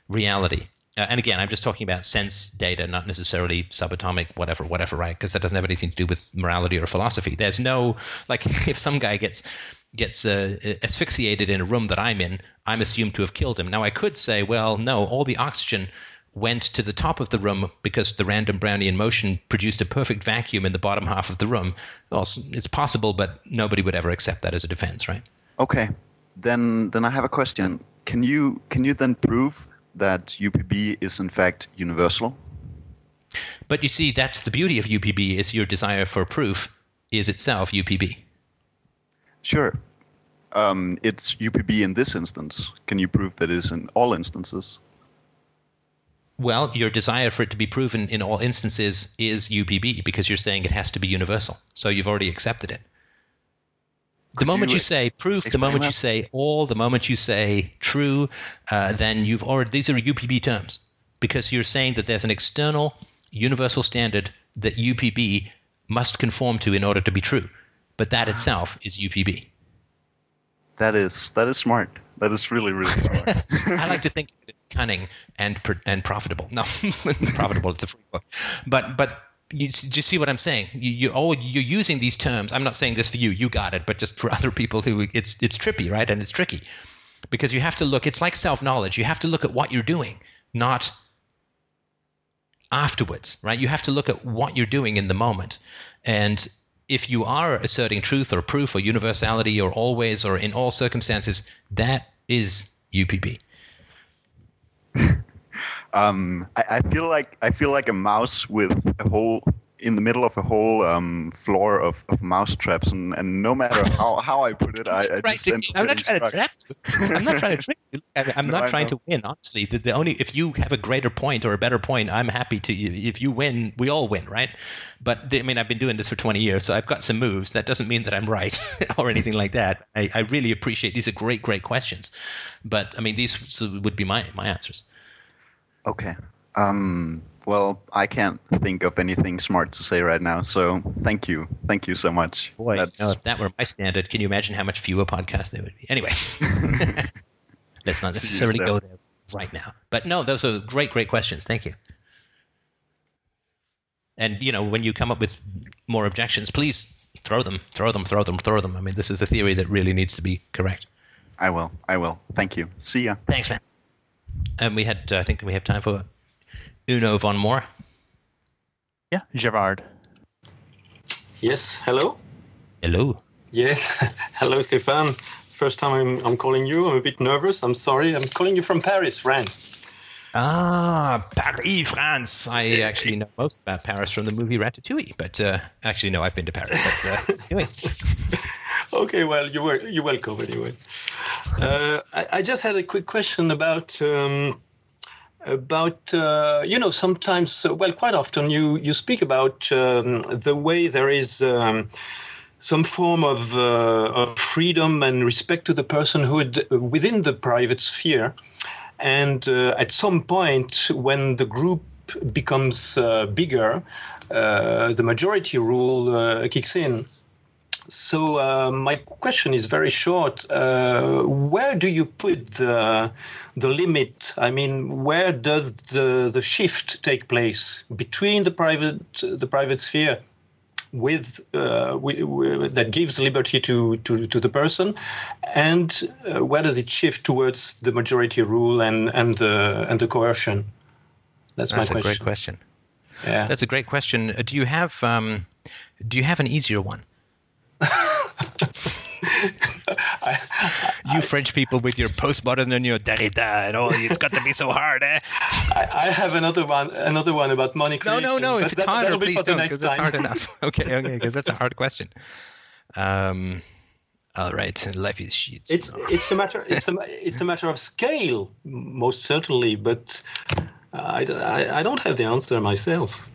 reality. Uh, and again, I'm just talking about sense data, not necessarily subatomic, whatever, whatever, right? Because that doesn't have anything to do with morality or philosophy. There's no like if some guy gets gets uh, asphyxiated in a room that I'm in, I'm assumed to have killed him. Now I could say, well, no, all the oxygen went to the top of the room because the random Brownian motion produced a perfect vacuum in the bottom half of the room. Well, it's possible, but nobody would ever accept that as a defense, right? Okay. Then then I have a question. Can you can you then prove that UPB is in fact universal? But you see, that's the beauty of UPB is your desire for proof is itself UPB. Sure. Um, it's UPB in this instance. Can you prove that it is in all instances? Well, your desire for it to be proven in all instances is UPB because you're saying it has to be universal. So you've already accepted it. The Could moment you you say proof, the moment you say all, the moment you say true, uh, then you've already, these are UPB terms because you're saying that there's an external universal standard that UPB must conform to in order to be true. But that itself is UPB. That is that is smart. That is really really smart. I like to think it's cunning and and profitable. No, profitable. It's a free book, but but you, you see what I'm saying? You you oh you're using these terms. I'm not saying this for you. You got it, but just for other people who it's it's trippy, right? And it's tricky because you have to look. It's like self knowledge. You have to look at what you're doing, not afterwards, right? You have to look at what you're doing in the moment, and if you are asserting truth or proof or universality or always or in all circumstances, that is UPB. um, I, I feel like I feel like a mouse with a whole in the middle of a whole um, floor of, of mouse traps, and, and no matter how, how I put it, I, I Right, just end up I'm not getting trying to trap you. I'm not trying to trick you. I- I'm No, not I trying to win. Honestly, the, the only if you have a greater point or a better point, I'm happy to. If you win, we all win, right? But the, I mean, I've been doing this for 20 years, so I've got some moves. That doesn't mean that I'm right or anything like that. I, I really appreciate these are great, great questions. But I mean, these would be my my answers. Okay. Um, well, I can't think of anything smart to say right now, so thank you, thank you so much. Boy, you know, if that were my standard, can you imagine how much fewer podcasts there would be? Anyway, let's not necessarily go there right now. But no, those are great, great questions. Thank you. And you know, when you come up with more objections, please throw them, throw them, throw them, throw them. I mean, this is a theory that really needs to be correct. I will. I will. Thank you. See ya. Thanks, man. And we had, uh, I think we have time for Uno von Moore. Yeah, Gerard. Yes, hello. Hello. Yes, hello, Stefan. First time I'm, I'm calling you. I'm a bit nervous. I'm sorry. I'm calling you from Paris, France. Ah, Paris, France. I actually know most about Paris from the movie Ratatouille, but uh, actually, no, I've been to Paris. But uh, anyway, Okay, well, you were you're welcome anyway. Uh, I, I just had a quick question about um, about uh, you know sometimes uh, well quite often you you speak about um, the way there is. Um, some form of, uh, of freedom and respect to the personhood within the private sphere. And uh, at some point, when the group becomes uh, bigger, uh, the majority rule kicks in. So uh, my question is very short. Uh, where do you put the the limit? I mean, where does the the shift take place between the private the private sphere with, uh, that gives liberty to, to, to the person, and uh, where does it shift towards the majority rule and and the and the coercion? That's, that's my a great question. Yeah. That's a great question. Uh, do you have um, do you have an easier one? you French people with your postmodern and your Derrida and all, it's got to be so hard, eh? I, I have another one another one about money No, creation. no, no. but If it's that- harder, please don't, because it's hard enough. Okay, okay, because that's a hard question. Um, all right, life is shit. It's it's a matter it's a it's a matter of scale, most certainly, but I don't have the answer myself.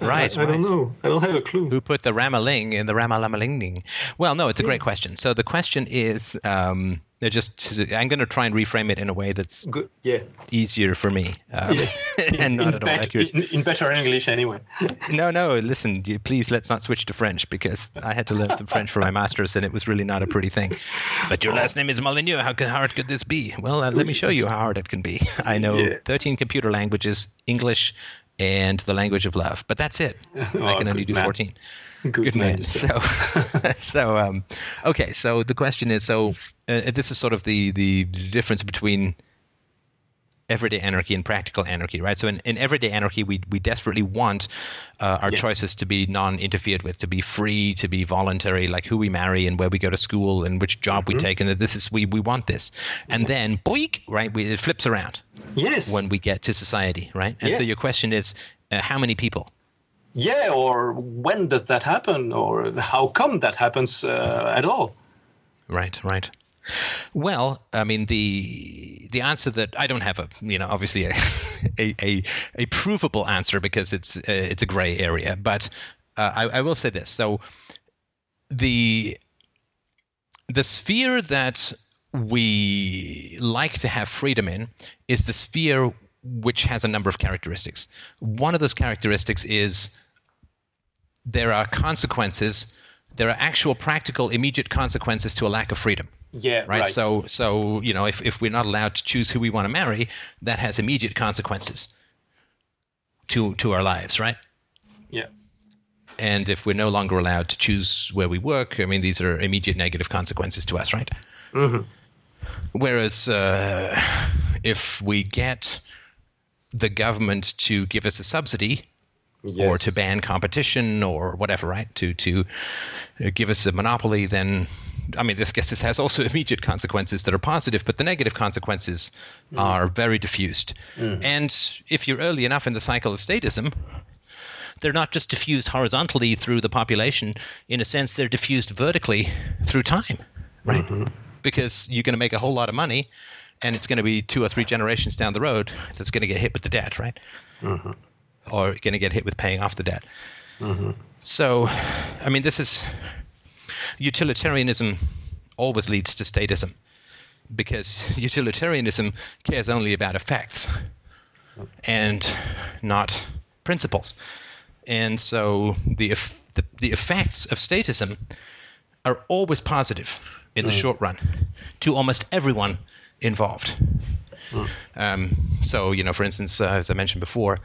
Right, I, I don't know. I don't have a clue. Who put the Ramaling in the Ramalamalining? Well, no, it's a great question. So the question is, um, they're just I'm going to try and reframe it in a way that's Good. Yeah. easier for me um, Yeah. and not in, at all bet- accurate. in, in better English, anyway. No, no, listen, please let's not switch to French because I had to learn some French for my master's and it was really not a pretty thing. But your last name is Molyneux. How hard could this be? Well, uh, let me show you how hard it can be. I know Yeah. 13 computer languages, English, and the language of love, but that's it. I Oh, can only do man. 14. Good, Good man. yourself. So, so um, okay. So the question is: so uh, this is sort of the the difference between everyday anarchy and practical anarchy, right? So in, in everyday anarchy, we we desperately want uh, our Yeah. choices to be non-interfered with, to be free, to be voluntary, like who we marry and where we go to school and which job Mm-hmm. we take, and that this is we we want this, and then boink, right? We, it flips around Yes. when we get to society, right? And so your question is, uh, how many people? yeah, or when does that happen, or how come that happens uh, at all? Right, right. Well, I mean the the answer that I don't have a you know obviously a a, a, a provable answer because it's uh, it's a gray area, but uh, I, I will say this. So the the sphere that we like to have freedom in is the sphere which has a number of characteristics. One of those characteristics is there are consequences there are actual practical immediate consequences to a lack of freedom Yeah. right, Right. so so you know if, if we're not allowed to choose who we want to marry that has immediate consequences to to our lives right yeah. and if we're no longer allowed to choose where we work i mean these are immediate negative consequences to us right Mhm. whereas uh, if we get the government to give us a subsidy or to ban competition or whatever, right? To to uh, give us a monopoly, then I mean, this guess this has also immediate consequences that are positive, but the negative consequences mm. are very diffused. Mm. And if you're early enough in the cycle of statism, they're not just diffused horizontally through the population. In a sense, they're diffused vertically through time, right? Mm-hmm. Because you're going to make a whole lot of money, and it's going to be two or three generations down the road that's going to get hit with the debt, right? Mm-hmm. Or going to get hit with paying off the debt. So, I mean, this is utilitarianism always leads to statism because utilitarianism cares only about effects and not principles. And so the, the, the effects of statism are always positive in the short run to almost everyone involved. Um, so, you know, for instance, uh, as I mentioned before,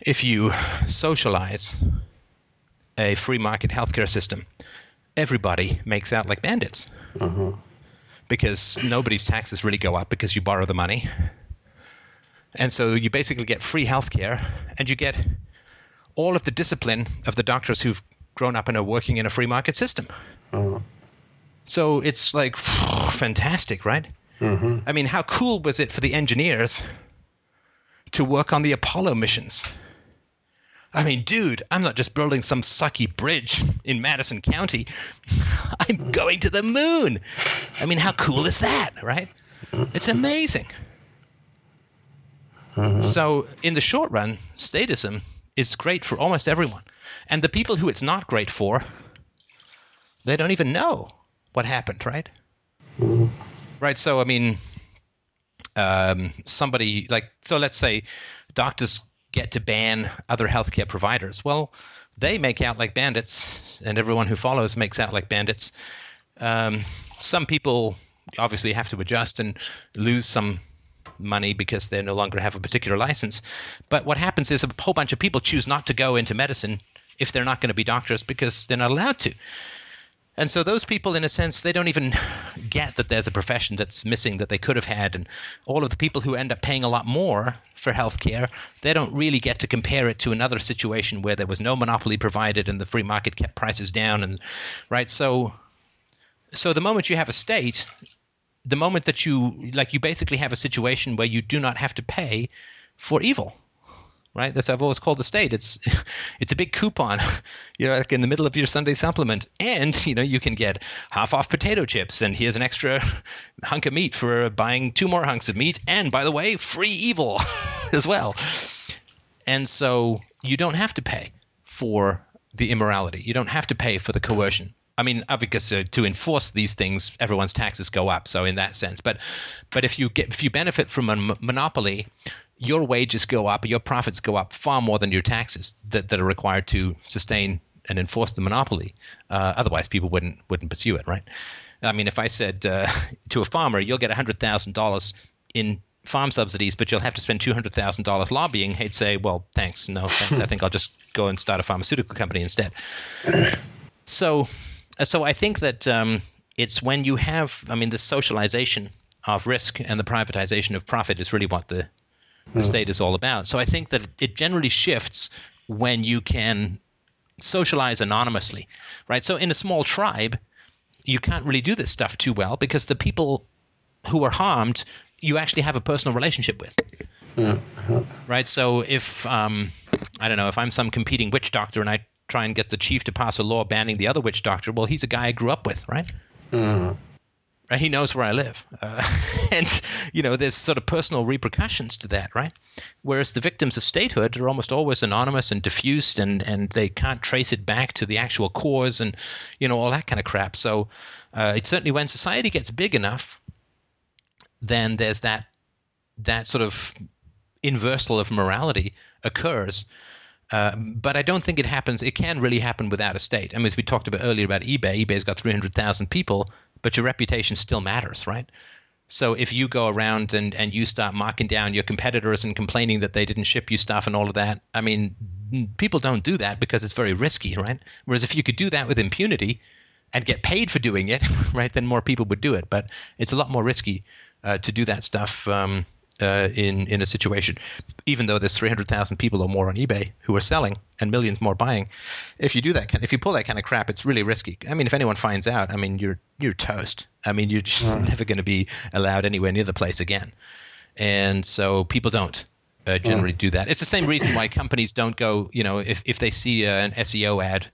if you socialize a free market healthcare system everybody makes out like bandits uh-huh. because nobody's taxes really go up because you borrow the money. And so you basically get free healthcare and you get all of the discipline of the doctors who've grown up and are working in a free market system. Uh-huh. So it's like fantastic, right? Mm-hmm. I mean, how cool was it for the engineers to work on the Apollo missions? I mean, dude, I'm not just building some sucky bridge in Madison County. I'm going to the moon. I mean, how cool is that, right? It's amazing. So, in the short run, statism is great for almost everyone. And the people who it's not great for, they don't even know what happened, right? Right. So, I mean, um, somebody like, so let's say doctors get to ban other healthcare providers. Well, they make out like bandits, and everyone who follows makes out like bandits. Um, some people obviously have to adjust and lose some money because they no longer have a particular license. But what happens is a whole bunch of people choose not to go into medicine if they're not going to be doctors because they're not allowed to. And so those people, in a sense, they don't even get that there's a profession that's missing that they could have had. And all of the people who end up paying a lot more for healthcare, they don't really get to compare it to another situation where there was no monopoly provided and the free market kept prices down. And right, so so the moment you have a state, the moment that you like, you basically have a situation where you do not have to pay for evil right? That's I've always called the state. It's it's a big coupon, you know, like in the middle of your Sunday supplement, and you know you can get half off potato chips, and here's an extra hunk of meat for buying two more hunks of meat, and by the way, free evil as well. And so you don't have to pay for the immorality. You don't have to pay for the coercion. I mean, uh, to enforce these things, everyone's taxes go up. So in that sense, but but if you get if you benefit from a m- monopoly, your wages go up, your profits go up far more than your taxes that, that are required to sustain and enforce the monopoly. Uh, otherwise, people wouldn't wouldn't pursue it, right? I mean, if I said uh, to a farmer, "You'll get hundred thousand dollars in farm subsidies, but you'll have to spend two hundred thousand dollars lobbying," he'd say, "Well, thanks, no thanks. I think I'll just go and start a pharmaceutical company instead." So, so I think that um, it's when you have, I mean, the socialization of risk and the privatization of profit is really what the the state is all about. So I think that it generally shifts when you can socialize anonymously, right? So in a small tribe, you can't really do this stuff too well because the people who are harmed, you actually have a personal relationship with. Right. So if um, I don't know, if I'm some competing witch doctor and I try and get the chief to pass a law banning the other witch doctor, well, he's a guy I grew up with, right? Right? He knows where I live, uh, and you know, there's sort of personal repercussions to that, right? Whereas the victims of statehood are almost always anonymous and diffused, and and they can't trace it back to the actual cause, and you know, all that kind of crap. So, uh, it's certainly when society gets big enough, then there's that that sort of inversal of morality occurs. Uh, but I don't think it happens. It can really happen without a state. I mean, as we talked about earlier about eBay, eBay's got 300,000 people, but your reputation still matters, right? So if you go around and, and you start marking down your competitors and complaining that they didn't ship you stuff and all of that, I mean, people don't do that because it's very risky, right? Whereas if you could do that with impunity and get paid for doing it, right, then more people would do it. But it's a lot more risky uh, to do that stuff um, uh, in in a situation, even though there's 300,000 people or more on eBay who are selling and millions more buying. If you do that, if you pull that kind of crap, it's really risky. I mean, if anyone finds out, I mean, you're you're toast. I mean, you're just never going to be allowed anywhere near the place again. And so people don't uh, generally do that. It's the same reason why companies don't go. You know, if if they see uh, an SEO ad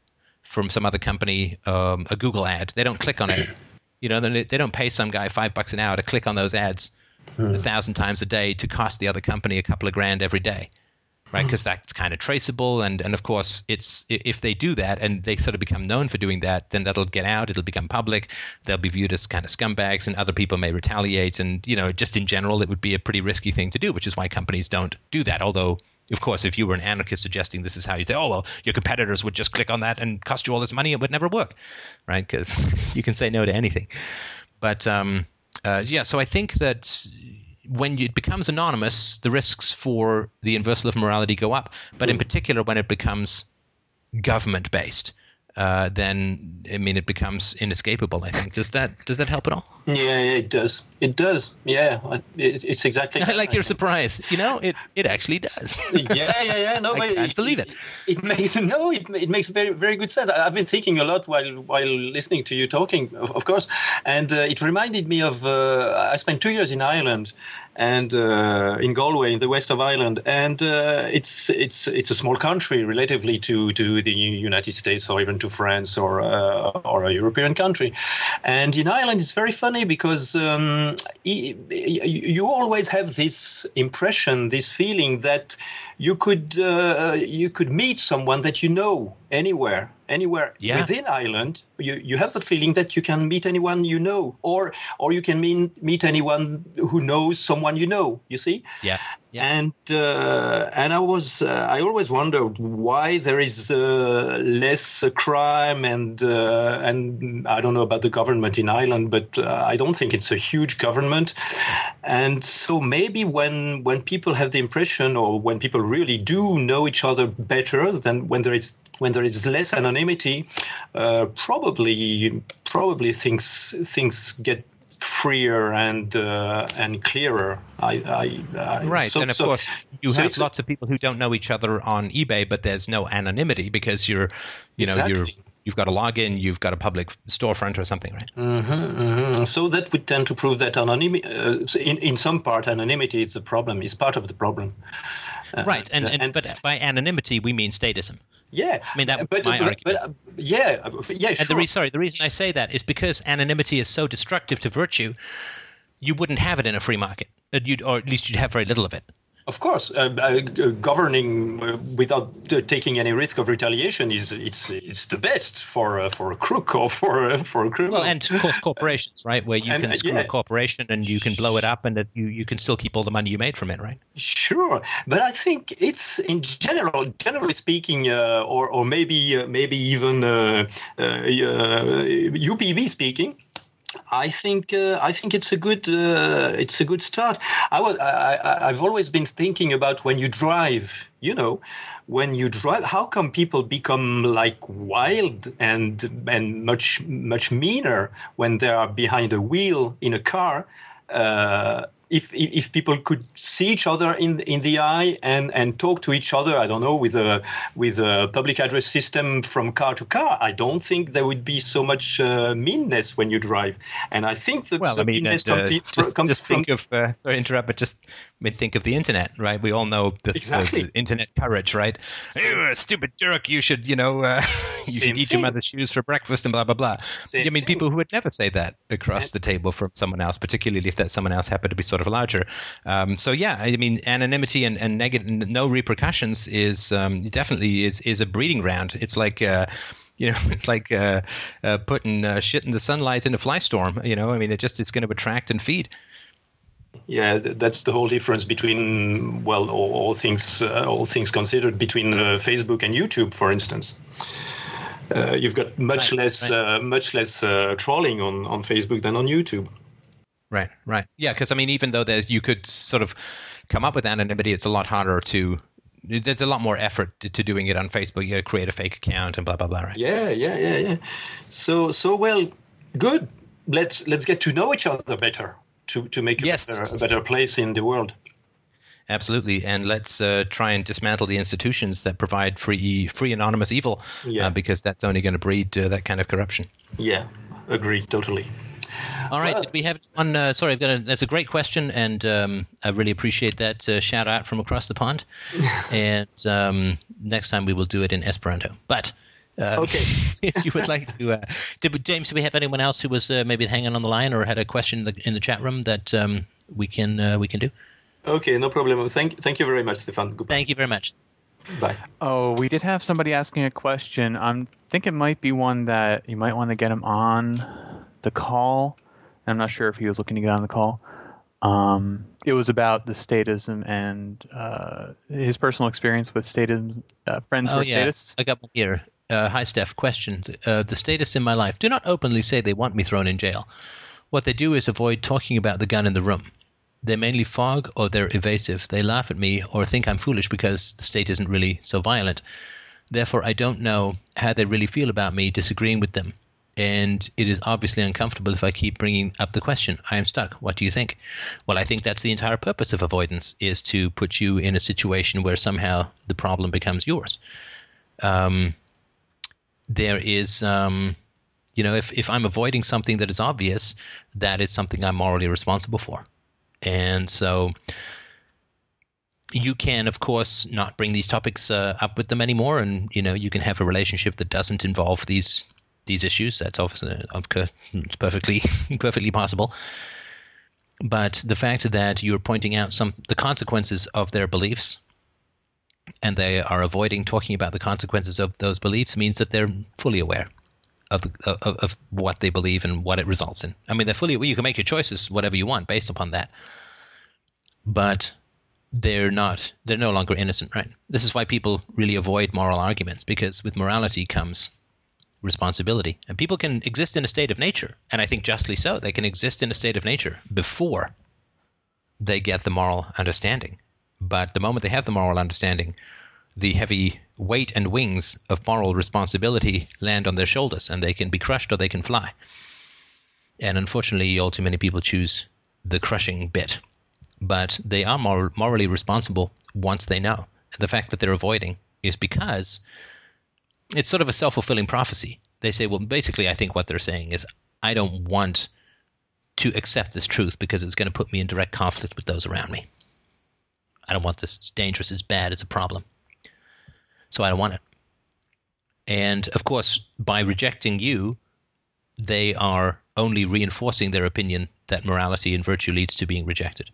from some other company, um, a Google ad, they don't click on it. You know, they, they don't pay some guy five bucks an hour to click on those ads a thousand times a day to cost the other company a couple of grand every day right? Because that's kind of traceable and and of course it's if they do that and they sort of become known for doing that then that'll get out it'll become public they'll be viewed as kind of scumbags and other people may retaliate and you know just in general it would be a pretty risky thing to do which is why companies don't do that. Although of course if you were an anarchist suggesting this is how you say oh well your competitors would just click on that and cost you all this money it would never work right? Because you can say no to anything. But um, uh, yeah, so I think that when it becomes anonymous, the risks for the inversal of morality go up. But in particular, when it becomes government based, uh, then I mean it becomes inescapable. I think. Does that does that help at all? Yeah, yeah, it does. It does. Yeah, it, it's exactly. I like your surprise. You know, it it actually does. yeah, yeah, yeah. No, I can't believe it. It makes no, it, it makes very very good sense. I've been thinking a lot while while listening to you talking, of, of course, and uh, it reminded me of. Uh, I spent two years in Ireland, and uh, in Galway, in the west of Ireland, and uh, it's it's it's a small country relatively to to the United States or even to France or uh, or a European country, and in Ireland it's very funny because um, Um, you always have this impression, this feeling that you could uh, you could meet someone that you know anywhere anywhere Yeah. within Ireland. You you have the feeling that you can meet anyone you know, or or you can mean, meet anyone who knows someone you know. You see. Yeah. Yeah. And uh, and I was uh, I always wondered why there is uh, less uh, crime and uh, and I don't know about the government in Ireland, but uh, I don't think it's a huge government. And so maybe when when people have the impression, or when people really do know each other better, than when there is when there is less anonymity, uh, probably probably things things get freer and uh, and clearer. I, I, I Right, so- and of so- course you so have lots of people who don't know each other on eBay, but there's no anonymity because you're you know you're you've got a login, you've got a public storefront or something, right? Mhm, mhm. So that would tend to prove that anonymity, uh, in in some part, anonymity is the problem, is part of the problem. Uh, right, and, and, but by anonymity we mean statism. yeah, I mean that would but, my but, argument. but, uh, yeah, uh, yeah, And the sure. re- sorry, the reason I say that is because anonymity is so destructive to virtue, you wouldn't have it in a free market, Uh, you'd, or at least you'd have very little of it. Of course, uh, uh, governing uh, without uh, taking any risk of retaliation is it's it's the best for uh, for a crook or for uh, for a criminal. Well, and of course corporations, right, where you And, can uh, screw yeah. a corporation and you can blow it up, and that you you can still keep all the money you made from it, right? Sure, but I think it's in general, generally speaking, uh, or or maybe uh, maybe even uh, uh, uh, UPB speaking. I think uh, I think it's a good uh, it's a good start. I was I, I've always been thinking about when you drive. You know, when you drive, how come people become like wild and and much much meaner when they are behind a wheel in a car? Uh, if, if people could see each other in in the eye and and talk to each other, I don't know, with a with a public address system from car to car, I don't think there would be so much uh, meanness when you drive. And I think the, Well, the I mean, meanness and, uh, comes, just, comes just from think of uh, sorry interrupt, but just I mean, think of the internet, right? We all know the, the- Exactly. the internet courage, right? You're a stupid jerk! You should, you know, uh, you Same should eat thing. your mother's shoes for breakfast and blah blah blah. Same I mean, thing. people who would never say that across the table from someone else, particularly if that someone else happened to be sort of larger. Um, so yeah, I mean, anonymity and, and negative, no repercussions is um, definitely is is a breeding ground. It's like. Uh, you know, it's like uh, uh, putting uh, shit in the sunlight in a fly storm. You know, I mean, it just it's going to attract and feed. Yeah, that's the whole difference between well, all, all things uh, all things considered between uh, Facebook and YouTube, for instance. Uh, you've got much Right, less right. Uh, much less uh, trolling on, on Facebook than on YouTube. Right, right. Yeah, because I mean, even though there's you could sort of come up with anonymity, it's a lot harder to. There's a lot more effort to, to doing it on Facebook. You got to create a fake account and blah blah blah. Right. Yeah, yeah, yeah, yeah. So so well, good. Let's let's get to know each other better to to make a, Yes. better, a better place in the world. Absolutely, and let's uh, try and dismantle the institutions that provide free free anonymous evil, Yeah. uh, because that's only going to breed uh, that kind of corruption. Yeah, agree totally. All right, Well- did we have one? Uh, sorry, I've got a, that's a great question, and um, I really appreciate that uh, shout out from across the pond. and um, next time we will do it in Esperanto. But uh, Okay. if you would like to, uh, did we, James, do we have anyone else who was uh, maybe hanging on the line or had a question in the, in the chat room that um, we can uh, we can do? Okay, no problem. Thank thank you very much, Stefan. Goodbye. Thank you very much. Bye. Oh, we did have somebody asking a question. I think it might be one that you might want to get him on the call. I'm not sure if he was looking to get on the call. Um, it was about the statism and uh, his personal experience with statism. Uh, friends Oh who are yeah, statists. I got one here. Uh, hi, Steph. Question: uh, The statists in my life do not openly say they want me thrown in jail. What they do is avoid talking about the gun in the room. They mainly fog or they're evasive. They laugh at me or think I'm foolish because the state isn't really so violent. Therefore, I don't know how they really feel about me disagreeing with them. And it is obviously uncomfortable if I keep bringing up the question. I am stuck. What do you think? Well, I think that's the entire purpose of avoidance is to put you in a situation where somehow the problem becomes yours. Um, there is, um, you know, if, if I'm avoiding something that is obvious, that is something I'm morally responsible for. And so you can, of course, not bring these topics uh, up with them anymore, and you know you can have a relationship that doesn't involve these these issues. That's obviously it's perfectly perfectly possible. But the fact that you're pointing out some the consequences of their beliefs, and they are avoiding talking about the consequences of those beliefs, means that they're fully aware of, of, of what they believe and what it results in. I mean, they're fully. You can make your choices, whatever you want, based upon that. But they're not they're no longer innocent right this is why people really avoid moral arguments because with morality comes responsibility. And people can exist in a state of nature and i think justly so they can exist in a state of nature before they get the moral understanding. But the moment they have the moral understanding the heavy weight and wings of moral responsibility land on their shoulders and they can be crushed or they can fly. And unfortunately all too many people choose the crushing bit. But they are mor- morally responsible once they know. And the fact that they're avoiding is because it's sort of a self fulfilling prophecy. They say, well, basically, I think what they're saying is, I don't want to accept this truth because it's going to put me in direct conflict with those around me. I don't want this. It's dangerous. It's bad. It's a problem. So I don't want it. And of course, by rejecting you, they are only reinforcing their opinion that morality and virtue leads to being rejected.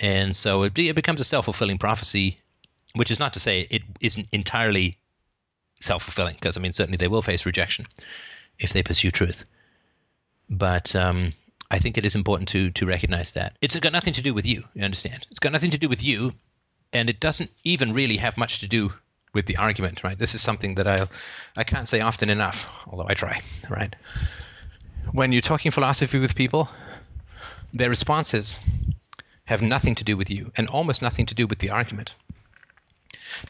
And so it, it becomes a self fulfilling prophecy, which is not to say it isn't entirely self fulfilling, because I mean, certainly they will face rejection if they pursue truth. But um, I think it is important to to recognize that it's got nothing to do with you. You understand? It's got nothing to do with you, and it doesn't even really have much to do with the argument. Right? This is something that I I can't say often enough, although I try. Right? When you're talking philosophy with people, their responses have nothing to do with you and almost nothing to do with the argument.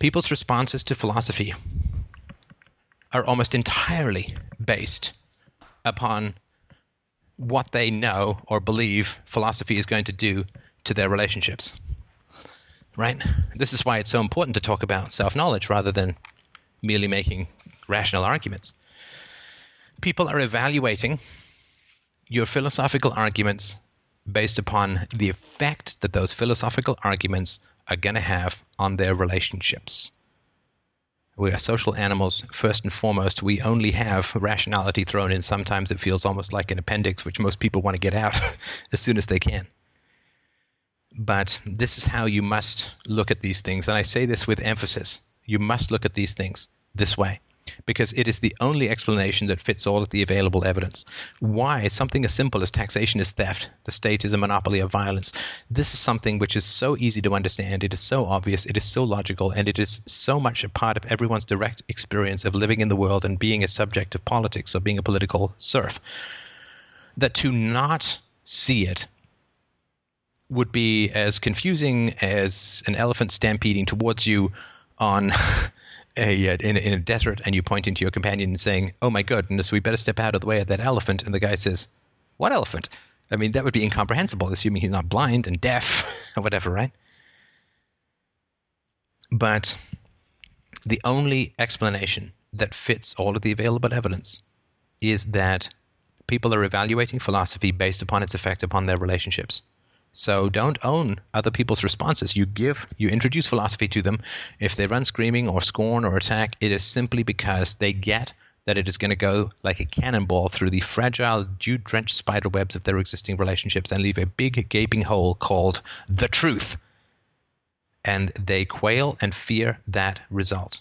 People's responses to philosophy are almost entirely based upon what they know or believe philosophy is going to do to their relationships. Right? This is why it's so important to talk about self knowledge rather than merely making rational arguments. People are evaluating your philosophical arguments based upon the effect that those philosophical arguments are going to have on their relationships. We are social animals. First and foremost, we only have rationality thrown in. Sometimes it feels almost like an appendix, which most people want to get out as soon as they can. But this is how you must look at these things. And I say this with emphasis. You must look at these things this way because it is the only explanation that fits all of the available evidence. Why something as simple as taxation is theft, the state is a monopoly of violence. This is something which is so easy to understand, it is so obvious, it is so logical, and it is so much a part of everyone's direct experience of living in the world and being a subject of politics or being a political serf. That to not see it would be as confusing as an elephant stampeding towards you on a, uh, in, a, in a desert and you pointing to your companion and saying, "Oh my goodness, we better step out of the way of that elephant," and the guy says, "What elephant?" I mean, that would be incomprehensible, assuming he's not blind and deaf or whatever, right? But the only explanation that fits all of the available evidence is that people are evaluating philosophy based upon its effect upon their relationships. So don't own other people's responses. You give, you introduce philosophy to them. If they run screaming or scorn or attack, it is simply because they get that it is going to go like a cannonball through the fragile, dew drenched spider webs of their existing relationships and leave a big gaping hole called the truth. And they quail and fear that result.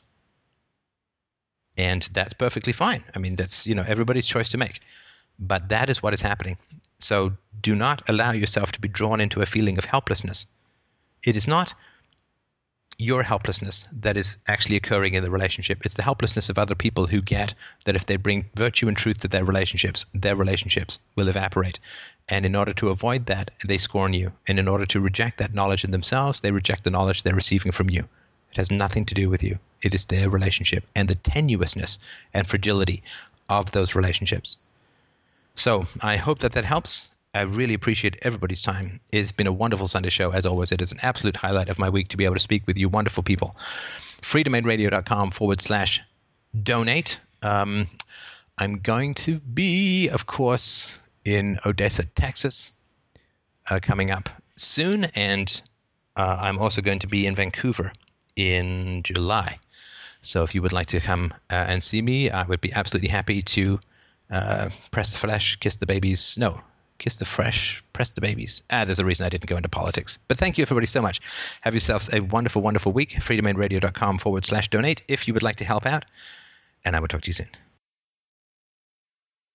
And that's perfectly fine. I mean, that's, you know, everybody's choice to make. But that is what is happening. So do not allow yourself to be drawn into a feeling of helplessness. It is not your helplessness that is actually occurring in the relationship. It's the helplessness of other people who get that if they bring virtue and truth to their relationships, their relationships will evaporate. And in order to avoid that, they scorn you. And in order to reject that knowledge in themselves, they reject the knowledge they're receiving from you. It has nothing to do with you. It is their relationship and the tenuousness and fragility of those relationships. So I hope that that helps. I really appreciate everybody's time. It's been a wonderful Sunday show, as always. It is an absolute highlight of my week to be able to speak with you wonderful people. freedomainradio.com forward slash donate. Um, I'm going to be, of course, in Odessa, Texas, uh, coming up soon. And uh, I'm also going to be in Vancouver in July. So if you would like to come uh, and see me, I would be absolutely happy to uh, press the flesh, kiss the babies. No, kiss the fresh, press the babies. Ah, there's a reason I didn't go into politics. But thank you, everybody, so much. Have yourselves a wonderful, wonderful week. freedomainradio.com forward slash donate if you would like to help out. And I will talk to you soon.